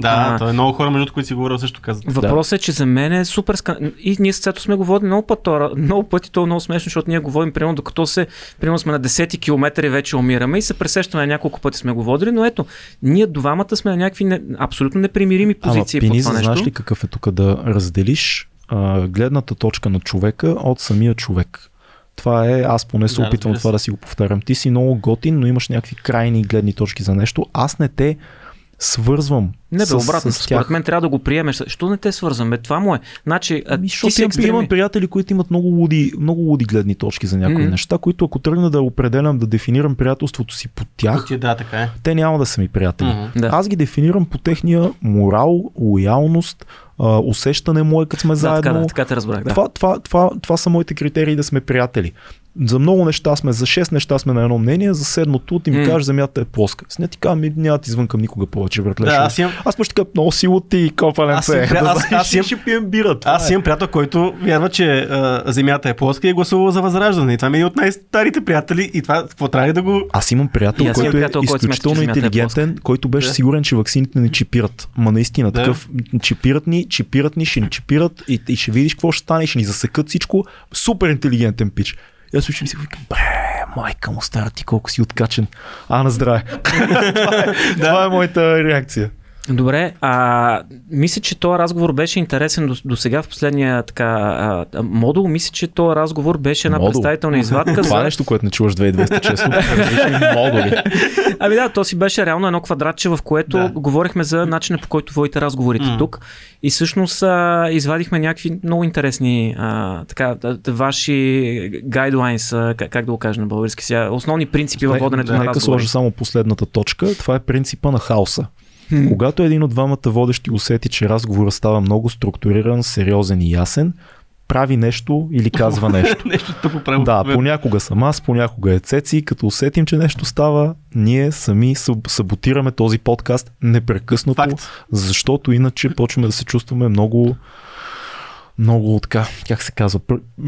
Да, А. то е много хора, между които си говорил, също казват. Въпросът е, че за мен е супер скан... И ние с Цето сме го водили много, път, това- много пъти, то е много смешно, защото ние говорим, примерно, докато се, примерно сме на 10 км и вече умираме и се пресещаме няколко пъти сме го водили, но ето, ние двамата сме на някакви не... абсолютно непримирими позиции Ама, по Пиниза, това нещо. знаеш ли какъв е тук да разделиш а, гледната точка на човека от самия човек? Това е, аз поне се Да, опитвам това да си го повтарям. Ти си много готин, но имаш някакви крайни гледни точки за нещо. Аз не те свързвам. Не, бе, обратно, с според мен трябва да го приемеш. Що не те свързвам? Бе, това му е. Значи, а, Ами, ти си имам, екстреми... имам приятели, които имат много луди, много луди гледни точки за някои Мгм. неща, които ако тръгна да определям, да дефинирам приятелството си по тях, Ти, да, така е. те няма да са ми приятели. Мгм. Да. Аз ги дефинирам по техния морал, лоялност, усещане мое, като сме Да, заедно. така, да, така те разбрах. Да. Това, това, това, това са моите критерии да сме приятели. За много неща сме, за 6 неща сме на едно мнение, за седмото ти ми М. кажеш земята е плоска. С не ти казвам, няма ти извън към никога повече, братле. Да, аз имам, Аз почти така много си от и Аз, копаленце. имам, Да аз, аз, имам, ще пием бира. аз е. имам приятел, който вярва, че а, земята е плоска и е гласувал за възраждане. И това ми е един от най-старите приятели. И това, какво трябва да го... Аз имам приятел, аз имам който е приятел, който смята, изключително Земята е интелигентен, който беше Да. сигурен, че ваксините не чипират. Ма наистина, Да. такъв чипират ни, чипират ни, ще ни чипират и, и ще видиш какво ще стане, и ще ни засекат всичко. Супер интелигентен пич. И аз слушам си викам, бре, майка му стара ти колко си откачен. А, на здраве. това, е, това е моята реакция. Добре, а, мисля, че този разговор беше интересен до, до сега в последния така, а, модул. Мисля, че този разговор беше една Модул? представителна извадка. Това е за... нещо, което не чуваш 2200 често. Модули. Ами да, то си беше реално едно квадратче, в което Да. говорихме за начина по който водите разговорите М. тук. И всъщност а, извадихме някакви много интересни а, така, ваши гайдлайнс, как, как да го кажа на български сега, основни принципи във воденето на Нека разговори. сложа само последната точка. Това е принципа на хаоса. Когато един от двамата водещи усети, че разговора става много структуриран, сериозен и ясен, прави нещо или казва нещо. Нещо тъпо правило. Да, понякога съм аз, понякога е Цеци. Като усетим, че нещо става, ние сами саб- саботираме този подкаст непрекъснато, Факт. защото иначе почваме да се чувстваме много, много така, как се казва,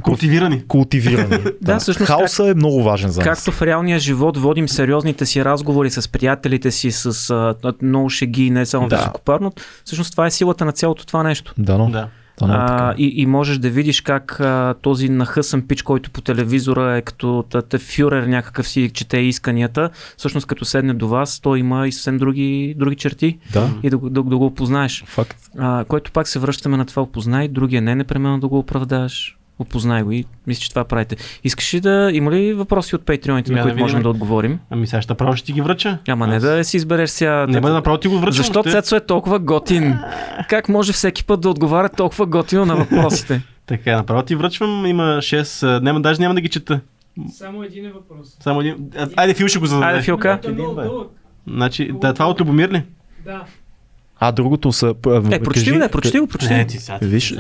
Култивирани. култивирани. Да, всъщност Хаоса е много важен за нас. Както в реалния живот водим сериозните си разговори с приятелите си, с а, много шеги, не само Да. високопарно, всъщност това е силата на цялото това нещо. Да, но. Да. Е. А, и, и можеш да видиш как а, този нахъсан пич, който по телевизора е като т- т- фюрер някакъв си чете исканията, всъщност като седне до вас, той има и съвсем други, други черти Да, и да, да, да го опознаеш. факт. А, което пак се връщаме на това опознай, другия не непременно да го оправдаш. Опознай го и мисля, че това правите. Искаш ли да... Има ли въпроси от патреоните, на да които можем видим. да отговорим? Ами сега ще направо ще ти ги връча. Ама не Аз- да си избереш сега. Не, бе, направо ти го връчам. Защо ще- Цецо е толкова готин? Как може всеки път да отговаря толкова готино на въпросите? Така, направо ти връчвам. Има 6. Няма, даже няма да ги чета. Само един е въпрос. Само един. Айде, Фил ще го зададе. Айде, Филка. Е. Значи, да, това от Любомир ли? Да. А другото са... Е, прочети го, не, прочети го, прочети. Не, ти сега. ти- Виж,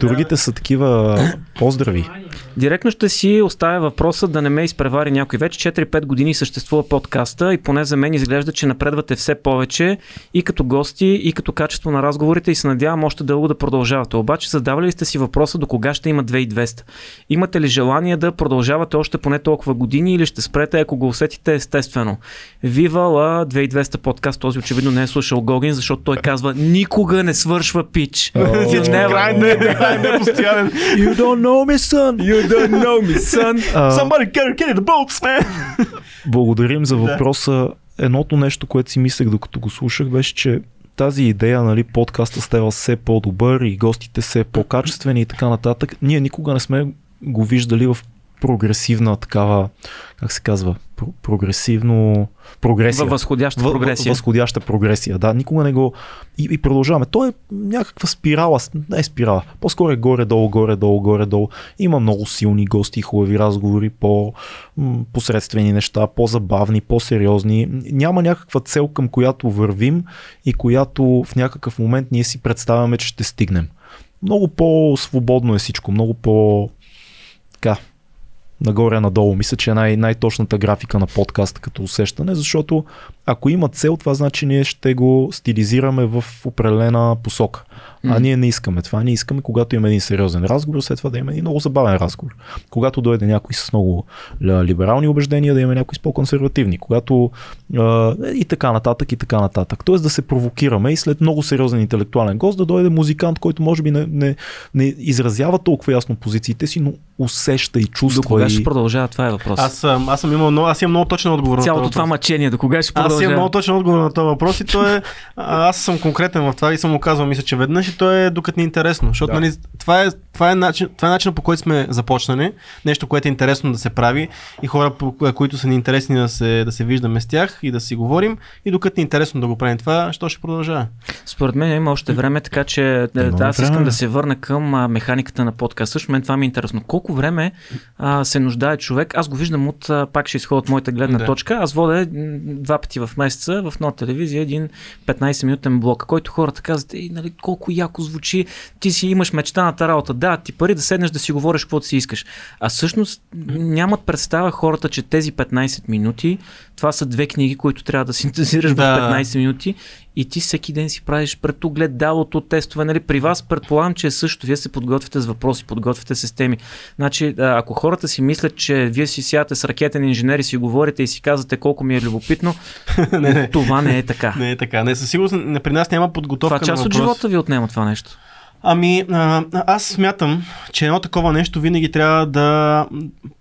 другите са такива поздрави. Директно ще си оставя въпроса да не ме изпревари някой. Вече 4-5 години съществува подкаста и поне за мен изглежда, че напредвате все повече и като гости, и като качество на разговорите и се надявам още дълго да продължавате. Обаче задавали ли сте си въпроса до кога ще има 2200? Имате ли желание да продължавате още поне толкова години или ще спрете, ако го усетите естествено? Viva la 2200 подкаст, този очевидно не е слушал Гогин, защото той казва никога не свършва пич. Всички Never. Край не, не е постоянен. You don't know me, son! You don't know me, son. А, Somebody get, get the boats, man! Благодарим за въпроса. Едното нещо, което си мислех докато го слушах, беше, че тази идея, нали, подкаста става все по-добър и гостите все по-качествени и така нататък. Ние никога не сме го виждали в прогресивна такава, как се казва, Про- прогресивно, прогресия. Възходяща прогресия. Възходяща прогресия, да. Никога не го... И, и продължаваме. То е някаква спирала, не е спирала. По-скоро е горе-долу, горе-долу, горе-долу. Има много силни гости, хубави разговори, по м, посредствени неща, по-забавни, по-сериозни. Няма някаква цел към която вървим и която в някакъв момент ние си представяме, че ще стигнем. Много по-свободно е всичко, много по... Така, нагоре-надолу. Мисля, че е най- най-точната графика на подкаста като усещане, защото ако има цел, това значи ние ще го стилизираме в определена посока. А ние не искаме това. Ние искаме, когато има един сериозен разговор, след това да има един много забавен разговор. Когато дойде някой с много либерални убеждения, да има някой с по-консервативни. Когато а, и така нататък, и така нататък. Тоест да се провокираме и след много сериозен интелектуален гост да дойде музикант, който може би не, не, не изразява толкова ясно позициите си, но усеща и чувства. До кога и... ще продължава? Това е въпрос. Аз, съм- аз съм имал много, аз имам много точен отговор на Цялото това мъчение, до кога ще Аз имам много точен отговор на този въпрос и то е, аз съм конкретен в това и съм го казал, мисля, че веднъж и то е докато ни е интересно. Защото Да. нали, това, е, това, е начин, това е начинът по който сме започнали, нещо, което е интересно да се прави и хора, по, които са ни интересни да се, да се виждаме с тях и да си говорим и докато ни е интересно да го правим това, що ще продължава. Според мен има още време, така че да, аз искам да се върна към а, механиката на подкаст. Също мен това ми е интересно. Колко време а, се нуждае човек? Аз го виждам от, а, пак ще изходя от моята гледна Да. точка. Аз водя два пъти в месеца в нова телевизия един 15-минутен блок, който хората казват, Ей, нали, колко яко звучи, ти си имаш мечтаната работа. Да, ти пари да седнеш да си говориш каквото си искаш. А всъщност нямат представа хората, че тези 15 минути, това са две книги, които трябва да синтезираш Да. в 15 минути и ти всеки ден си правиш пред огледалото тестове. Нали? При вас предполагам, че е също. Вие се подготвяте с въпроси, подготвяте с теми. Значи, ако хората си мислят, че вие си сядате с ракетен инженер и си говорите и си казвате колко ми е любопитно, не, не. това не е така. Не е така. Не, със сигурност при нас няма подготовка Това част от живота ви отнема това нещо. Ами, а, аз смятам, че едно такова нещо винаги трябва да.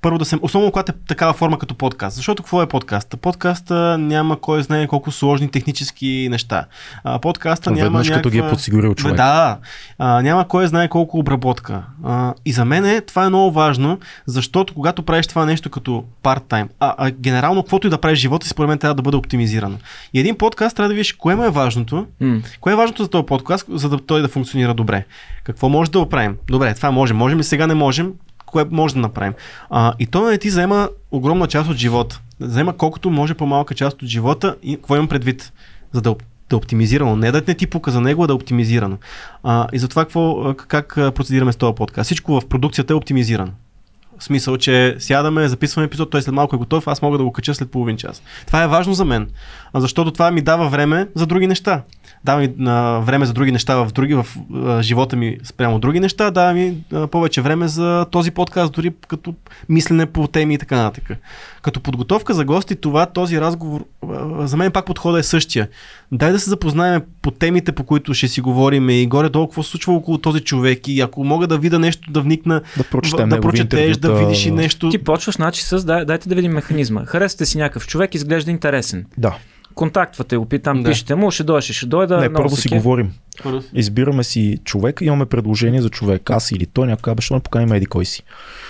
Първо да се. Особено когато е такава форма като подкаст. Защото какво е подкаста? Подкаста няма кой знае колко сложни технически неща. А, подкаста няма. Веднъж като ги е някаква- подсигурил човек. Да, а, няма кой знае колко обработка. А, и за мен е, това е много важно, защото когато правиш това нещо като парт-тайм, а, а генерално каквото и да правиш живота, си, според мен трябва да бъде оптимизирано. И един подкаст трябва да видиш кое му е важното, М. Кое е важното за този подкаст, за да той да функционира добре? Какво може да оправим? Добре, това можем. Можем ли сега не можем? Кое може да направим? А, и то не ти заема огромна част от живота. Заема колкото може по-малка част от живота и какво имам предвид? За да, да е оптимизирано. Не да не ти пука за него, а да е оптимизирано. А, и затова какво, как процедираме с този подкаст? Всичко в продукцията е оптимизирано. В смисъл, че сядаме, записваме епизод, той след малко е готов, аз мога да го кача след половин час. Това е важно за мен, защото това ми дава време за други неща. Дава ми а, време за други неща в други, в а, живота ми спрямо други неща, дава ми а, повече време за този подкаст, дори като мислене по теми и така нататък. Като подготовка за гости, това, този разговор, а, за мен пак подхода е същия. Дай да се запознаем по темите, по които ще си говорим и горе-долу какво се случва около този човек и ако мога да видя нещо, да вникна, Да прочетем да прочетеш, да видиш и нещо. Ти почваш значи с дай, дайте да видим механизма. Харесате си някакъв човек, изглежда интересен. Да. Контактвате го, питам, Да. пишете му, ще дойде, ще дойде. не, първо се си кеф. говорим. Избираме си човек, имаме предложение за човек. Аз или той, някой беше, да поканим еди кой си.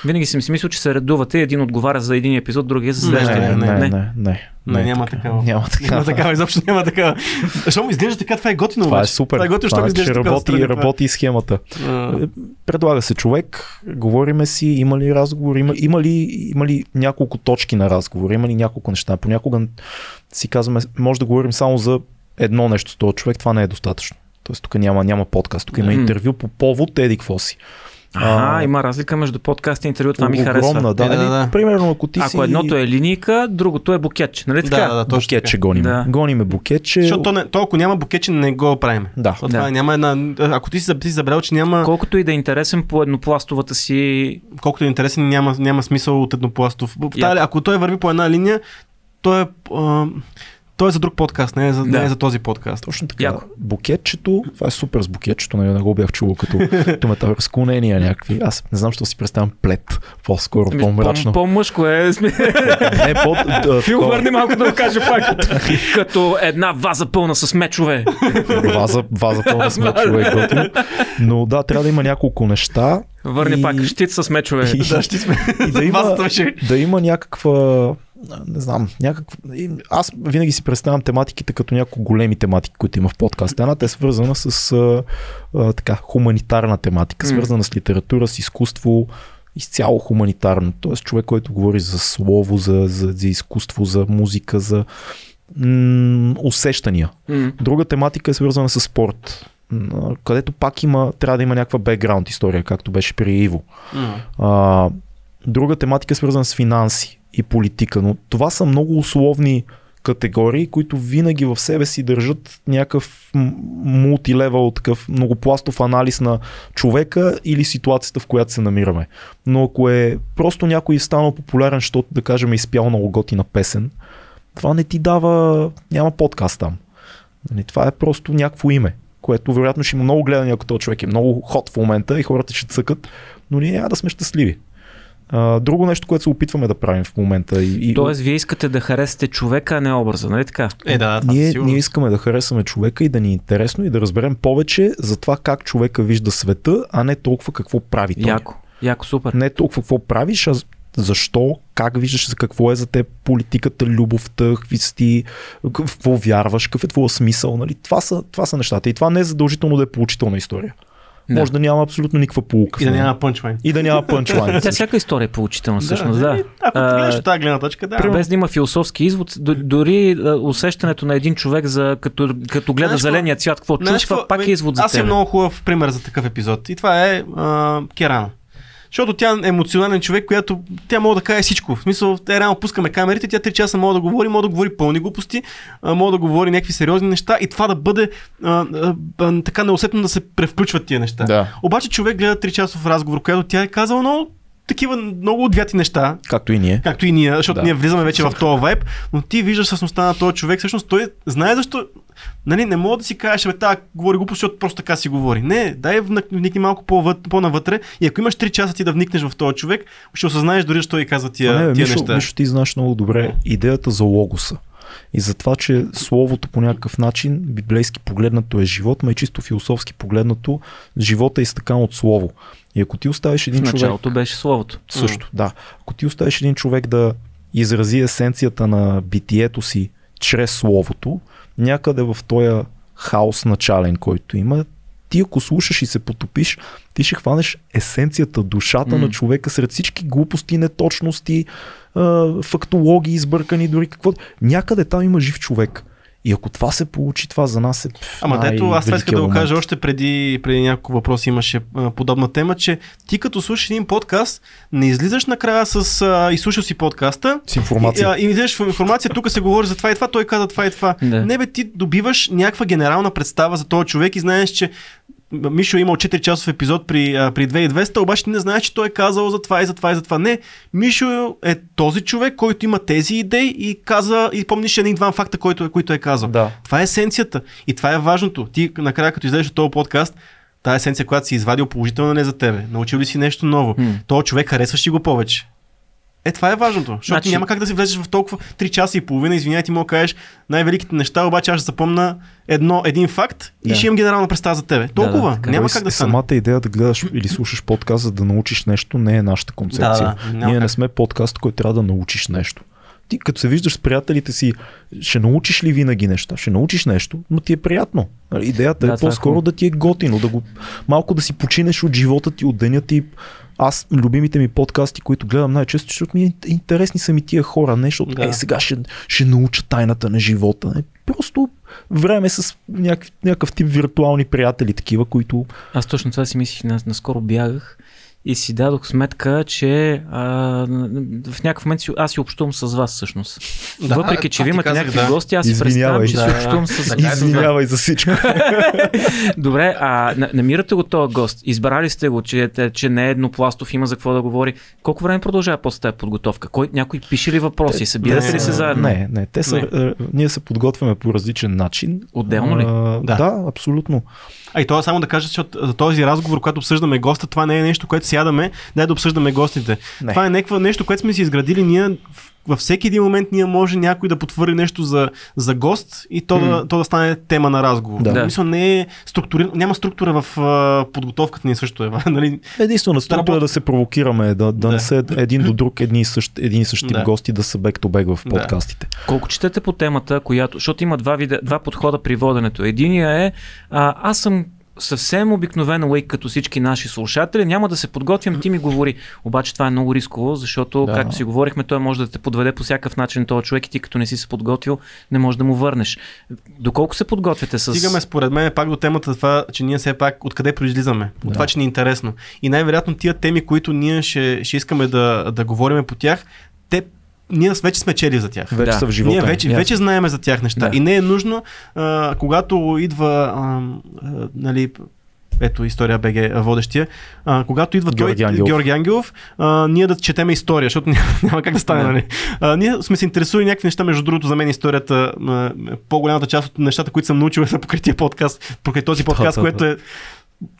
Винаги съм си мислил, че се редувате, един отговаря за един епизод, другия за Не, следващия. не, не, не, не. не, не, Не, е няма така. такава. Няма такава. Няма такава, изобщо няма такава. Защо ми изглежда така, това е готино. Това е супер. Това е готино, Това е, че изглежда така работи, отстрани, това. работи и схемата. А, Е, Предлага се човек, говориме си, има ли разговор, има, има, ли, има ли няколко точки на разговор, има ли няколко неща. Понякога си казваме, може да говорим само за едно нещо с този човек, това не е достатъчно. Тоест тук няма, няма подкаст, тук има интервю по повод еди какво си. Ага, А, има разлика между подкаст и интервю, това ми Огромна, харесва. да. Е, да, да. Примерно ако ти Ако си... едното е линейка, другото е букетче, нали така? Да, да, да, точно букетче така. гоним. Да. Гониме букетче. Защото то, не, то, ако няма букетче, не го правим. Да. То Това Да. е, няма една... Ако ти си, ти забрал, че няма... Колкото и да е интересен по еднопластовата си... Колкото е интересен, няма, няма смисъл от еднопластов. Я. тази- Ако той върви по една линия, той е... А, той е за друг подкаст, не е за, Да. не е за този подкаст. Точно така. Яко. Букетчето, това е супер с букетчето, нали, не го бях чувал като, метал, разклонения някакви. Аз не знам, що си представям плет, по-скоро, Ами, по-мрачно. По, по-мъжко е. Не, по, да, Фил, такова, върни малко да го кажа пак. Като една ваза пълна с мечове. ваза, ваза пълна сме човек, готино. Но да, трябва да има няколко неща Върни И- пак щит с мечове. и, Да, ще сме. и да, има, да има някаква не знам, някаква... и Аз винаги си представям тематиките като няколко големи тематики, които има в подкаста. Едната е свързана с а, а, така, хуманитарна тематика, свързана с литература, с изкуство, изцяло хуманитарно. Тоест човек, който говори за слово, за, за, за изкуство, за музика, за м- усещания. Друга тематика е свързана с спорт, където пак има, трябва да има някаква бекграунд история, както беше при Иво. А, друга тематика е свързана с финанси и политика, но това са много условни категории, които винаги в себе си държат някакъв мултилевел, такъв многопластов анализ на човека или ситуацията, в която се намираме. Но ако е просто някой станал популярен, защото да кажем е изпял много готина песен, това не ти дава, няма подкаст там. Нали, Това е просто някакво име, което вероятно ще има много гледания, ако този човек е много ход в момента и хората ще цъкат, но ние няма да сме щастливи. А, друго нещо, което се опитваме да правим в момента. И, и Тоест, вие искате да харесате човека, а не образа, нали така? Е, да, това ние, ние искаме да харесаме човека и да ни е интересно и да разберем повече за това как човека вижда света, а не толкова какво прави той. Яко. Яко, супер. Не толкова какво правиш, а защо, как виждаш, за какво е за теб политиката, любовта, какви си ти, какво вярваш, какъв е твоя смисъл. Нали? Това, са, това са нещата. И това не е задължително да е поучителна история. Да. Може да няма абсолютно никаква полука. И да няма пънчлайн. и да няма пънчлайн. Тя всяка история е поучителна, всъщност, да. нали, Ако А, гледаш от тази гледна точка, да. Без да има философски извод, дори усещането на един човек, за, като, като гледа Знаеш зеления цвят, какво чувства, пак е извод за Аз теб. имам много хубав пример за такъв епизод. И това е а, Керана. Защото тя е емоционален човек, която тя може да каже всичко. В смисъл, те реално пускаме камерите, тя 3 часа може да говори, може да говори пълни глупости, може да говори някакви сериозни неща и това да бъде а, а, а, така неусетно да се превключват тия неща. Да. Обаче човек гледа 3 часов разговор, който тя е казала много такива много отвяти неща, Както и ние. както и ние, защото да. ние влизаме вече в този вайб, но ти виждаш същността на този човек, всъщност той знае защо. Нали, не мога да си кажеш, бе, тази говори глупост, защото просто така си говори. Не, дай вник- вникни малко по-навътре и ако имаш 3 часа ти да вникнеш в този човек, ще осъзнаеш дори, защо и казва тия, А не, тия Мишо, неща. Мишо, ти знаеш много добре идеята за логоса. И за това, че словото по някакъв начин, библейски погледнато е живот, ма и чисто философски погледнато, живота е изтъкан от слово. И ако ти оставиш В един човек... началото беше словото. Също, да. Ако ти оставиш един човек да изрази есенцията на битието си чрез словото, някъде в този хаос начален, който има, ти ако слушаш и се потопиш, ти ще хванеш есенцията, душата М. на човека сред всички глупости, неточности, фактологии, избъркани, дори какво. Някъде там има жив човек. И ако това се получи, това за нас е. Ама дето, аз това искам да го кажа още преди, преди няколко въпроси имаше а, подобна тема, че ти като слушаш един подкаст, не излизаш накрая с а, изслушал си подкаста С информация. И, а, и излизаш в информация, тук се говори за това и това, той каза това и това. Да. Не бе, ти добиваш някаква генерална представа за този човек и знаеш, че Мишо е имал 4 часов епизод при, а, при 2200, обаче не знаеш, че той е казал за това и за това и за това. Не, Мишо е този човек, който има тези идеи и каза и помниш един-два факта, който, е- които е казал. Да. Това е есенцията и това е важното. Ти накрая, като излезеш от този подкаст, тази есенция, която си извадил положителна не за тебе. Научил ли си нещо ново? Този човек харесваш ли го повече? Е, това е важното. Защото Значи- няма как да си влезеш в толкова 3 часа и половина, извиняй, ти мога да кажеш най-великите неща, обаче аз ще запомна едно, един факт и Да. ще имам генерална представа за тебе. Толкова. да, така. няма как да стане. Самата идея да гледаш или слушаш подкаст, за да научиш нещо, не е нашата концепция. Да, да, Ние не как. сме подкаст, който трябва да научиш нещо. Ти като се виждаш с приятелите си, ще научиш ли винаги неща? Ще научиш нещо, но ти е приятно. Нали, Идеята Да, е това е по-скоро хубаво. да ти е готино, да го, малко да си починеш от живота ти, от деня ти. Аз, любимите ми подкасти, които гледам най-често, защото ми е интересни са ми тия хора, не защото Да. е, сега ще, ще науча тайната на живота. Не. Просто време с някакъв, някакъв тип виртуални приятели, такива, които Аз точно това си мислих, нас, наскоро бягах и си дадох сметка, че а, в някакъв момент си, аз си общувам с вас всъщност. Да, Въпреки, че ви имате казах, някакви да. гости, аз си представям, че Да, си да. общувам с Така е, вас. извинявай за всичко. Добре, а на- намирате го този гост, избрали сте го, че, че не е еднопластов, има за какво да говори. Колко време продължава после тази подготовка? Кой, някой пише ли въпроси? Събирате не, ли се не, заедно? Не, не, те са, е, ние се подготвяме по различен начин. Отделно ли? А, Да. да, абсолютно. А и това само да кажа, че за този разговор, когато обсъждаме госта, това не е нещо, което сядаме, дай да обсъждаме гостите. Не. Това е някакво нещо, което сме си изградили ние. Във всеки един момент ние може някой да потвърди нещо за, за гост и то, да, то да стане тема на разговор. Да. Да. Мисля, не е структури... няма структура в а, подготовката ни също. Е, нали? Единствено структура работи. да се провокираме, да, да, Да. не се един до друг, едни и същ, един и същ тип Да. гости да са бек то бек в Да. подкастите. Колко четете по темата, която, защото има два, вида, два подхода при воденето. Единия е, а, аз съм съвсем обикновен лейк като всички наши слушатели, няма да се подготвям, ти ми говори. Обаче това е много рисково, защото, Да. както си говорихме, той може да те подведе по всякакъв начин този човек и ти като не си се подготвил, не можеш да му върнеш. Доколко се подготвяте с... Стигаме според мен пак до темата това, че ние все пак откъде произлизаме. От Да. това, че ни е интересно. И най-вероятно тия теми, които ние ще, ще искаме да, да говорим по тях, те ние вече сме чели за тях. Вече Да. са в живота. Ние ни. вече, вече знаеме за тях неща. Да. И не е нужно, а, когато идва, а, а, нали, ето история БГ водещия, а, когато идва Георги той, Ангелов. Георги Ангелов, а, ние да четеме история, защото няма, няма как да стане. Нали? А, ние сме се интересували някакви неща, между другото за мен историята, а, по-голямата част от нещата, които съм научил са покрай тия подкаст, покрай този подкаст, да, да. което е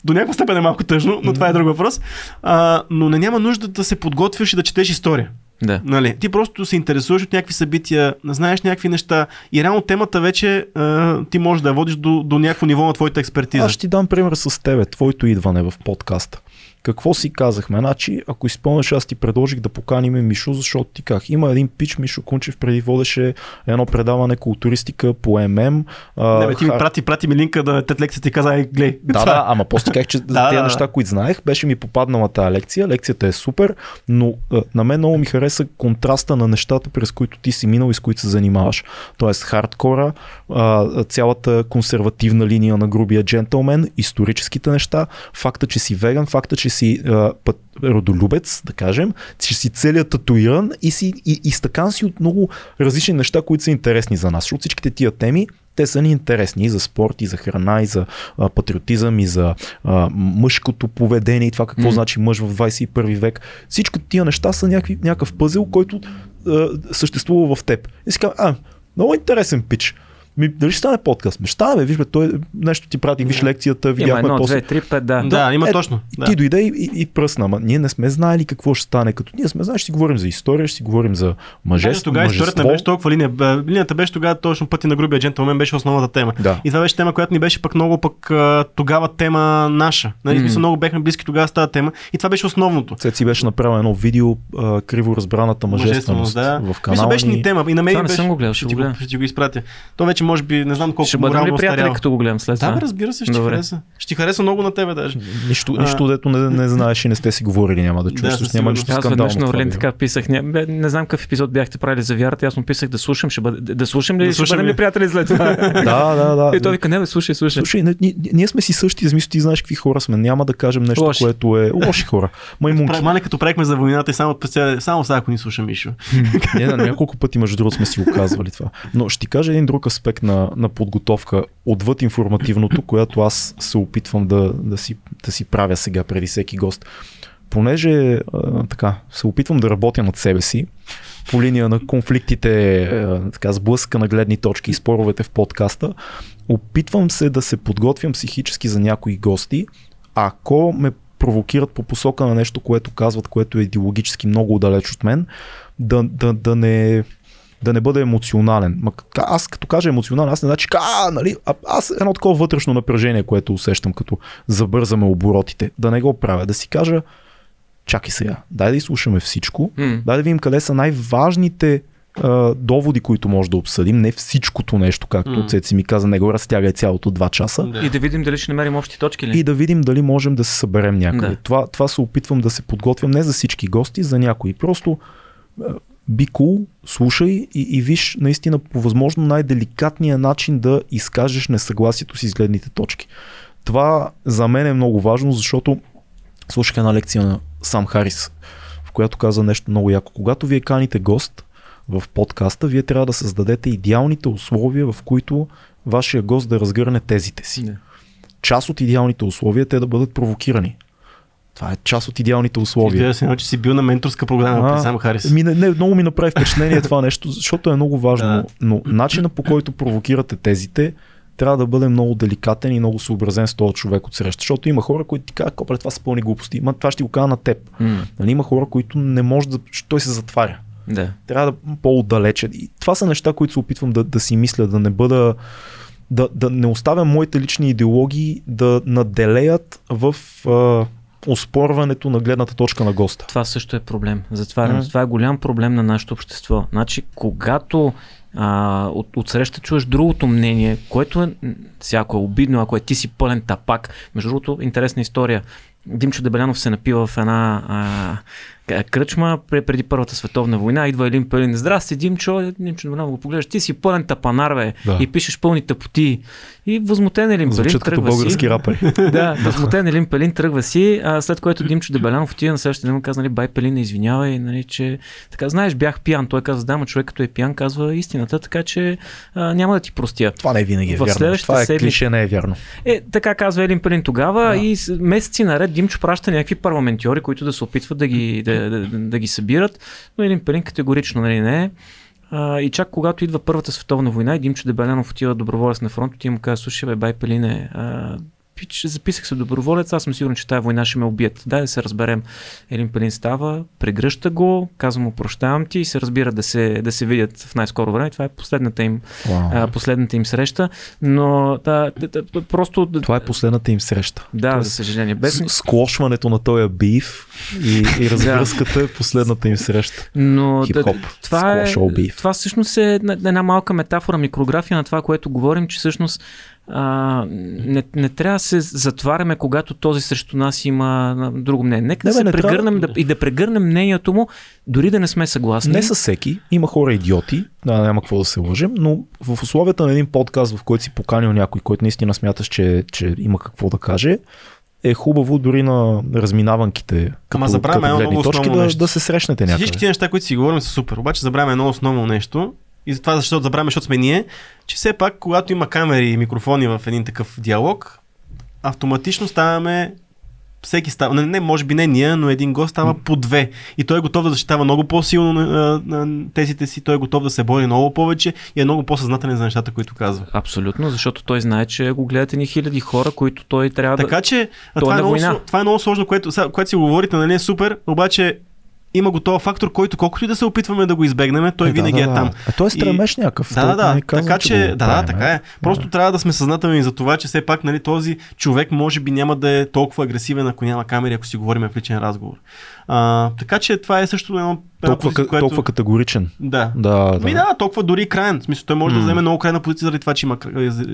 до някаква степен е малко тъжно, но това е друг въпрос. А, но не няма нужда да се подготвяш и да четеш история. Да. Нали, ти просто се интересуваш от някакви събития, знаеш някакви неща и реално темата вече а, ти можеш да я водиш до, до някакво ниво на твоята експертиза. Аз ще ти дам пример с тебе, твоето идване в подкаста. Какво си казахме? Значи, ако изпълнеш, аз ти предложих да поканим Мишо, защото ти как? Има един пич, Мишо Кунчев преди водеше едно предаване културистика по ММ. а, Не, бе, ти ми хар- прати, прати ми линка да тет лекцията и каза, ай, глей. Да, да, ама после казах, че за Да, тези да, неща, които знаех, беше ми попаднала тази лекция. Лекцията е супер, но а, на мен много ми хареса контраста на нещата, през които ти си минал и с които се занимаваш. Тоест хардкора, а, цялата консервативна линия на грубия джентълмен, историческите неща, факта, че си веган, факта, че си а, път, родолюбец, да кажем, че си целият татуиран и, си, и, и стакан си от много различни неща, които са интересни за нас. Защото всичките тия теми, те са ни интересни и за спорт, и за храна, и за а, патриотизъм, и за а, мъжкото поведение, и това какво М. значи мъж в 21 век. Всичко тия неща са някакви, някакъв пъзел, който а, съществува в теб. И си казвам, а, много интересен пич. Ми, дали ще стане подкаст? Ми, ще стане, бе, виж, бе, той нещо ти прати, виж лекцията, Има видяхме едно, после. две, три, пет, да. Да, има е, точно. Да. Ти дойде и, и, и пръсна, ама ние не сме знаели какво ще стане. Като ние сме знаели, ще си говорим за история, ще си говорим за мъже, тогава историята не беше толкова линия. Линията беше тогава точно пъти на грубия джентълмен беше основната тема. Да. И това беше тема, която ни беше пък много пък тогава тема наша. Нали, mm. много бехме близки тогава с тази тема. И това беше основното. Цеци беше направил едно видео, а, криво разбраната мъжественост, да. в Мисля, канала беше ни тема. И на мен Това не беше. съм го гледал, ще ще, го ти го, ще ти го изпратя. То вече може би не знам колко Ще бъдем ли приятели, като го гледам след Да, това? бе, разбира се, ще ти Добре. хареса. Ще ти хареса много на тебе даже. Нищо, А. нищо дето не, не знаеш и не сте си говорили, няма да чуеш, Да, няма нищо Аз скандално. веднъж на Орлин така писах, не, бе, не знам какъв епизод бяхте правили за вярата, аз му писах да слушам, ще бъде, да, да слушам ли, Да ще бъдем ли? ли приятели след това? Да, да, да. И той вика, не бе, слушай, слушай. Слушай, не, ние, ние сме си същи, смисъл ти знаеш какви хора сме. Няма да кажем нещо, Лоши. което е лоши хора. Маймунки. Мане като правихме за войната и само, само сега, ако ни слуша Мишо. Не, на няколко пъти, между другото, сме си го казвали това. Но ще ти кажа един друг аспект на, на подготовка, отвъд информативното, която аз се опитвам да, да, си, да си правя сега преди всеки гост. Понеже а, така, се опитвам да работя над себе си, по линия на конфликтите, а, така, сблъска на гледни точки и споровете в подкаста, опитвам се да се подготвям психически за някои гости, ако ме провокират по посока на нещо, което казват, което е идеологически много далеч от мен, да, да, да не да не бъда емоционален. Ма, аз като кажа емоционален, аз не значи, а, нали, а, аз едно такова вътрешно напрежение, което усещам, като забързаме оборотите, да не го правя, да си кажа, чакай сега, дай да изслушаме всичко, М. дай да видим къде са най-важните а, доводи, които може да обсъдим, не всичкото нещо, както mm. Цеци ми каза, не го разтягай цялото два часа. И да видим дали ще намерим общи точки ли? И да видим дали можем да се съберем някъде. Да. Това, това се опитвам да се подготвям не за всички гости, за някои. Просто би cool, слушай и, и виж наистина по възможно най-деликатния начин да изкажеш несъгласието си с гледните точки. Това за мен е много важно, защото слушах една лекция на Сам Харис, в която каза нещо много яко. Когато вие каните гост в подкаста, вие трябва да създадете идеалните условия, в които вашия гост да разгърне тезите си Да. част от идеалните условия е те да бъдат провокирани. Това е част от идеалните условия. Изглежда се едно, че си бил на менторска програма А, при Сам Харис. Ми, не, не, много ми направи впечатление това нещо, защото е много важно. Да. Но начина по който провокирате тезите трябва да бъде много деликатен и много съобразен с този човек от среща. Защото има хора, които ти казват, копре, това са пълни глупости. Ма, това ще го кажа на теб. Нали, има хора, които не може да. Той се затваря. Да. Трябва да по-отдалече. И това са неща, които се опитвам да, да си мисля, да не бъда. Да, да не оставям моите лични идеологии да наделеят в а, оспорването на гледната точка на госта. Това също е проблем. Затварям. М. Това е голям проблем на нашето общество. Значи, когато а, от, отсреща чуеш другото мнение, което е, ако е обидно, ако е ти си пълен тапак. Между другото, интересна история. Димчо Дебелянов се напива в една а, кръчма пре- преди Първата световна война. Идва Елин Пелин. Здрасти, Димчо. Димчо Дебелянов го поглеждаш. Ти си пълен тапанар, бе. Да. И пишеш пълни тъпоти. И възмутен Елин Пелин Звучат като тръгва си. български рапъри. да, възмутен Елин Пелин тръгва си, а след което Димчо Дебелянов отива на следващия ден му каза, нали, бай Пелин, не извинявай, нали, че така, знаеш, бях пиян. Той каза, да, но човек като е пиян казва истината, така че а, няма да ти простя. Това не винаги е В вярно. Това е седмица- клише, не е вярно. Е, така казва Елин Пелин тогава Да. и месеци наред Димчо праща някакви парламентьори, които да се опитват да ги, да, да, да, ги събират, но Елин Пелин категорично нали, не е. А, и чак когато идва Първата световна война Димчо Дебелянов отива доброволец на фронт, отива и му казва, слушай бе, бай Пелине, а, пич, записах се доброволец, аз съм сигурен, че тази война ще ме убият. Дай да се разберем. Елин Пелин става, прегръща го, казва му прощавам ти и се разбира да се, да се видят в най-скоро време. Това е последната им, а, последната им среща. Но да, да, да, просто... Това е последната им среща. Да, Тоест, за съжаление. Без... Склошването на този биф и, и развръзката е последната им среща. Но Хип-хоп. това е, това всъщност е една малка метафора, микрография на това, което говорим, че всъщност а, не, не трябва да се затваряме, когато този срещу нас има друго мнение. Нека Не, да бе, се не трябва- прегърнем да, и да прегърнем мнението му, дори да не сме съгласни. Не със всеки. Има хора идиоти, да, няма какво да се лъжем, но в условията на един подкаст, в който си поканил някой, който наистина смяташ, че, че има какво да каже, е хубаво дори на разминаванките, като, забравяме едно много точки, основно да, нещо. да се срещнете Всички някъде. тези неща, които си говорим, са супер. Обаче забравяме едно основно нещо. И затова, защото забравяме, защото сме ние, че все пак, когато има камери и микрофони в един такъв диалог, автоматично ставаме всеки става, не, не, може би не ние, но един гост става по две. И той е готов да защитава много по-силно на, на тезите си, той е готов да се бори много повече и е много по-съзнателен за нещата, които казва. Абсолютно, защото той знае, че го гледат ни хиляди хора, които той трябва да... Така че а, е това, е на много, това е много сложно, което, което си говорите, нали е супер, обаче има го този фактор, който колкото и да се опитваме да го избегнем, той Е, винаги да, е да. там. А той е стремеж някакъв. Да, да, толкова да. не казвам, така че, да, да, така е. Просто трябва да сме съзнателни за това, че все пак нали, този човек може би няма да е толкова агресивен, ако няма камери, ако си говорим в личен разговор. А, така че това е също едно. Толкова, позиция, толкова категоричен. Да. Да, да. да, толкова дори и крайен. В смисъл, той може да М. вземе много крайна позиция заради това, че има,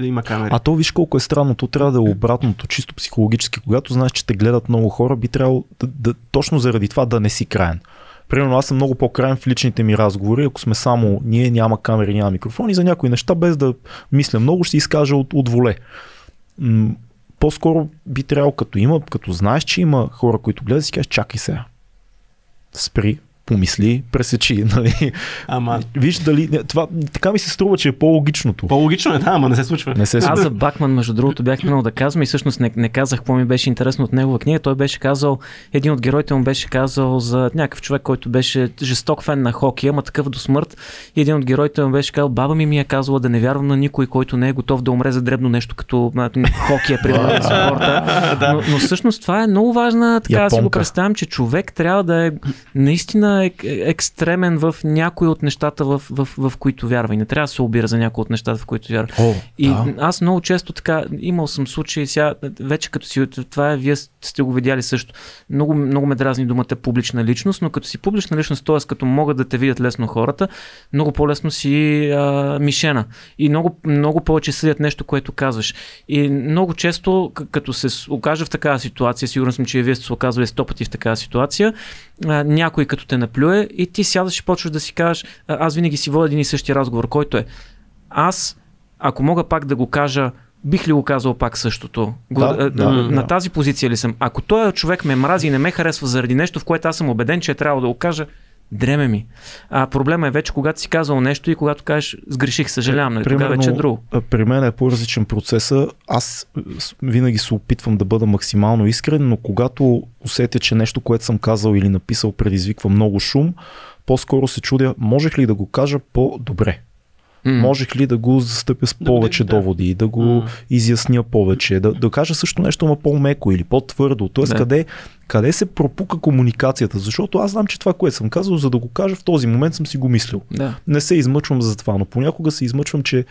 има камери. А то виж колко е странно, то трябва да е обратното, чисто психологически. Когато знаеш, че те гледат много хора, би трябвало да, да, точно заради това да не си краен. Примерно аз съм много по-краен в личните ми разговори, ако сме само ние, няма камери, няма микрофони, за някои неща, без да мисля много, ще изкажа от, от воле. М- по-скоро би трябвало, като има, като знаеш, че има хора, които гледат, си кажеш, чакай сега. spray. Помисли, пресечи, нали? Ама Виж дали... не, Това, така ми се струва, че е по-логичното. по-логично е, да, ама не се случва. Не се Аз за Бакман, между другото, бях минал да казвам и всъщност не, не казах какво ми беше интересно от негова книга. Той беше казал, един от героите му беше казал за някакъв човек, който беше жесток фен на хокея, ама такъв до смърт. И един от героите му беше казал, баба ми ми е казала да не вярвам на никой, който не е готов да умре за дребно нещо, като а, хокея, примерно, спорта. Но, но всъщност това е много важна, така да си го Японка. представям, че човек трябва да е наистина ек, екстремен в някои от нещата, в, в, в, които вярва. И не трябва да се обира за някои от нещата, в които вярва. О, И да. аз много често така, имал съм случаи, сега вече като си, това е, вие сте го видяли също, много, много ме дразни думата публична личност, но като си публична личност, т.е. като могат да те видят лесно хората, много по-лесно си а, мишена. И много, много повече съдят нещо, което казваш. И много често, като се окажа в такава ситуация, сигурен съм, че и вие сте се оказвали сто пъти в такава ситуация, а, някой като те наплюе и ти сядаш и почваш да си кажеш, аз винаги си водя един и същи разговор, който е аз, ако мога пак да го кажа, бих ли го казал пак същото? Да, а, да, на, да. тази позиция ли съм? Ако този човек ме мрази и не ме харесва заради нещо, в което аз съм убеден, че е трябвало да го кажа, дреме ми. А проблема е вече, когато си казал нещо и когато кажеш, сгреших, съжалявам, нали? тогава вече е друго. при мен е по-различен процеса. Аз винаги се опитвам да бъда максимално искрен, но когато усетя, че нещо, което съм казал или написал, предизвиква много шум, по-скоро се чудя, можех ли да го кажа по-добре? М. Можех ли да го застъпя с повече да. доводи, да го М. изясня повече, да, да кажа също нещо, но по-меко или по-твърдо. Тоест, Да. къде, къде се пропука комуникацията? Защото аз знам, че това, което съм казал, за да го кажа в този момент съм си го мислил. Да. Не се измъчвам за това, но понякога се измъчвам, че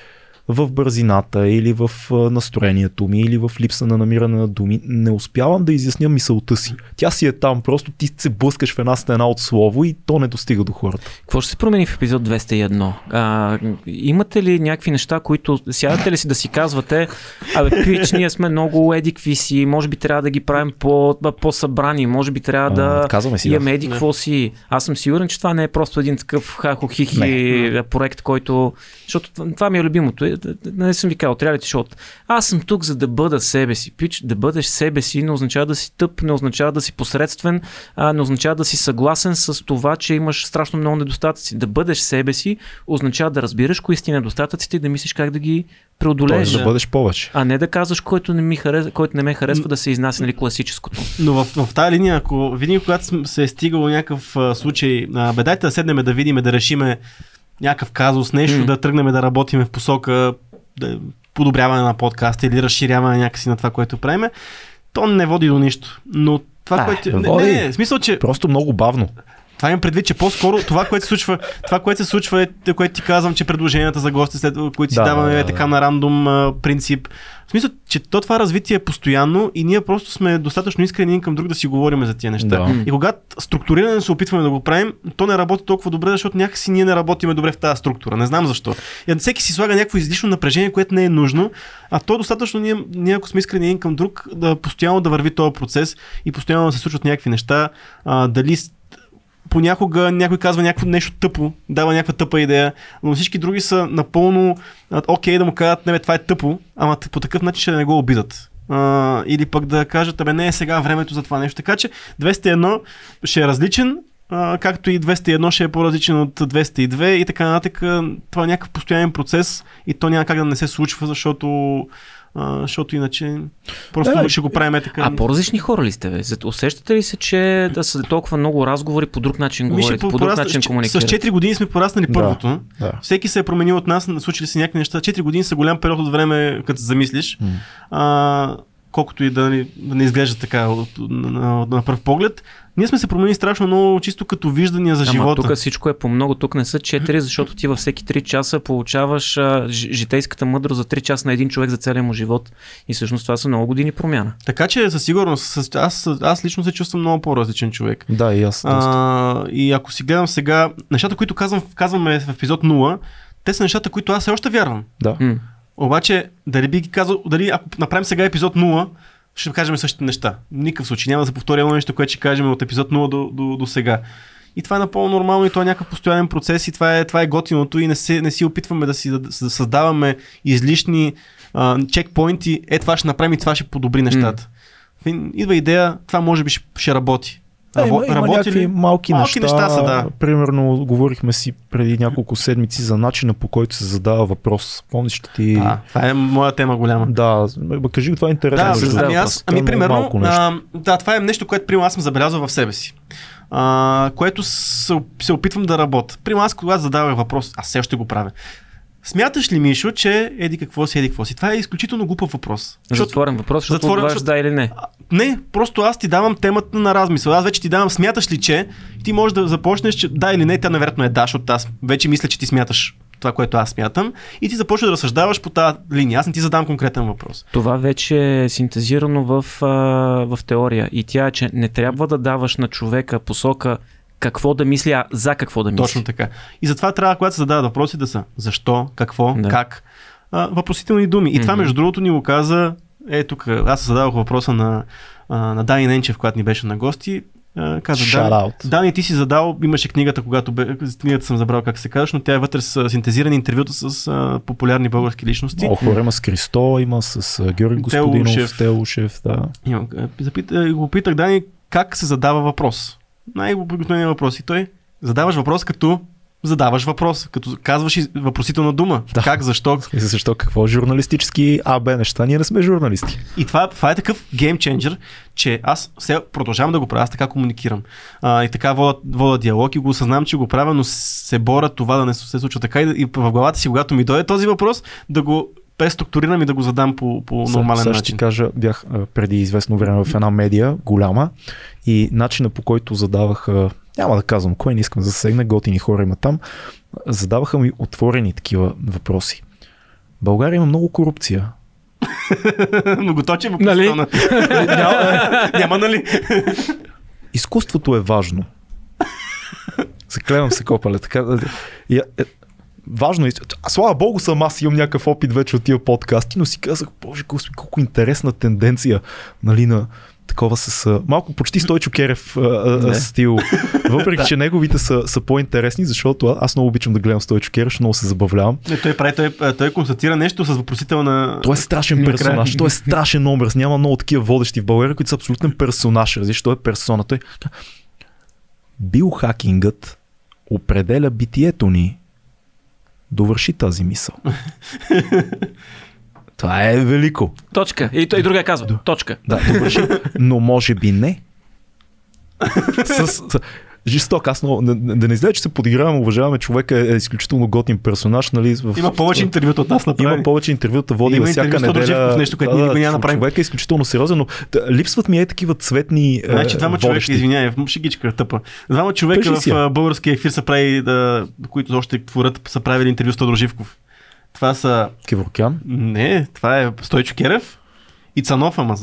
в бързината или в настроението ми или в липса на намиране на думи не успявам да изясня мисълта си. Тя си е там, просто ти се блъскаш в една стена от слово и то не достига до хората. Какво ще се промени в епизод 201? А, имате ли някакви неща, които сядате ли си да си казвате, абе, пич, ние сме много едикви си, може би трябва да ги правим по, по-събрани, може би трябва да А, казваме си, да. имаме еди какво си. Аз съм сигурен, че това не е просто един такъв хахо-хихи проект, който... Защото това- това ми е любимото. Не съм ви казал, трябва ли защото аз съм тук за да бъда себе си. Пич, да бъдеш себе си не означава да си тъп, не означава да си посредствен, а, не означава да си съгласен с това, че имаш страшно много недостатъци. Да бъдеш себе си означава да разбираш кои са ти недостатъците и да мислиш как да ги преодолееш. Тоест да бъдеш повече. А не да казваш, който не, ми харесва, който не ме харесва, да се изнася нали, класическото. Но в, в тази линия, ако винаги, когато се е стигало някакъв а, случай, а, бе дайте да седнем да видим, да решиме някакъв казус, нещо, М. да тръгнем да работиме в посока да, подобряване на подкаста или разширяване някакси на това, което правиме, то не води до нищо. Но това, А, което... Не, води. не, не, в смисъл, че Просто много бавно. Това имам предвид, че по-скоро това, което се случва, това, което се случва е, което ти казвам, че предложенията за гости, след които си Да, даваме да, да, така да. на рандом а, принцип. В смисъл, че то това развитие е постоянно и ние просто сме достатъчно искрени един към друг да си говорим за тия неща. Да. И когато структурирано се опитваме да го правим, то не работи толкова добре, защото някакси ние не работиме добре в тази структура. Не знам защо. И всеки си слага някакво излишно напрежение, което не е нужно, а то достатъчно ние, ние ако сме искрени един към друг, да постоянно да върви този процес и постоянно да се случват някакви неща. А, дали понякога някой казва някакво нещо тъпо, дава някаква тъпа идея, но всички други са напълно окей да му кажат, не бе, това е тъпо, ама по такъв начин ще не го обидат. а, или пък да кажат, абе не е сега времето за това нещо. Така че 201 ще е различен, а, както и 201 ще е по-различен от 202 и така нататък. Това е някакъв постоянен процес и то няма как да не се случва, защото а, защото иначе просто Да, да, ще го правим така. А по-различни хора ли сте? Бе? Усещате ли се, че да са толкова много разговори по друг начин Мише, говорите, по, друг порасна- начин с- С комуникирате? 4 години сме пораснали Да. първото. Да. Всеки се е променил от нас, случили се някакви неща. 4 години са голям период от време, като се замислиш. М. А, колкото и да, ни- да не изглежда така от, на, на, на пръв поглед. Ние сме се променили страшно много, чисто като виждания за Ама живота. тук всичко е по много, тук не са 4, защото ти във всеки 3 часа получаваш а, житейската мъдрост за 3 часа на един човек за целия му живот. И всъщност това са много години промяна. Така че със сигурност, аз, аз лично се чувствам много по-различен човек. Да, и аз. А, и ако си гледам сега, нещата, които казвам, казваме в епизод 0, те са нещата, които аз все още вярвам. Да. М. Обаче, дали би ги казал, дали ако направим сега епизод 0, ще кажем същите неща. В никакъв случай няма да се повтори едно нещо, което ще кажем от епизод 0 до, до, до сега. И това е напълно нормално и това е някакъв постоянен процес и това е, това е готиното и не, се, не си опитваме да си да, да създаваме излишни а, чекпоинти, е това ще направим и това ще подобри нещата. Mm. Идва идея, това може би ще, ще работи. Да, има, Рабо- има работи някакви малки, Малки неща. неща са, да. Примерно, говорихме си преди няколко седмици за начина по който се задава въпрос. Помниш ли ти? Да, това е моя тема голяма. Да, бе, кажи това е интересно. Да, задава ами аз, е ами много примерно, а, да, това е нещо, което примерно аз съм забелязал в себе си. А, което се, се опитвам да работя. Примерно аз, когато задавах въпрос, аз все още го правя. Смяташ ли, Мишо, че еди какво си, еди какво си? Това е изключително глупав въпрос. Защото, Затворен въпрос, защото Затворен, защото- да или не. не, просто аз ти давам темата на размисъл. Аз вече ти давам, смяташ ли, че ти можеш да започнеш, че да или не, тя невероятно е да, защото аз вече мисля, че ти смяташ това, което аз смятам. И ти започваш да разсъждаваш по тази линия. Аз не ти задам конкретен въпрос. Това вече е синтезирано в, в теория. И тя е, че не трябва да даваш на човека посока какво да мисли, а за какво да мисли. Точно така. И затова трябва, когато се задават въпроси, да са защо, какво, Да. как. А, въпросителни думи. И това, Мгм. между другото, ни го каза. Е, тук аз задавах въпроса на, а, на Дани Ненчев, когато ни беше на гости. А, каза, Shout Дани, out. Дани, ти си задал, имаше книгата, когато бе, книгата съм забрал как се казваш, но тя е вътре с синтезирани интервюта с а, популярни български личности. Много хора има с Кристо, има с а, Георги Господинов, Телушев. Телушев, да. Запит, го питах Дани как се задава въпрос. Най-обикновеният въпрос. И той задаваш въпрос като задаваш въпрос, като казваш и въпросителна дума. Да. Как, защо. И защо какво? Журналистически АБ неща. Ние не сме журналисти. И това, това е такъв геймченджер, че аз все продължавам да го правя, аз така комуникирам. А, и така вода, вода диалог и го осъзнавам, че го правя, но се боря това да не се случва така и, и в главата си, когато ми дойде този въпрос, да го преструктурирам и да го задам по, по нормален Сега ще начин. ти кажа, бях преди известно време в една медия, голяма, и начина по който задавах, няма да казвам кой, не искам да засегна, готини хора има там, задаваха ми отворени такива въпроси. България има много корупция. Многоточен Нали? въпросителна. няма, няма, нали? Изкуството е важно. Заклевам се, копале. Така, е, важно е. Слава богу съм аз имам някакъв опит вече от тия подкасти, но си казах, боже, господи, колко интересна тенденция, нали, на такова с малко почти Стойчо Керев а, а, Не. стил. Въпреки, че неговите са, са по-интересни, защото а- аз много обичам да гледам Стойчо Керев, много се забавлявам. Не, той прави, той, той констатира нещо с въпросителна... Той е страшен персонаж, той е страшен образ. Няма много такива водещи в България, които са абсолютен персонаж. Разбираш, той е персона. Той... Биохакингът определя битието ни. Довърши тази мисъл. Това е велико. Точка. И, и другия казва. Точка. Да, довърши. Но може би не. С, жесток. Аз много, да, да не изглежда, че се подиграваме, уважаваме човека, е, е изключително готин персонаж. Нали, в, Има повече интервюта от нас направи. има повече интервюта, води Има във всяка неделя. Живков, нещо, което ние никога няма да направим. Човек е изключително сериозен, но да, липсват ми е такива цветни Значи е, двама човека, извинявай, шегичка тъпа. Двама човека в българския ефир са прави, да, които още творят, са правили интервю с Тодор Живков. Това са... Кеворкян. Не, това е Стойчо Керев и Цанов, ама,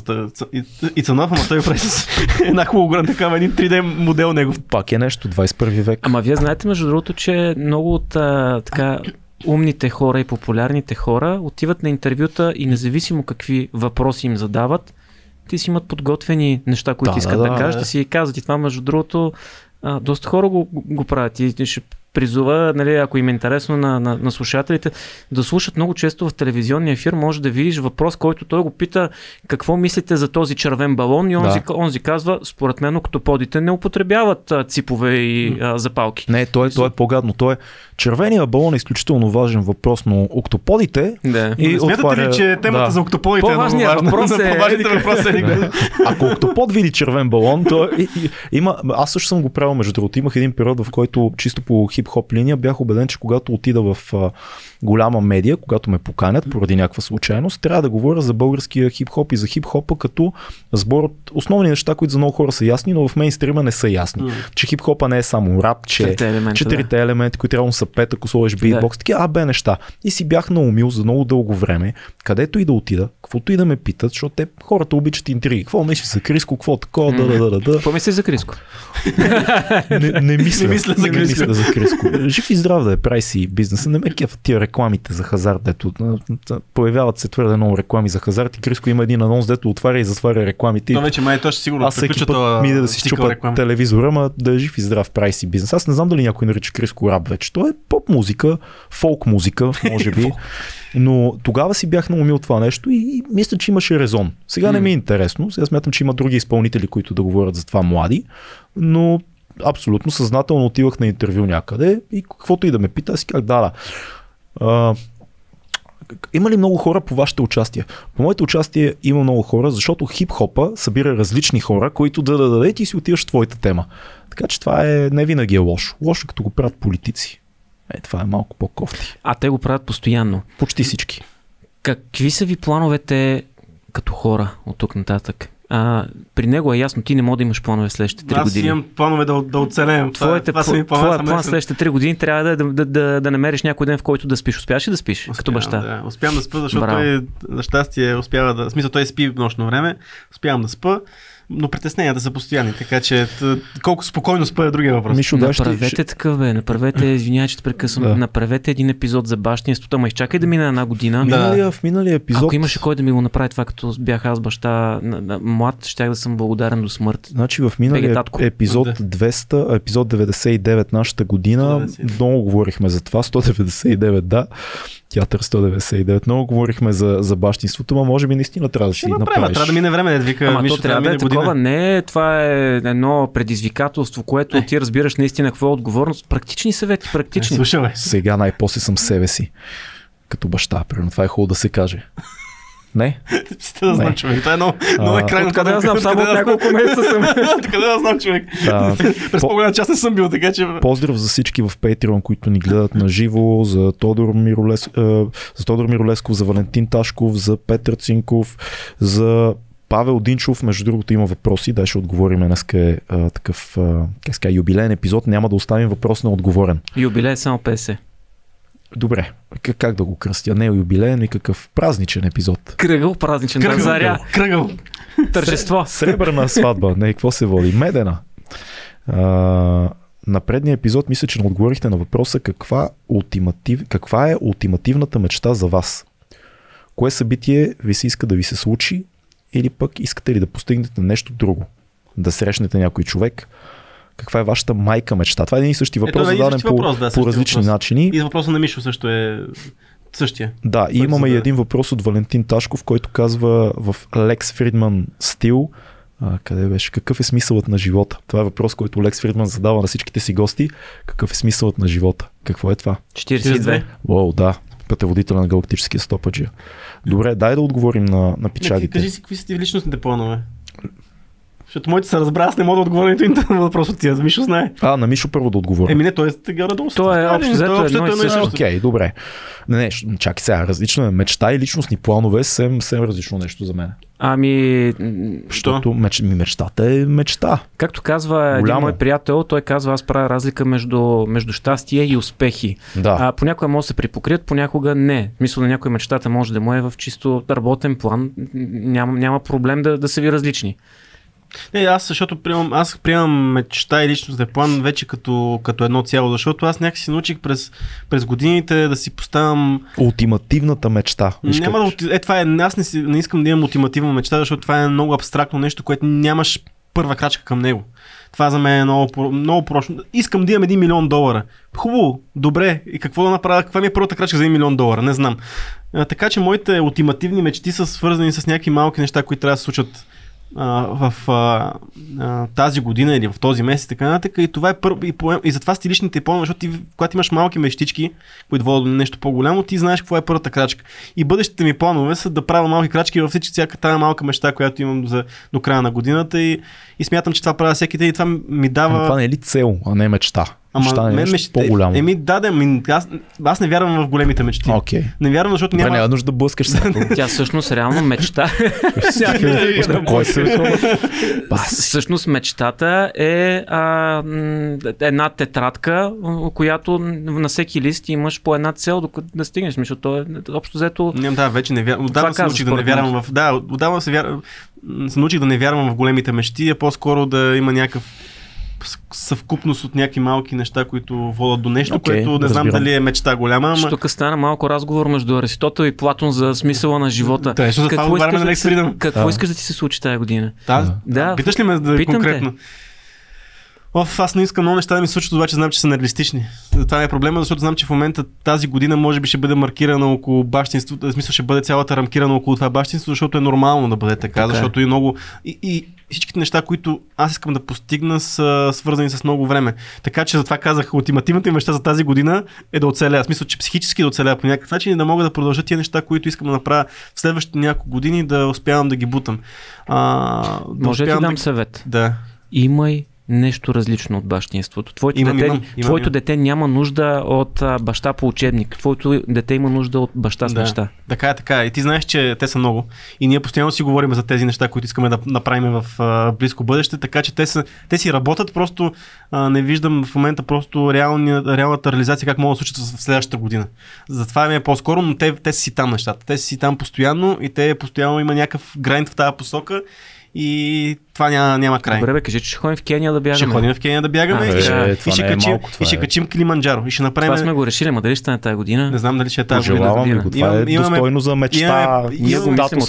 и, и Цанов, ама той прави с една холограм, такава, един 3D модел негов. Пак е нещо, 21 век. Ама вие знаете, между другото, че много от а, така умните хора и популярните хора отиват на интервюта и независимо какви въпроси им задават, те си имат подготвени неща, които Да, искат да, да, да, кажат да. и си казват. И това, между другото, а, доста хора го, го правят. И ще призова, нали, ако им е интересно на, на, на слушателите, да слушат много често в телевизионния ефир, може да видиш въпрос, който той го пита какво мислите за този червен балон и онзи, Да. онзи казва, според мен октоподите не употребяват а, ципове и а, запалки. Не, той, той е по-гадно. Той е червения балон е изключително важен въпрос, но октоподите Да. и Не смятате отваря- ли, че темата да. за октоподите е много По-важният важна? въпрос е- По-важните въпроси е никога. Ако октопод види червен балон, то и, и, има, аз също съм го правил между другото. Имах един период, в който чисто по хип-хоп линия бях убеден, че когато отида в а, голяма медия, когато ме поканят поради някаква случайност, трябва да говоря за българския хип-хоп и за хип-хопа като сбор от основни неща, които за много хора са ясни, но в мейнстрима не са ясни. М. Че хип-хопа не е само рап, че Четирите елемента, четирите елементи, които трябва да са пет, ако сложиш битбокс, такива а, бе неща. И си бях наумил за много дълго време, където и да отида, каквото и да ме питат, защото те хората обичат интриги. Какво мислиш за Криско, какво такова, да, да, да, да, да. Какво мислиш за Криско? Не, не мисля, Не мисля за не Криско. мисля за Криско. Жив и здрав да е, прави си бизнеса. Не ме кефат тия рекламите за хазарт, дето появяват се твърде много реклами за хазарт и Криско има един анонс, дето отваря и затваря рекламите. То вече май точно сигурно аз всеки път ми да си щупа реклами. телевизора, ма да е жив и здрав, прави си бизнес. Аз не знам дали някой нарича Криско рап вече. То е поп музика, фолк музика, може би. Но тогава си бях наумил това нещо и, и мисля, че имаше резон. Сега не ми е интересно. Сега смятам, че има други изпълнители, които да говорят за това млади, но абсолютно съзнателно отивах на интервю някъде и каквото и да ме пита, аз си казах, да, да. А, има ли много хора по вашите участия? По моите участие има много хора, защото хип-хопа събира различни хора, които да да даде и си отиваш в твоята тема. Така че това е, не винаги е лошо. Лошо е като го правят политици. Е, това е малко по-кофти. А те го правят постоянно. Почти всички. Какви са ви плановете като хора от тук нататък? А, при него е ясно, ти не мога да имаш планове следващите 3 Аз години. имам планове да, да оцелеем. Това, Твоите, това планове. твоя съм план следващите 3 години трябва да, е да, да, да, да намериш някой ден, в който да спиш. Успяваш ли да спиш? като Успявам, баща. Да, успявам да спа, защото Браво. той за щастие успява да... В смисъл, той спи нощно време, успявам да спа, но притесненията са постоянни, така че т- колко спокойно спа е другия въпрос. Мишо, да, Направете ще, такъв, бе. Направете, извинявай, че те прекъсвам. Да. Направете един епизод за бащинството, ама изчакай да мине една година. Да. миналия, в миналия епизод. Ако имаше кой да ми го направи това, като бях аз баща на, на, млад, щях да съм благодарен до смърт. Значи в миналия епизод Да. 200, епизод 99 нашата година, 199. много говорихме за това, 199 да, театър 199, много говорихме за, за бащинството, но може би наистина трябва да си направим, направиш. трябва да мине време, да вика, Ама Мишо, то трябва да е такова. Не, това е едно предизвикателство, което ти разбираш наистина какво е отговорност. Практични съвети, Е, практични. Слушай, бе. Сега най-после съм себе си. Като баща, примерно. Това е хубаво да се каже. Не? Си да знам, Не. човек. Това е много, много е крайно. Откъде да знам, само от няколко месеца съм. Откъде да знам, човек. Да. През По- по-голяма част не съм бил, така че... Поздрав за всички в Patreon, които ни гледат на живо, за Тодор, Миролес, е, за Тодор Миролесков, за Валентин Ташков, за Петър Цинков, за Павел Динчов, между другото има въпроси, да ще отговорим днес е а, такъв а, как ска, юбилейен епизод, няма да оставим въпрос на отговорен. Юбилей е само 50. Добре, как, как да го кръстя? Не юбилейен и какъв празничен епизод. Кръгъл празничен, Кръгъл, заря, кръгъл. тържество. Сребърна сватба, не, какво се води? Медена. А, на предния епизод мисля, че не отговорихте на въпроса каква, ултиматив, каква е ултимативната мечта за вас. Кое събитие ви се иска да ви се случи или пък искате ли да постигнете нещо друго? Да срещнете някой човек? Каква е вашата майка мечта? Това е един и същи въпрос, Ето, зададен по, въпрос, да, по различни въпрос. начини. И въпроса на Мишо също е същия. Да, и имаме и един въпрос от Валентин Ташков, който казва в Лекс Фридман стил, а, къде беше, какъв е смисълът на живота? Това е въпрос, който Лекс Фридман задава на всичките си гости. Какъв е смисълът на живота? Какво е това? 42. Уоу, да, пътеводителя на галактическия стопаджия. Добре, дай да отговорим на, на Не, пичагите. кажи си какви са ти личностните планове. Защото моите се разбра, аз не мога да отговоря нито един въпрос от тия. Мишо знае. А, на Мишо първо да отговоря. Еми не, той е горе-долу. То е общо взето общо едно и също. Окей, добре. Не, не, чакай сега, различно е. Мечта и личностни планове е съвсем, съвсем различно нещо за мен. Ами, Защото меч, ми мечтата е мечта. както казва един Голямо. мой приятел, той казва, аз правя разлика между, между щастие и успехи. Да. А, понякога може да се припокрият, понякога не. Мисля, на някой мечтата може да му е в чисто работен план. Няма, няма проблем да, да са ви различни. Не, аз защото приемам, аз приемам мечта и личностен план вече като, като едно цяло, защото аз някакси научих през, през годините да си поставям... Ултимативната мечта. Виж няма да, е, това е, аз не, си, не искам да имам ултимативна мечта, защото това е много абстрактно нещо, което нямаш първа крачка към него. Това за мен е много, много прочно. Искам да имам 1 милион долара. Хубаво, добре. И какво да направя? Каква ми е първата крачка за 1 милион долара? Не знам. А, така че моите ултимативни мечти са свързани с някакви малки неща, които трябва да се случат в а, а, тази година или в този месец така нататък. И това е първо. И, поем, и затова стиличните планове, защото ти, когато имаш малки мечтички, които водят до нещо по-голямо, ти знаеш какво е първата крачка. И бъдещите ми планове са да правя малки крачки във всички всяка тази малка мечта, която имам за, до края на годината. И, и смятам, че това правя всеки ден и това ми дава. Ама това не е ли цел, а не мечта? Ама е мен мечте- по-голямо. Еми, да, да, ми, аз, аз не вярвам в големите мечти. Окей. Не вярвам, защото Добре, няма. няма нужда да блъскаш се. Тя всъщност реално мечта. Успокой се. Бас. Всъщност мечтата е а, една тетрадка, която на всеки лист имаш по една цел, докато да стигнеш. Защото то е общо взето Не, да, вече не вярвам. Отдавна се научих да не вярвам в. Да, отдавна се, вяр... се научих да не вярвам в големите мечти, а по-скоро да има някакъв съвкупност от някакви малки неща, които водят до нещо, Окей, което не знам разбирам. дали е мечта голяма, ама. Тук стана малко разговор между Аристотел и Платон за смисъла на живота. Да, защото за това говорим на да ти се- Freedom. какво Да. искаш да ти се случи тази година? Да, Да, Питаш ли ме да, питам те. Оф, аз не искам много неща да ми случат, обаче знам, че са нереалистични. Това е проблема, защото знам, че в момента тази година може би ще бъде маркирана около бащинството, в смисъл ще бъде цялата рамкирана около това бащинство, защото е нормално да бъде така, Така е. защото и много... И, и всичките неща, които аз искам да постигна, са свързани с много време. Така че затова казах, ултимативната ми мечта за тази година е да оцеля. В смисъл, че психически да оцеля по някакъв начин и да мога да продължа тия неща, които искам да направя в следващите няколко години, да успявам да ги бутам. А, да Може да ти дам да... съвет. Да. Имай нещо различно от бащинството. Твоето, Имам, дете, имам, имам, твоето имам. дете няма нужда от а, баща по учебник. Твоето дете има нужда от баща с Да. мечта. Така е, така е. И ти знаеш, че те са много. И ние постоянно си говорим за тези неща, които искаме да направим в а, близко бъдеще, така че те, са, те си работят, просто а, не виждам в момента просто реалния, реалната реализация как могат да случат в следващата година. Затова ми е по-скоро, но те, те са си там нещата. Те са си там постоянно и те постоянно има някакъв грайнд в тази посока и това няма, няма край. Добре, бе, кажи, че ще ходим в Кения да бягаме. ще ходим в Кения да бягаме А, и, ще, е, и, ще е качим, малко, и ще е. качим Килиманджаро. И ще направим... Това сме го решили, ма дали ще стане тази година? Не знам дали ще е тази година. Пожелавам година. го. Това е Имам- имаме- достойно за мечта. имаме-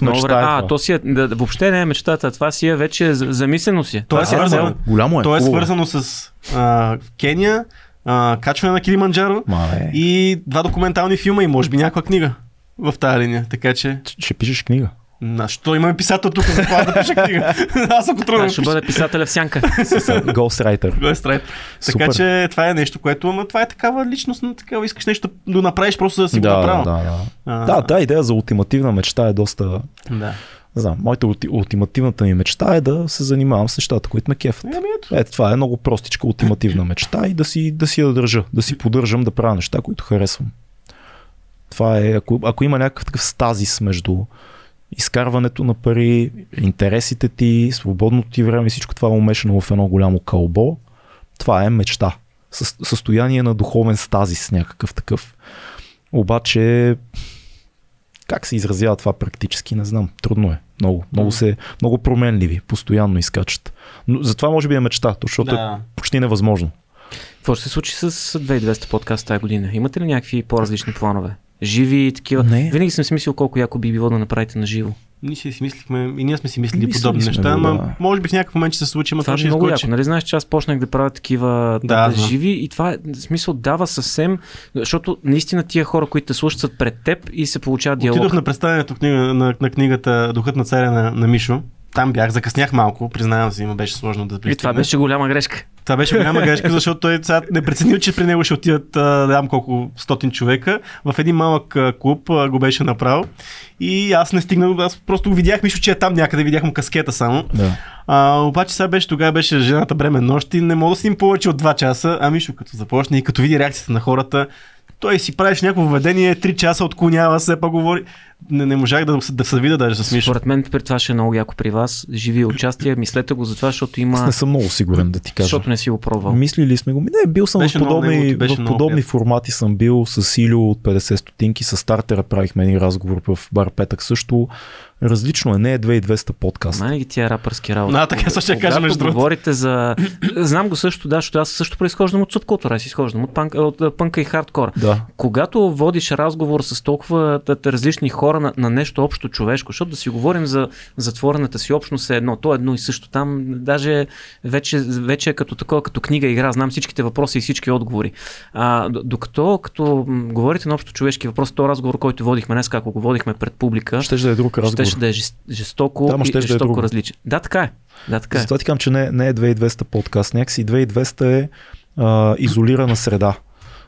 много мечта е А, това. то си е, да, въобще не е мечтата, това си е вече за- замислено си. е. То е свързано. Голямо е. То е свързано с а, Кения, а, качване на Килиманджаро Ма, е. и два документални филма и може би някаква книга в тази линия. Така че, Ще пишеш книга. На що имаме писател тук за това да пиша книга? Аз ако Това да ще бъде писателя в сянка. Ghostwriter. Го е страйт. Така че това е нещо, което, но това е такава личност, на такава искаш нещо да направиш просто да си го Да, да, направил. да, да. А, Да, тази идея за ултимативна мечта е доста... да. Не знам, моята улти, ултимативната ми мечта е да се занимавам с нещата, които ме кефат. Еми, ето. Ето това е много простичка ултимативна мечта и да си, да си я държа, да си поддържам да правя неща, които харесвам. Това е, ако, ако има някакъв такъв стазис между изкарването на пари, интересите ти, свободното ти време всичко това умешано в едно голямо кълбо, това е мечта. Със- Състояние на духовен стазис някакъв такъв. Обаче, как се изразява това практически, не знам. Трудно е. Много. Много, се, много променливи. Постоянно изкачат. Но затова може би е мечта, защото е Да. почти невъзможно. Какво ще се случи с 2200 подкаст тази година? Имате ли някакви по-различни планове? Живи и такива. Не. Винаги съм си мислил колко яко би било да направите на живо. Ние си мислихме, и ние сме си мислили Мислили подобни неща, ама да. може би в някакъв момент ще се случи, ама Това това е ще много яко. Нали знаеш, че аз почнах да правя такива Да, да, да, живи и това в смисъл дава съвсем, защото наистина тия хора, които те слушат са пред теб и се получава диалог. Отидох на представянето книга, на, на книгата Духът на царя на, на Мишо. Там бях, закъснях малко, признавам се, има беше сложно да и пристигна. това беше голяма грешка. Това беше голяма грешка, защото той сега не преценил, че при него ще отидат а, знам колко стотин човека. В един малък а, клуб а, го беше направил. И аз не стигнах, аз просто го видях, мисля, че е там някъде, видях му каскета само. Да. А, обаче сега беше, тогава беше жената бремен нощ и не мога да сним повече от 2 часа. А Мишо като започне и като види реакцията на хората, той си правиш някакво въведение, 3 часа отклонява се, па говори. Не, не можах да, да се видя даже с Мишо. Според мен при това ще е много яко при вас. Живи участие, мислете го за това, защото има... Аз не съм много сигурен да ти кажа. Защото не си го пробвал. Мислили сме го. Не, бил съм Беше в много подобни, неговото, беше в много подобни приятно. формати съм бил с Силио от 50 стотинки, с стартера правихме един разговор в бар Петък също. Различно е, не е 2200 подкаст. Май ги тия рапърски работи. Да, така също ще кажа, между другото. говорите за... Знам го също, да, защото аз също произхождам от субкултура, аз изхождам от, панк, от а, пънка и хардкор. Да. Когато водиш разговор с толкова различни хора, на, на нещо общо човешко, защото да си говорим за затворената си общност е едно, то е едно и също. Там даже вече, вече е като такова, като книга игра, знам всичките въпроси и всички отговори. А, докато като говорите на общо човешки въпрос, то разговор, който водихме днес, ако го водихме пред публика, Ще да е друг разговор. ще да е жест- жестоко Да, ма и щеше да е жестоко различен. Да, така е. Да, така е. Затова ти казвам, че не, не е 2200 подкаст. Някакси 2200 е а, изолирана среда.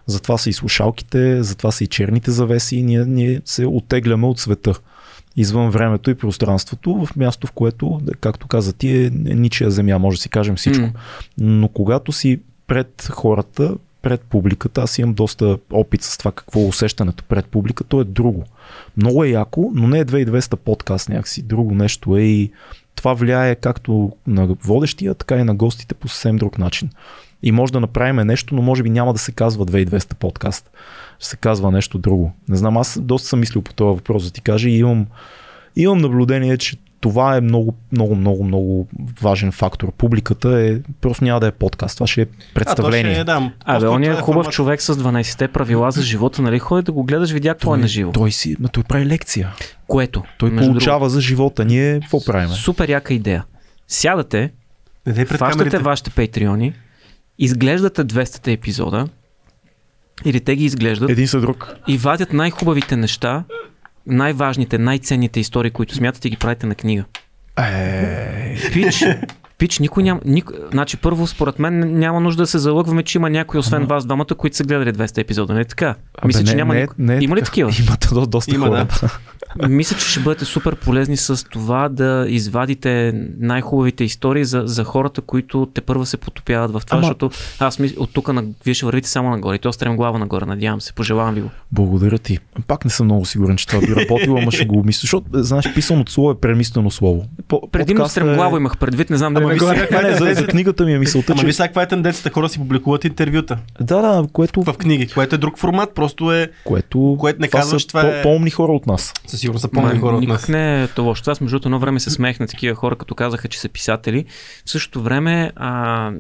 Затова са и слушалките, затова са и черните завеси и ние, ние се оттегляме от света. Извън времето и пространството, в място, в което, както каза ти, е ничия земя, може да си кажем всичко. М. Но когато си пред хората, пред публиката, аз имам доста опит с това какво е усещането пред публика, то е друго. Много е яко, но не е 2200 подкаст някакси. Друго нещо е и това влияе както на водещия, така и на гостите по съвсем друг начин. И може да направим нещо, но може би няма да се казва 2200 подкаст. Ще се казва нещо друго. Не знам, аз доста съм мислил по този въпрос, да ти кажа и имам, имам наблюдение, че това е много, много, много, много важен фактор. Публиката е, просто няма да е подкаст, това ще е представление. А, ще е, да, Абе, он е хубав формат. човек с 12-те правила за живота, нали? Ходи да го гледаш, видя какво е на живо. Той, си, ма той прави лекция. Което. Той получава за живота. Ние какво правим? Супер яка идея. Сядате, Не камерите. вашите патреони, изглеждате 200 епизода, или те ги изглеждат Един са друг. и вадят най-хубавите неща, най-важните, най-ценните истории, които смятате ги правите на книга. Е, Пич, пич, никой няма. Никой, значи, първо, според мен няма нужда да се залъгваме, че има някой, освен вас двамата, които са гледали 200 епизода. Не така? Мисля, че няма. не, никой. не, е има ли такива? Има до, доста Има, хора. да. Мисля, че ще бъдете супер полезни с това да извадите най-хубавите истории за, за хората, които те първа се потопяват в това, Ама- защото аз мисля, от тук на, вие ще вървите само нагоре. И то стрем глава нагоре, надявам се. Пожелавам ви го. Благодаря ти. Пак не съм много сигурен, че това би работило, ама ще го мисля. Защото, знаеш, писаното слово е премислено слово. По, Предимно подкастът стремглаво имах предвид, не знам дали Ама сега каква не, е за, книгата ми е мисълта, Ама че... виж сега каква е тенденцията, хора си публикуват интервюта Да, да, което, в книги, което е друг формат, просто е което, Което не това казваш, това по, е- по-умни хора от нас. със сигурност са Ма, по хора от никак нас. не е това. Аз между другото едно време се смеех на такива хора, като казаха, че са писатели. В същото време а,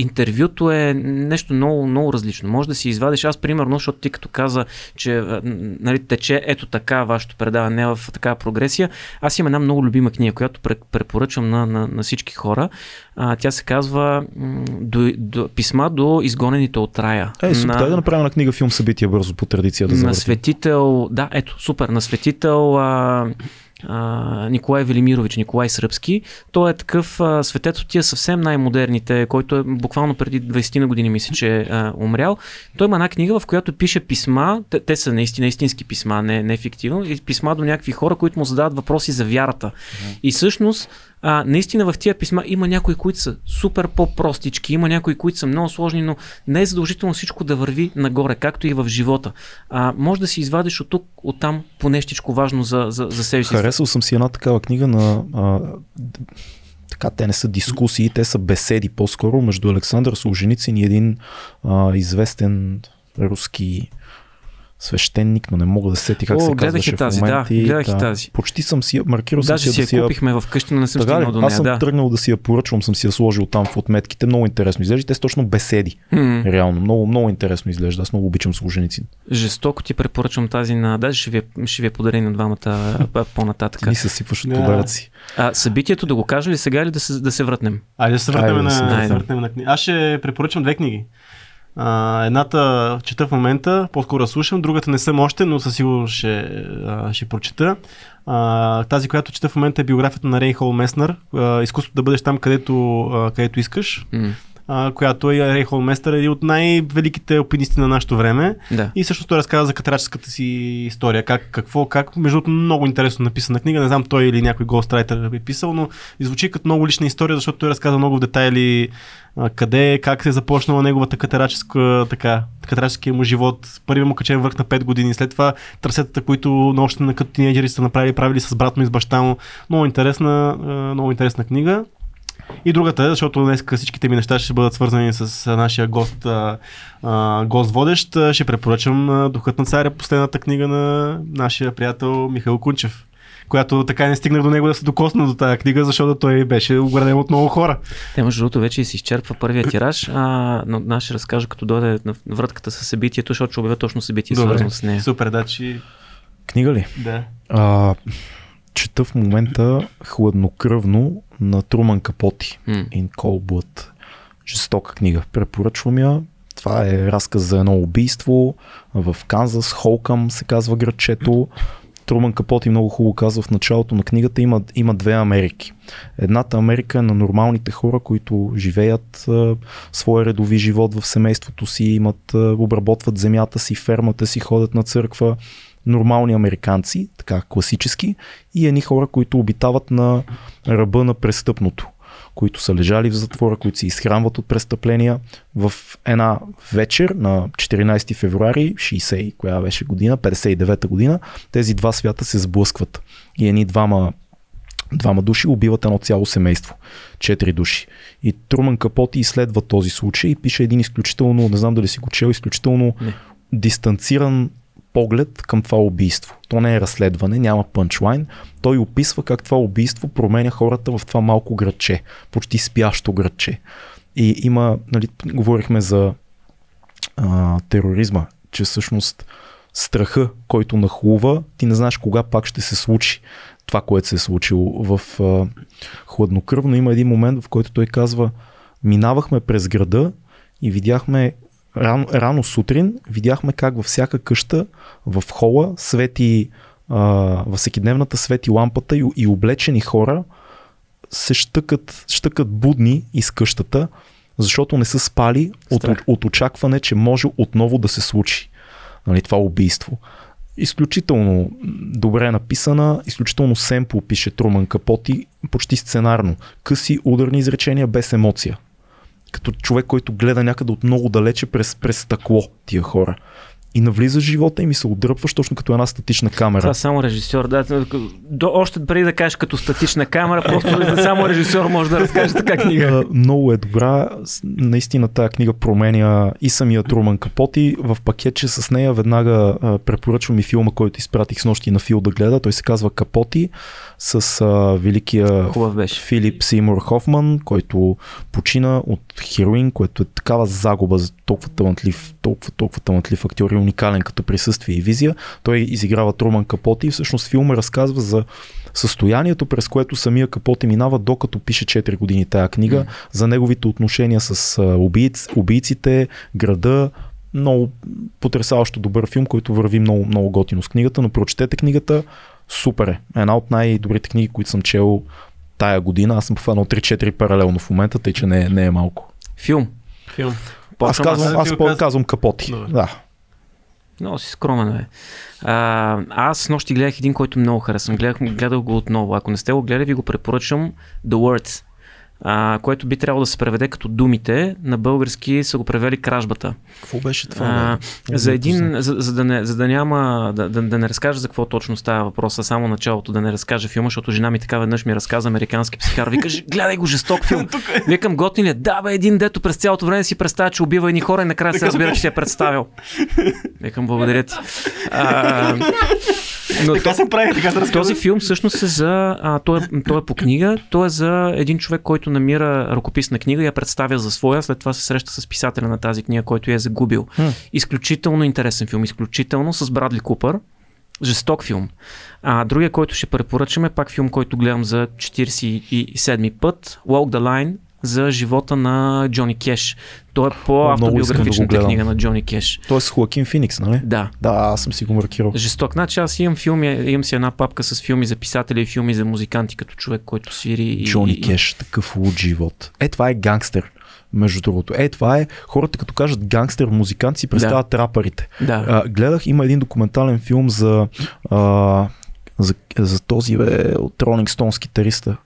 интервюто е нещо много, много различно. Може да си извадиш, аз примерно, защото ти като каза, че нали, тече ето така вашето предаване в такава прогресия, аз имам една много любима книга, която пре- препоръчвам на, на, на всички хора. А, тя се казва до, до, Писма до изгонените от рая. Е, супер, на- дай да направим на книга филм събития бързо по традиция да на завъртим. светител, да, ето, супер, на светител а, а, Николай Велимирович, Николай Сръбски. Той е такъв а, светец от тия съвсем най-модерните, който е буквално преди 20 на години, мисля, че е а, умрял. Той има една книга, в която пише писма, те, те са наистина истински писма, не, не фиктивно, и писма до някакви хора, които му задават въпроси за вярата. И всъщност, а, наистина в тия писма има някои, които са супер по-простички, има някои, които са много сложни, но не е задължително всичко да върви нагоре, както и в живота. А, може да си извадиш от тук, от там по нещичко важно за, за, за себе си. Харесал съм си една такава книга на... А, така, те не са дискусии, те са беседи по-скоро между Александър Солженицин и един а, известен руски свещеник, но не мога да се сети как О, се казваше тази, в момента. да, гледах и тази. Почти съм си я, маркирал съм Даже си си я да си я купихме в къщи, но не съм стигнал до нея. Аз съм да. тръгнал да си я поръчвам, съм си я сложил там в отметките. Много интересно изглежда. Те са точно беседи. М, Реално. Много, много интересно изглежда. Аз много обичам служеници. Жестоко ти препоръчвам тази на... Даже ще ви, ще ви я подаря на двамата а, по-нататък. Ти се сипваш от Да. подаръци. си. А, събитието да го кажа ли сега или да се, да се върнем? Айде да се върнем Айде да на, се да върнем. се върнем на книги. Аз ще препоръчам две книги. Едната чета в момента, по-скоро слушам, другата не съм още, но със сигурност ще, ще прочета. А, тази, която чета в момента е биографията на Рейнхол Меснер, а, изкуството да бъдеш там, където, а, където искаш, М, а, която е Рейнхол Меснер, е един от най-великите алпинисти на нашото време. да. И също той разказва за катераческата си история. Как, какво, как. Между другото, много интересно написана книга. Не знам той или някой гострайтер е писал, но звучи като много лична история, защото той разказва много в детайли къде, как се е започнала неговата катераческа, така, катераческия му живот. Първият му качен върх на 5 години. След това трасетата, които на още на като тинейджери са направили, правили с брат му и с баща му. Много интересна, много интересна книга. И другата защото днес всичките ми неща ще бъдат свързани с нашия гост, гост водещ. Ще препоръчам Духът на царя, последната книга на нашия приятел Михаил Кунчев която така и не стигнах до него да се докосна до тази книга, защото той беше ограден от много хора. Те, между другото, вече се изчерпва първия тираж, а, но аз ще разкажа като дойде на вратката с събитието, защото ще обявя точно събитие, Добре. свързано с нея. Супер, да, че Книга ли? Да. А, чета в момента хладнокръвно на Труман Капоти. М. In Cold Blood. Жестока книга. Препоръчвам я. Това е разказ за едно убийство в Канзас, Холкъм се казва градчето. Труман Капоти много хубаво казва в началото на книгата има, има две Америки. Едната Америка е на нормалните хора, които живеят а, своя редови живот в семейството си, имат, а, обработват земята си, фермата си, ходят на църква. Нормални американци, така класически, и едни хора, които обитават на ръба на престъпното които са лежали в затвора, които се изхранват от престъпления. В една вечер на 14 февруари, 60 и коя беше година, 59-та година, тези два свята се сблъскват. И едни двама Двама души убиват едно цяло семейство. Четири души. И Труман Капоти изследва този случай и пише един изключително, не знам дали си го чел, изключително Не. дистанциран поглед към това убийство. То не е разследване, няма пънчлайн. Той описва как това убийство променя хората в това малко градче, почти спящо градче. И има, нали, говорихме за а, тероризма, че всъщност страха, който нахлува, ти не знаеш кога пак ще се случи това, което се е случило в а, хладнокръвно. Има един момент, в който той казва, минавахме през града и видяхме рано, рано сутрин, видяхме как във всяка къща в хола свети а, във всекидневната свети лампата и, и облечени хора се щъкат, щъкат будни из къщата, защото не са спали от, от очакване, че може отново да се случи нали, това убийство. Изключително добре написана, изключително семпл пише Труман Капоти, почти сценарно. Къси, ударни изречения без емоция. Като човек, който гледа някъде от много далече през, през стъкло тия хора. И навлиза в живота им и се отдръпваш точно като една статична камера. Това само режисьор. Да, до, още преди да кажеш като статична камера, просто само режисьор може да разкаже така книга. Много е добра. Наистина тази книга променя и самия Труман Капоти. В пакетче с нея веднага препоръчвам и филма, който изпратих с нощи на Фил да гледа. Той се казва Капоти с а, великия Хубав беше. Филип Сеймур Хофман, който почина от хероин, което е такава загуба за толкова талантлив, толкова, толкова талантлив актьор и уникален като присъствие и визия. Той изиграва Труман Капоти и всъщност филма разказва за състоянието, през което самия Капоти минава, докато пише 4 години тая книга, М. за неговите отношения с убийц, убийците, града, много потрясаващо добър филм, който върви много, много готино с книгата, но прочетете книгата, супер е. Една от най-добрите книги, които съм чел тая година. Аз съм фанал 3-4 паралелно в момента, тъй че не, е- не е малко. Филм. Филм. Аз казвам, аз аз, казвам. капоти. Добре. Да. Много си скромен, бе. А, аз нощи гледах един, който много харесвам. Гледах, гледах го отново. Ако не сте го гледали, ви го препоръчвам. The Words. А, което би трябвало да се преведе като думите. На български са го превели кражбата. Какво беше това? А, за един, за, за, да не, за да няма, да, да, да не разкажа за какво точно става въпроса, само началото да не разкажа филма, защото жена ми така веднъж ми разказа американски психар. Вика, «Ж- гледай го жесток филм. Викам, готин ли е? Да, бе, един дето през цялото време си представя, че убива едни хора и накрая се разбира, че си е представил. Викам, благодаря ти. А, но Така се прави, така се разказва. този филм всъщност е за. А, той, е, той е по книга. Той е за един човек, който намира ръкописна книга и я представя за своя. След това се среща с писателя на тази книга, който я е загубил. Хм. Изключително интересен филм. Изключително с Брадли Купър. Жесток филм. А другия, който ще препоръчам е пак филм, който гледам за 47-ми път. Walk the Line за живота на Джони Кеш. Той е по да автобиографичната гледам. книга на Джони Кеш. Той е с Хоакин Феникс, нали? Да. Да, аз съм си го маркирал. Жесток. Значи аз имам филми, имам си една папка с филми за писатели и филми за музиканти, като човек, който свири. Джони и, Кеш, такъв луд живот. Е, това е гангстер. Между другото. Е, това е хората като кажат гангстер музикант си представят рапърите. Да. А, гледах, има един документален филм за, а, за, за този бе, от Rolling Stones китариста.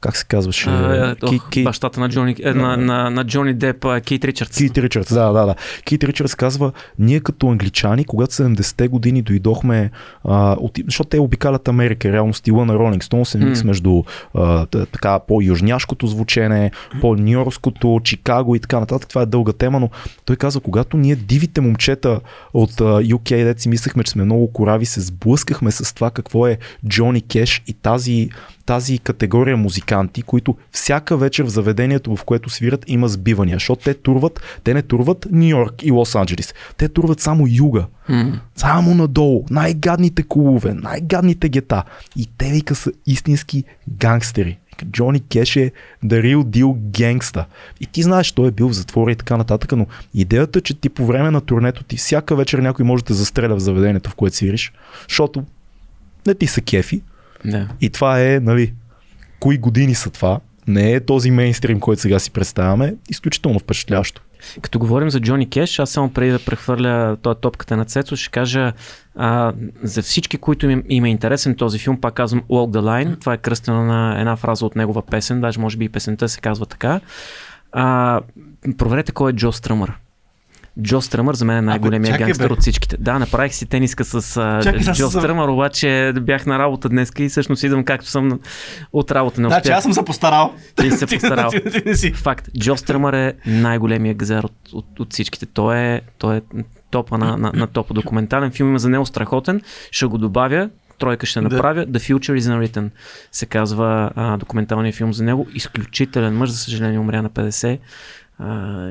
Как се казваше? А, Ки- ох, Ки- бащата на Джони, е, на, на, на Джони Деп, Кейт Ричардс. Кит Ричардс, да, да, да. Кит Ричардс казва, ние като англичани, когато 70-те години дойдохме, а, от, защото те обикалят Америка, реално стила на Rolling Stones е микс между а, така по-южняшкото звучене, по-нью-йоркското, Чикаго и така нататък. Това е дълга тема, но той казва, когато ние дивите момчета от а, UK, дет си мислехме, че сме много корави, се сблъскахме с това какво е Джони Кеш и тази тази категория музикант музиканти, които всяка вечер в заведението, в което свират, има сбивания, защото те турват, те не турват Нью Йорк и Лос Анджелис. Те турват само юга. М. Само надолу. Най-гадните клубове, най-гадните гета. И те вика са истински гангстери. Джони Кеш е the real deal гангста. И ти знаеш, той е бил в затвора и така нататък, но идеята, че ти по време на турнето ти всяка вечер някой може да те застреля в заведението, в което свириш, защото не ти са кефи. Да. И това е, нали, кои години са това. Не е този мейнстрим, който сега си представяме. Изключително впечатляващо. Като говорим за Джони Кеш, аз само преди да прехвърля този топката на Цецо, ще кажа а, за всички, които им, им е интересен този филм, пак казвам Walk the Line, това е кръстено на една фраза от негова песен, даже може би и песента се казва така. А, проверете кой е Джо Стръмър. Джо Стръмър за мен е най-големия чакай, гангстър бе. от всичките. Да, направих си тениска с а, Чакай, Джо съм- Стръмър, обаче бях на работа днес и всъщност идвам както съм от работа. Не Значи успях. аз съм се постарал. Ти се постарал. ти, ти. Факт. Джо Стръмър е най-големия газар от, от, от всичките. Той е, той е топа на, на, на топа. Документален филм има за него страхотен. Ще го добавя. Тройка ще Да. направя. The Future is Unwritten се казва а, документалният филм за него. Изключителен мъж, за съжаление умря на 50. А,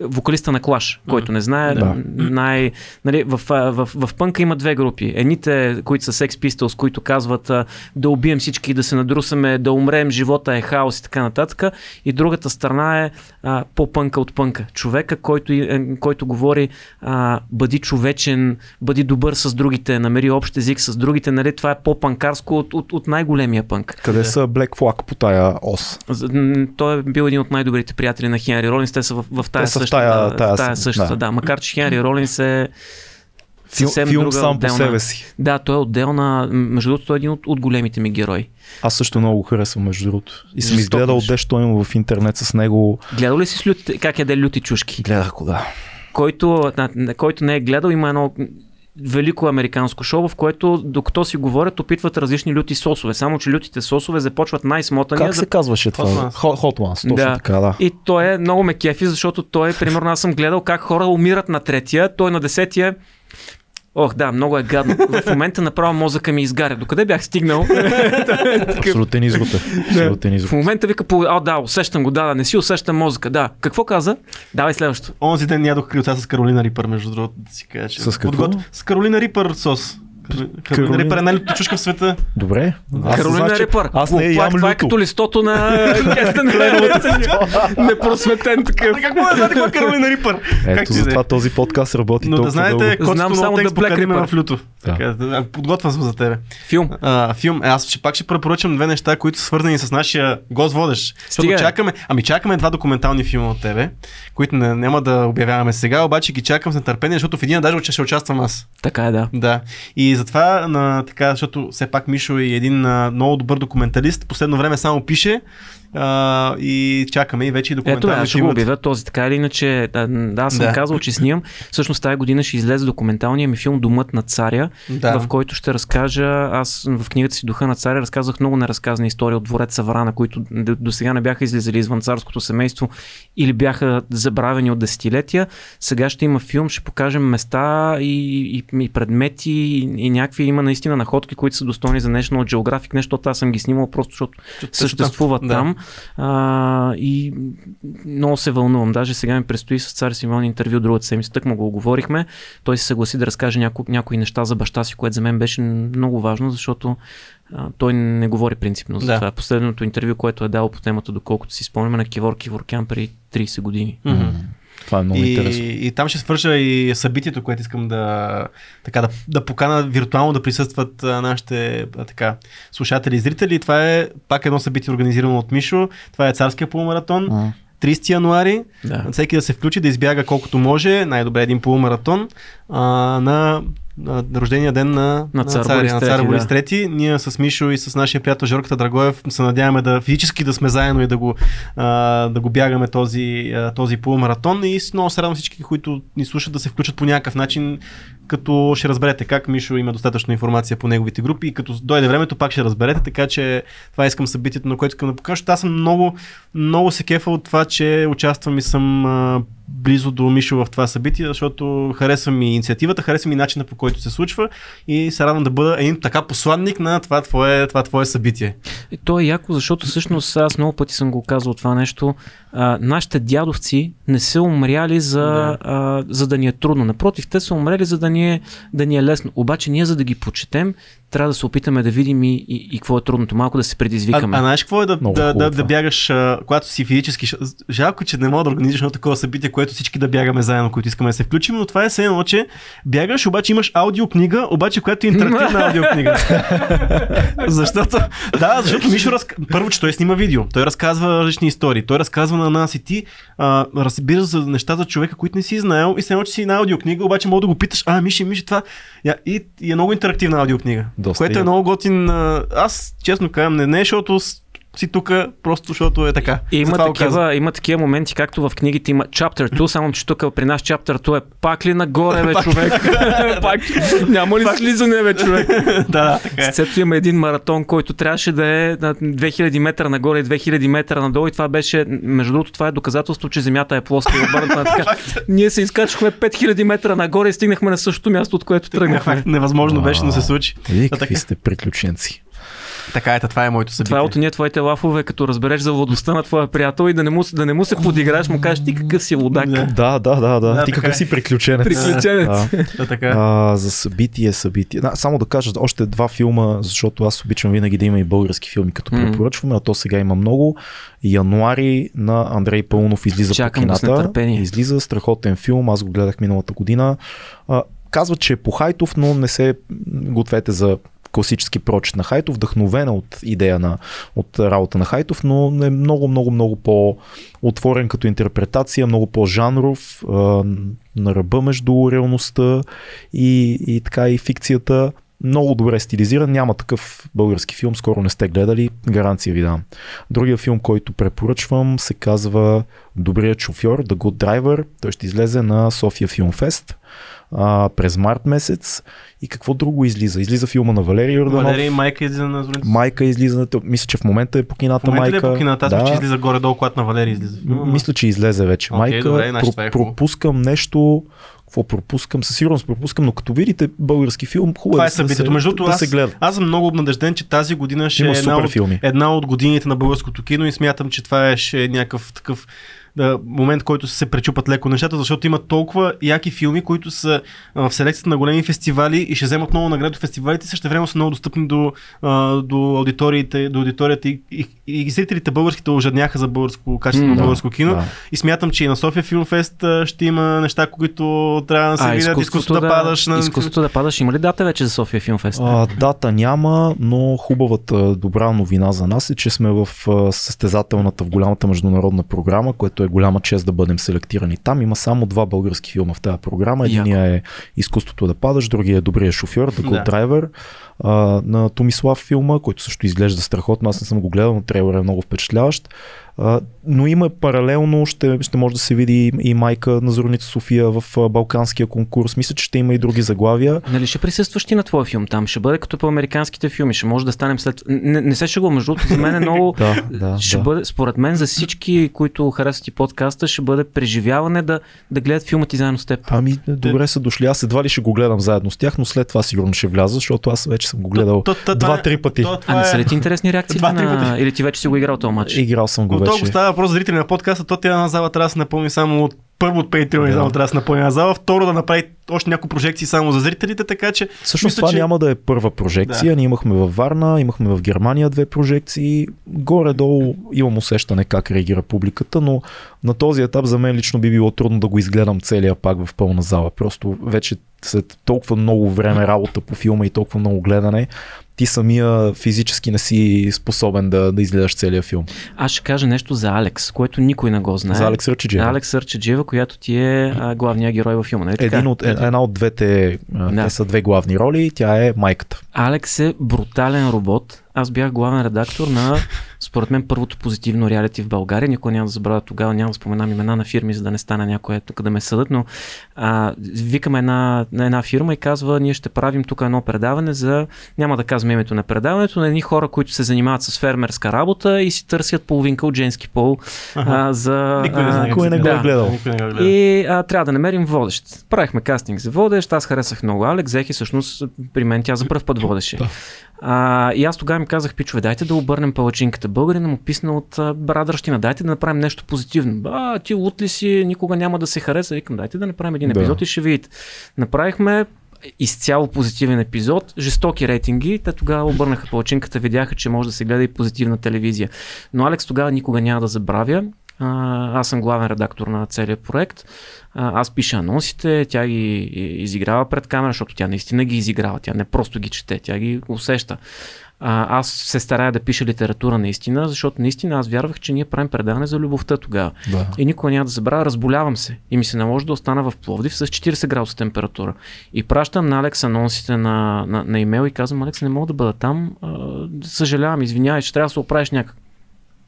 вокалиста на Клаш, който не знае, Да. най, нали, в, в, в, в пънка има две групи. Едните, които са Sex Pistols, които казват да убием всички, да се надрусаме, да умрем, живота е хаос и така нататък. И другата страна е а, по-пънка от пънка. Човека, който, е, който говори а, бъди човечен, бъди добър с другите, намери общ език с другите. Нали, това е по-панкарско от, от, от най-големия пънк. Къде са Black Flag по тая ос? Той е бил един от най-добрите приятели на Хенри Ролинс. Те са в, в тая същата. тая- тая тая същата да. да. Макар, че Хенри Ролинс е съвсем филм друга сам по отделна- себе си. Да, той е отделна. Между другото, той е един от, от големите ми герои. Аз също много го харесвам, между другото. И съм Жесток изгледал дещо има в интернет с него. Гледал ли си с лютите, как яде люти чушки? Гледах го, да. Който, на, на, който не е гледал, има едно велико американско шоу, в което докато си говорят, опитват различни люти сосове. Само, че лютите сосове започват най-смотания. Как се казваше това? Hot Ones. Точно Да. така, да. И той е много ме кефи, защото той, примерно, аз съм гледал как хора умират на третия, той на десетия. Ох, да, много е гадно. В момента направо мозъка ми изгаря. Докъде бях стигнал? Абсолютен изрод е. Абсолютен В изрод. момента вика, по... а, да, усещам го, да, да, не си усещам мозъка. Да. Какво каза? Давай следващото. Онзи ден ядох крилца с Каролина Рипър, между другото, да си кажа. че- С какво? Подгот- С Каролина Рипър сос. Каролина, Рипър е най-лютата чушка в света. Добре. Аз Каролина знам, че Рипър. Аз не това, ям това е като листото на Кестен Непросветен такъв. Как мога да знаете какво е Каролина Рипър? Ето ти да е? затова този подкаст работи Но да толкова знаете, Знам на само The Black в люто. Да. Да, Подготвен съм за тебе. Филм. А, филм. Е, аз ще пак ще препоръчам две неща, които са свързани с нашия гост водещ. Защото Стига. чакаме, ами чакаме два документални филма от тебе, които не, няма да обявяваме сега, обаче ги чакам с нетърпение, защото в един даже ще, ще участвам аз. Така е, да. Да. И затова, на, така, защото все пак Мишо е един а, много добър документалист, последно време само пише а, и чакаме и вече и Ето, документални аз ще го обявя този така или иначе. Да, да аз съм Да. казал, че снимам. Всъщност тази година ще излезе документалния ми филм Домът на царя, Да. в който ще разкажа, аз в книгата си Духа на царя разказах много неразказани истории от двореца Врана, които до, до сега не бяха излизали извън царското семейство или бяха забравени от десетилетия. Сега ще има филм, ще покажем места и, и, и предмети и, и някакви има наистина находки, които са достойни за National Geographic, нещо, аз съм ги снимал просто защото съществуват Да. там. А, и много се вълнувам. Даже сега ми предстои с цар Симеон интервю другата седмица. Тък му го оговорихме. Той се съгласи да разкаже няко, някои неща за баща си, което за мен беше много важно, защото а, той не говори принципно за Да. това. Последното интервю, което е дал по темата, доколкото си спомняме на Кивор Киворкян преди 30 години. Мгм. Това е много и, интересно. и там ще свържа и събитието, което искам да, така, да, да покана виртуално да присъстват нашите така, слушатели и зрители. Това е пак едно събитие организирано от Мишо. Това е царския полумаратон. М. 30 януари. Да. Всеки да се включи, да избяга колкото може. Най-добре един полумаратон а, на, рождения ден на, На цар царя, Борис на цар Борис да. III. Ние с Мишо и с нашия приятел Жорката Драгоев се надяваме да физически да сме заедно и да го, а, да го бягаме този, а, този полумаратон. И много се радвам всички, които ни слушат да се включат по някакъв начин като ще разберете как Мишо има достатъчно информация по неговите групи и като дойде времето пак ще разберете, така че това искам събитието, на което искам да покажа. Аз съм много, много се кефа от това, че участвам и съм близо до Мишо в това събитие, защото харесвам ми инициативата, харесвам и начина по който се случва и се радвам да бъда един така посланник на това твое, това твое събитие. И то е яко, защото всъщност аз много пъти съм го казал това нещо. А, нашите дядовци не са умряли за да. А, за да ни е трудно. Напротив, те са умрели за да ни е, да ни е лесно. Обаче ние за да ги почетем, трябва да се опитаме да видим и, и, и какво е трудното, малко да се предизвикаме. А, а знаеш какво е да, да, да, да, бягаш, а, когато си физически. Жалко, че не мога да организираш едно такова събитие, което всички да бягаме заедно, които искаме да се включим, но това е все едно, че бягаш, обаче имаш аудиокнига, обаче която е интерактивна аудиокнига. защото, да, защото Мишо раз... първо, че той снима видео, той разказва различни истории, той разказва на нас и ти а, разбираш за неща за човека, които не си знаел и се едно, че си на аудиокнига, обаче мога да го питаш, а, Миши, Миши, това. И, и е много интерактивна аудиокнига. Доста което е много готин. Аз честно казвам, не, не защото си тук, просто защото е така. И има, такива, има такива моменти, както в книгите има Chapter 2, само че тук при нас Chapter 2 е пак ли нагоре, бе, човек? пак, няма ли слизане, бе, човек? да, да, така е. С има един маратон, който трябваше да е на 2000 метра нагоре и 2000 метра надолу и това беше, между другото, това е доказателство, че Земята е плоска и обърната така. Ние се изкачахме 5000 метра нагоре и стигнахме на същото място, от което тръгнахме. Невъзможно беше да се случи. Вие какви сте приключенци. Така е, това е моето събитие. Това е от ние твоите лафове, като разбереш за водостта на твоя приятел и да не му, да не му се подиграеш, му кажеш ти какъв си лудак. Да, да, да, да. да ти какъв е. си приключенец. Приключенец. Да, да, така. Е. А, за събитие, събитие. Да, само да кажа още два филма, защото аз обичам винаги да има и български филми, като препоръчваме, а то сега има много. Януари на Андрей Пълнов излиза Чакам по кината. Излиза страхотен филм, аз го гледах миналата година. А, казва, че е по Хайтов, но не се гответе за класически прочит на Хайтов, вдъхновена от идея на, от работа на Хайтов, но е много, много, много по-отворен като интерпретация, много по-жанров, на ръба между реалността и, и така и фикцията. Много добре стилизиран, няма такъв български филм, скоро не сте гледали, гаранция ви дам. Другия филм, който препоръчвам, се казва Добрият шофьор, The Good Driver. Той ще излезе на София Филм Фест а, през март месец. И какво друго излиза? Излиза филма на Валерий Йорданов. Валерий Майка излиза на Зорница. Майка излиза, мисля, че в момента е по кината в момента Майка. Ли е по кината, аз да. че излиза горе-долу, когато на Валерий излиза. Филма. Мисля, че излезе вече. Okay, Майка, добре, значи про- е пропускам нещо, какво пропускам, със сигурност пропускам, но като видите български филм, хубаво Това е да, събитието. се, Между да се гледа. Аз съм много обнадежден, че тази година ще Има е една от, филми. една от годините на българското кино и смятам, че това е ще е някакъв такъв да, момент, който се пречупат леко нещата, защото има толкова яки филми, които са в селекцията на големи фестивали и ще вземат много награди от фестивалите, също време са много достъпни до, до, аудиториите, до аудиторията и, и, зрителите българските ожадняха за българско качествено mm, българско кино. Да. И смятам, че и на София Филмфест ще има неща, които трябва да се а, видят. Изкуството да, да падаш. На... Изкуството да падаш. Има ли дата вече за София Филмфест? А, дата няма, но хубавата добра новина за нас е, че сме в състезателната, в голямата международна програма, което е голяма чест да бъдем селектирани там. Има само два български филма в тази програма. Единия е Изкуството да падаш, другия е Добрия шофьор, The Good да. Driver а, на Томислав филма, който също изглежда страхотно. Аз не съм го гледал, но трейлер е много впечатляващ. Но има паралелно, ще, ще може да се види и майка на Зорница София в Балканския конкурс. Мисля, че ще има и други заглавия. Нали ще присъстваш ти на твоя филм там? Ще бъде като по американските филми. Ще може да станем след. Не, не се шегувам, между другото, за мен е много. да, да, ще да. бъде, според мен, за всички, които харесват и подкаста, ще бъде преживяване да, да гледат филма ти заедно с теб. Ами, добре са дошли. Аз едва ли ще го гледам заедно с тях, но след това сигурно ще вляза, защото аз вече съм го гледал два-три пъти. а не са ли ти интересни реакции на... Или ти вече си го играл този матч? Играл съм го вече. Вече. става въпрос зрители на подкаста, то тя на зала трябва да се напълни само от първо от Patreon да. трябва да се напълни на зала, второ да направи още някои прожекции само за зрителите, така че... Всъщност това че... няма да е първа прожекция. Да. Ние имахме във Варна, имахме в Германия две прожекции. Горе-долу имам усещане как реагира публиката, но на този етап за мен лично би било трудно да го изгледам целия пак в пълна зала. Просто вече след толкова много време работа по филма и толкова много гледане, ти самия физически не си способен да, да изгледаш целия филм. Аз ще кажа нещо за Алекс, което никой не го знае. За Алекс Сърчеджиева. Алекс Сърчеджиева, която ти е а, главният герой във филма. Нали Един от, една от двете, да. те са две главни роли, тя е майката. Алекс е брутален робот. Аз бях главен редактор на според мен първото позитивно реалити в България. Никой няма да забравя тогава, няма да споменам имена на фирми, за да не стане някой тук да ме съдат, но а, викаме една, на една фирма и казва, ние ще правим тук едно предаване за, няма да казвам името на предаването, на едни хора, които се занимават с фермерска работа и си търсят половинка от женски пол а, за... Никой не знае. никой не го е да. гледал. Никой не го гледа. И а, трябва да намерим водещ. Правихме кастинг за водещ, аз харесах много Алекс, взех и всъщност при мен тя за първ път водеше. Да. А, и аз тогава им казах, пичове, дайте да обърнем палачинката. Българина му писна от брадърщина, дайте да направим нещо позитивно. А, ти лут ли си, никога няма да се хареса. Викам, дайте да направим един Да. епизод и ще видите. Направихме изцяло позитивен епизод, жестоки рейтинги, те тогава обърнаха палачинката, видяха, че може да се гледа и позитивна телевизия. Но Алекс тогава никога няма да забравя. А, аз съм главен редактор на целият проект. Аз пиша анонсите, тя ги изиграва пред камера, защото тя наистина ги изиграва. Тя не просто ги чете, тя ги усеща. А, аз се старая да пиша литература наистина, защото наистина аз вярвах, че ние правим предаване за любовта тогава. Да. И никога няма да забравя, разболявам се. И ми се наложи да остана в Пловдив с 40 градуса температура. И пращам на Алекс анонсите на, на, на имейл и казвам, Алекс, не мога да бъда там. А, съжалявам, извинявай, ще трябва да се оправиш някак.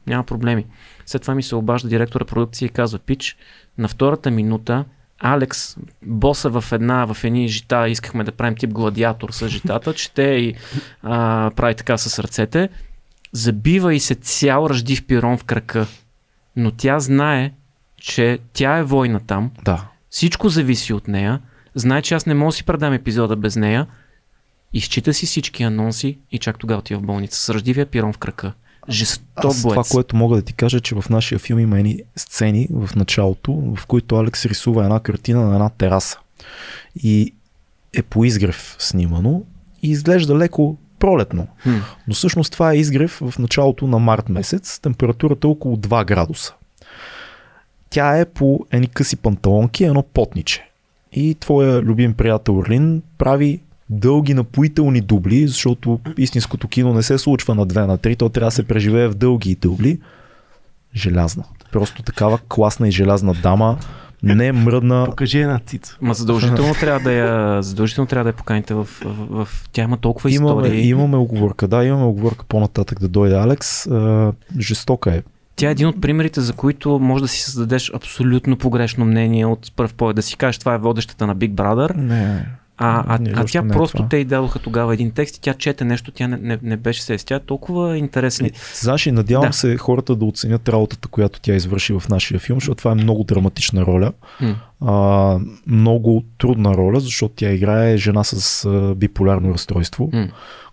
Няма проблеми. След това ми се обажда директора продукция и казва, Пич, на втората минута Алекс, боса в една, в едни жита, искахме да правим тип гладиатор с житата, чете и а, прави така с ръцете, забива и се цял ръждив пирон в крака. Но тя знае, че тя е война там, Да. всичко зависи от нея, знае, че аз не мога да си предам епизода без нея, изчита си всички анонси и чак тогава отива в болница с ръждивия пирон в крака. Жесток Аз това, боец. което мога да ти кажа, е, че в нашия филм има едни сцени в началото, в които Алекс рисува една картина на една тераса. И е по изгрев снимано и изглежда леко пролетно. Хм. Но всъщност това е изгрев в началото на март месец, температурата е около 2 градуса. Тя е по едни къси панталонки, едно потниче. И твоя любим приятел Орлин прави дълги напоителни дубли, защото истинското кино не се случва на 2 на 3, то трябва да се преживее в дълги дубли. Желязна. Просто такава класна и желязна дама. Не мръдна. Покажи една цица. Ма задължително трябва да я, задължително трябва да я поканите в, в, в, тя има толкова Имаме, истории. имаме оговорка, да, имаме оговорка по-нататък да дойде Алекс. А, жестока е. Тя е един от примерите, за които може да си създадеш абсолютно погрешно мнение от първ поглед. Да си кажеш, това е водещата на Big Brother, Не. А, а, Не, а тя не е просто това. те й дадоха тогава един текст и тя чете нещо, тя не, не, не беше се. Тя е толкова интересна. Знаеш, надявам Да. се хората да оценят работата, която тя извърши в нашия филм, защото това е много драматична роля. М. А, много трудна роля, защото тя играе жена с а, биполярно разстройство, М.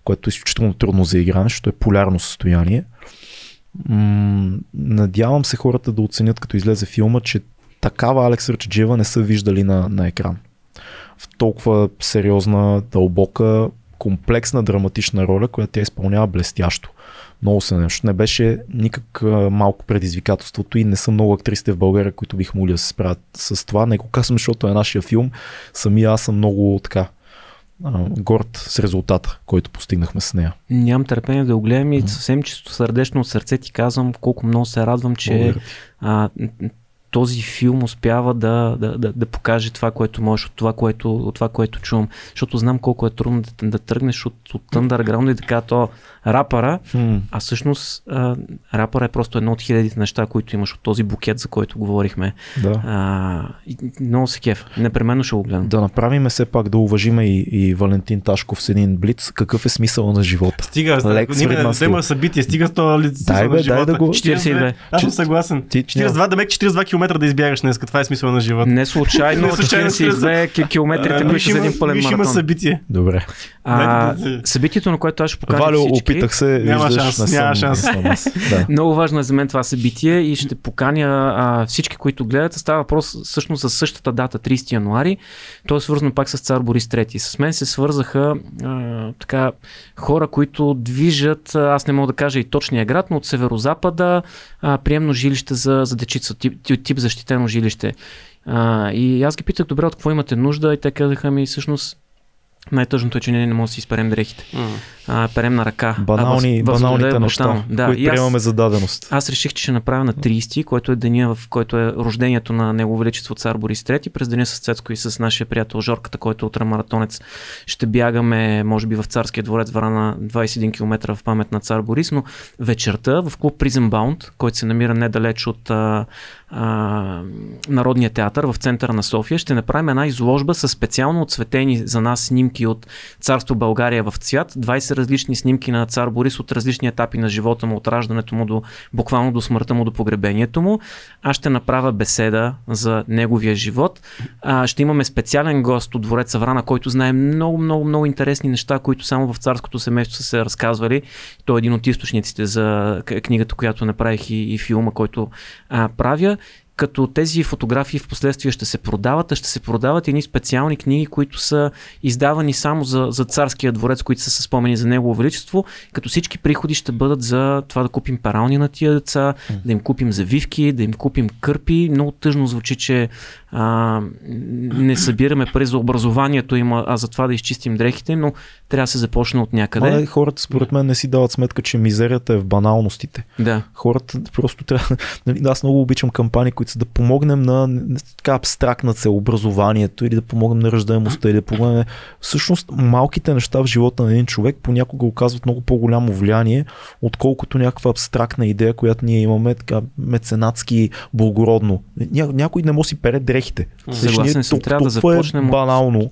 което е изключително трудно за игране, защото е полярно състояние. М, надявам се хората да оценят, като излезе филма, че такава Алекс Ръчеджиева не са виждали на, на екран. В толкова сериозна, дълбока, комплексна драматична роля, която тя изпълнява блестящо. Много се нещо. Не беше никак малко предизвикателството и не са много актрисите в България, които бих могли да се справят с това. Не го казвам, защото е нашия филм. Самия аз съм много така горд с резултата, който постигнахме с нея. Нямам търпение да го гледам и съвсем чисто сърдечно от сърце ти казвам колко много се радвам, че а, този филм успява да, да, да, да покаже това, което можеш, от това, което, от това, което чувам. Защото знам колко е трудно да, да тръгнеш от, от underground и така то рапъра, Хм. а всъщност а, рапъра е просто едно от хилядите неща, които имаш от този букет, за който говорихме. Да. А, и, много се кеф. Непременно ще го гледам. Да направим все пак да уважиме и, и Валентин Ташков с един блиц. Какъв е смисъл на живота? Стига, Лекс ние стил. има събитие, стига с това ли Дай, бе, дай да го- 42. Аз съм съгласен. Ти- 42, да мек 42 км да избягаш днес, това е смисъл на живота. Не случайно, Не случайно 42 ки- километрите, които за един пълен виж, има събитие. Добре. А, събитието, на което аз ще покажа Валю, всички. опитах се. Няма виждаш, шанс, не съм, няма шанс. Да. Много важно е за мен това събитие и ще поканя а, всички, които гледат. Става въпрос всъщност за същата дата, 30 януари. То е свързано пак с цар Борис III. С мен се свързаха а, така, хора, които движат, аз не мога да кажа и точния град, но от северо-запада а, приемно жилище за, за дечица, тип, тип, тип защитено жилище. А, и аз ги питах, добре, от какво имате нужда? И те казаха ми, всъщност, Най-тъжното е, че ние не можем да си изперем дрехите. А, перем на ръка. Банални, а в, в баналните Злодея неща. Да, които и аз, приемаме за даденост. аз реших, че ще направя на 30, който е деня, в който е рождението на Негово Величество цар Борис III. През деня с Цецко и с нашия приятел Жорката, който е ултрамаратонец. Ще бягаме, може би, в царския дворец Варана 21 км в памет на цар Борис, но вечерта в клуб Prison Bound, който се намира недалеч от а, а, Народния театър в центъра на София, ще направим една изложба с специално отсветени за нас снимки от царство България в цвят, 20 различни снимки на цар Борис от различни етапи на живота му, от раждането му до буквално до смъртта му, до погребението му. Аз ще направя беседа за неговия живот. А, ще имаме специален гост от двореца Врана, който знае много, много, много интересни неща, които само в царското семейство са се разказвали. Той е един от източниците за книгата, която направих и, и филма, който а, правя като тези фотографии в последствие ще се продават, а ще се продават едни специални книги, които са издавани само за, за царския дворец, които са спомени за негово величество, като всички приходи ще бъдат за това да купим перални на тия деца, да им купим завивки, да им купим кърпи. Много тъжно звучи, че а, не събираме пари за образованието им, а за това да изчистим дрехите, но трябва да се започне от някъде. Ма, хората според мен не си дават сметка, че мизерията е в баналностите. Да. Хората просто трябва. Нали, аз много обичам кампании, които са да помогнем на така абстрактна цел, образованието или да помогнем на ръждаемостта или да помогнем. Всъщност, малките неща в живота на един човек понякога оказват много по-голямо влияние, отколкото някаква абстрактна идея, която ние имаме така меценатски благородно. Ня, някой не може си пере дрехите. Съгласен съм, трябва да толкова започнем Е от- банално.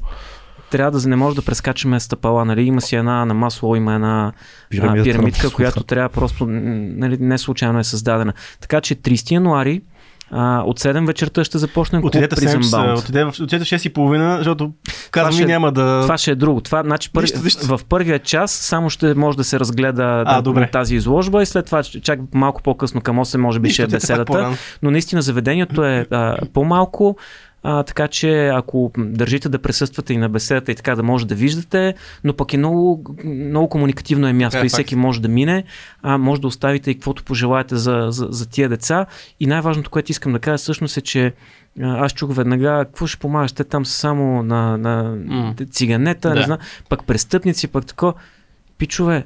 трябва да не може да прескачаме стъпала. Нали? Има си една на масло, има една а, пирамидка, Маслоу, която трябва просто, нали, не случайно е създадена. Така че 30 януари а, от 7 вечерта ще започнем клуб Отидете в Prison 7 часа, Bound. отидете отидете в 6 и половина, защото казвам ми няма да... Това ще е друго. Това, значи, първи, Нищо, нищо. в първия час само ще може да се разгледа А, да, тази изложба и след това чак малко по-късно към 8 може би Нищо, ще е беседата. но наистина заведението е а, по-малко, а, така че ако държите да присъствате и на беседата и така да може да виждате, но пък е много, много комуникативно е място Да, и факт. всеки може да мине, а, може да оставите и каквото пожелаете за, за, за тия деца. И най-важното, което искам да кажа всъщност е, че аз чух веднага, какво ще помагаш, те там са само на, на М. циганета, не Да. знам, пък престъпници, пък тако. Пичове,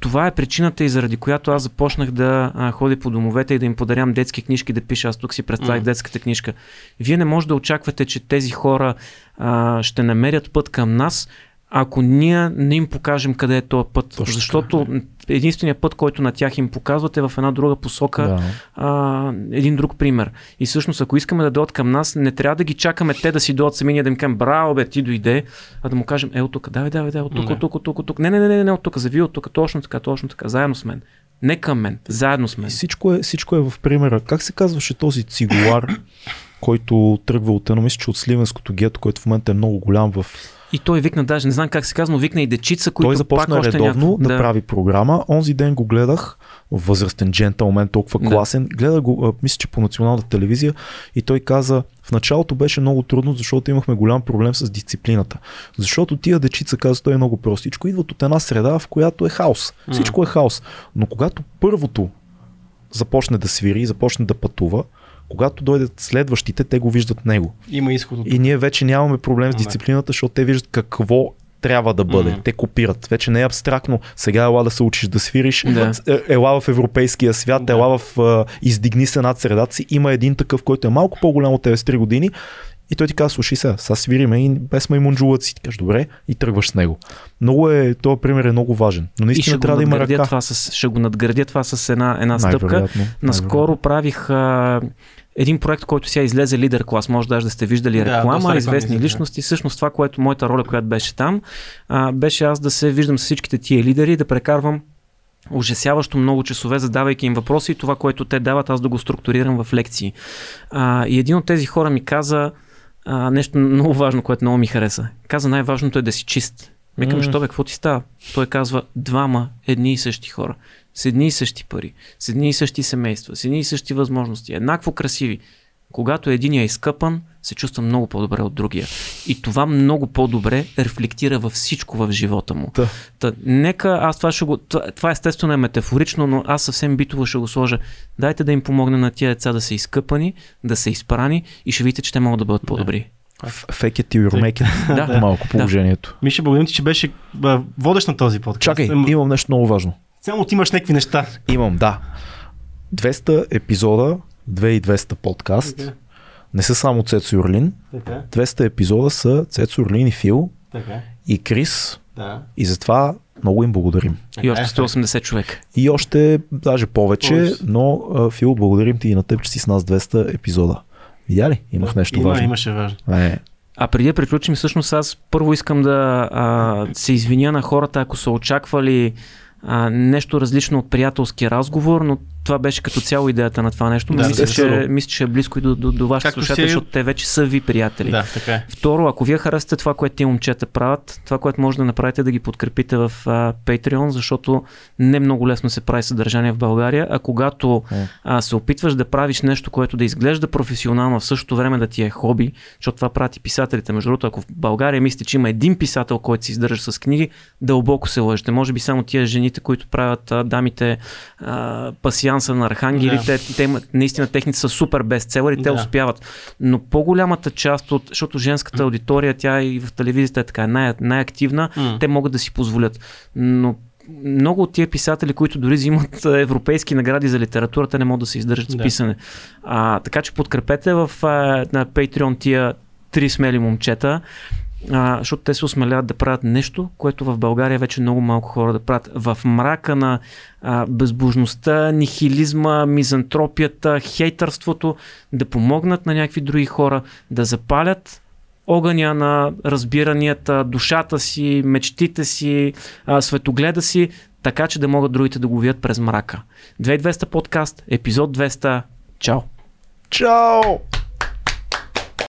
това е причината и заради която аз започнах да а, ходя по домовете и да им подарям детски книжки да пиша. Аз тук си представих Мгм. детската книжка. Вие не може да очаквате, че тези хора а, ще намерят път към нас, ако ние не им покажем къде е този път. Точно защото единственият път, който на тях им показват е в една друга посока Да. а, един друг пример. И всъщност, ако искаме да дойдат към нас, не трябва да ги чакаме те да си дойдат сами, ние да им кажем, браво, бе, ти дойде, а да му кажем, е, от тук, давай, давай, давай, от тук, от тук, от тук, от тук. Не, не, не, не, не, от тук, зави от тук, точно така, точно така, заедно с мен. Не към мен, заедно с мен. И всичко е, всичко е в примера. Как се казваше този цигулар, който тръгва от едно, мисля, че от Сливенското гето, който в момента е много голям в... И той викна, даже не знам как се казва, но викна и дечица, които Той започна пак редовно някакво- да, прави програма. Онзи ден го гледах, възрастен джентълмен, толкова Да. класен. Гледах го, мисля, че по националната телевизия и той каза, в началото беше много трудно, защото имахме голям проблем с дисциплината. Защото тия дечица, каза той е много простичко, идват от една среда, в която е хаос. Всичко е хаос. Но когато първото започне да свири, започне да пътува, когато дойдат следващите, те го виждат него. Има изход от И ние вече нямаме проблем с дисциплината, защото те виждат какво трябва да бъде. Мгм. Те копират. Вече не е абстрактно. Сега ела да се учиш да свириш. Да. Е- Ела в европейския свят, Да. ела в а, издигни се над средата си. Има един такъв, който е малко по-голям от тебе с 3 години. И той ти казва, слушай сега, сега свириме и без маймунджулъци. Ти кажеш, добре, и тръгваш с него. Много е, този пример е много важен. Но И ще наистина трябва да има ръка. това с, ще го надградя това с една, една стъпка. Наскоро правих а, един проект, който сега излезе лидер клас. Може даже да сте виждали Да, реклама, реклами известни да. личности. Всъщност това, което моята роля, която беше там, а, беше аз да се виждам с всичките тия лидери, да прекарвам ужасяващо много часове, задавайки им въпроси и това, което те дават, аз да го структурирам в лекции. А, и един от тези хора ми каза а, нещо много важно, което много ми хареса. Каза, най-важното е да си чист. Викам, що бе, какво ти става? Той казва, двама едни и същи хора, с едни и същи пари, с едни и същи семейства, с едни и същи възможности, еднакво красиви. Когато един е изкъпан, се чувства много по-добре от другия. И това много по-добре рефлектира във всичко в живота му. Да. Та, нека аз това ще го. Това естествено е метафорично, но аз съвсем битово ще го сложа. Дайте да им помогне на тия деца да са изкъпани, да са изпрани и ще видите, че те могат да бъдат по-добри. Fake it till make it. Да. Малко положението. Миша, благодарим ти, че беше водещ на този подкаст. Чакай, имам нещо много важно. Само ти имаш някакви неща. Имам, да. 200 епизода, 2200 подкаст. Така, Не са само Цецо Юрлин. така, 200 епизода са Цецо Юрлин и Фил така. и Крис. Да. И затова много им благодарим. И още 180 човека. И още даже повече, Повече. но Фил, благодарим ти и на теб, че си с нас 200 епизода. Видя ли? Имах нещо Има, важно. Имаше важно. Е, А преди да приключим, всъщност аз първо искам да а, се извиня на хората, ако са очаквали а, нещо различно от приятелски разговор, но това беше като цяло идеята на това нещо. Да, мисля, че, естествено. мисля, че е близко и до, до, до вашите слушатели, си- защото те вече са ви приятели. Да, така е. Второ, ако вие харесате това, което ти момчета правят, това, което може да направите е да ги подкрепите в а, Patreon, защото не много лесно се прави съдържание в България, а когато М. а, се опитваш да правиш нещо, което да изглежда професионално, в същото време да ти е хоби, защото това правят и писателите. Между другото, ако в България мислите, че има един писател, който се издържа с книги, дълбоко се лъжете. Може би само тия жените, които правят а, дамите а, пасианса на архангелите, те, те наистина техните са супер бестселери, те Да. успяват. Но по-голямата част от, защото женската аудитория, тя и в телевизията е така най- най-активна, М. те могат да си позволят. Но много от тия писатели, които дори взимат а, европейски награди за литературата, не могат да се издържат с Да. писане. А, така че подкрепете в а, на Patreon тия три смели момчета, а, защото те се осмеляват да правят нещо, което в България вече много малко хора да правят. В мрака на а, безбожността, нихилизма, мизантропията, хейтърството, да помогнат на някакви други хора, да запалят огъня на разбиранията, душата си, мечтите си, а, светогледа си, така че да могат другите да го видят през мрака. 2200 подкаст, епизод 200. Чао! Чао!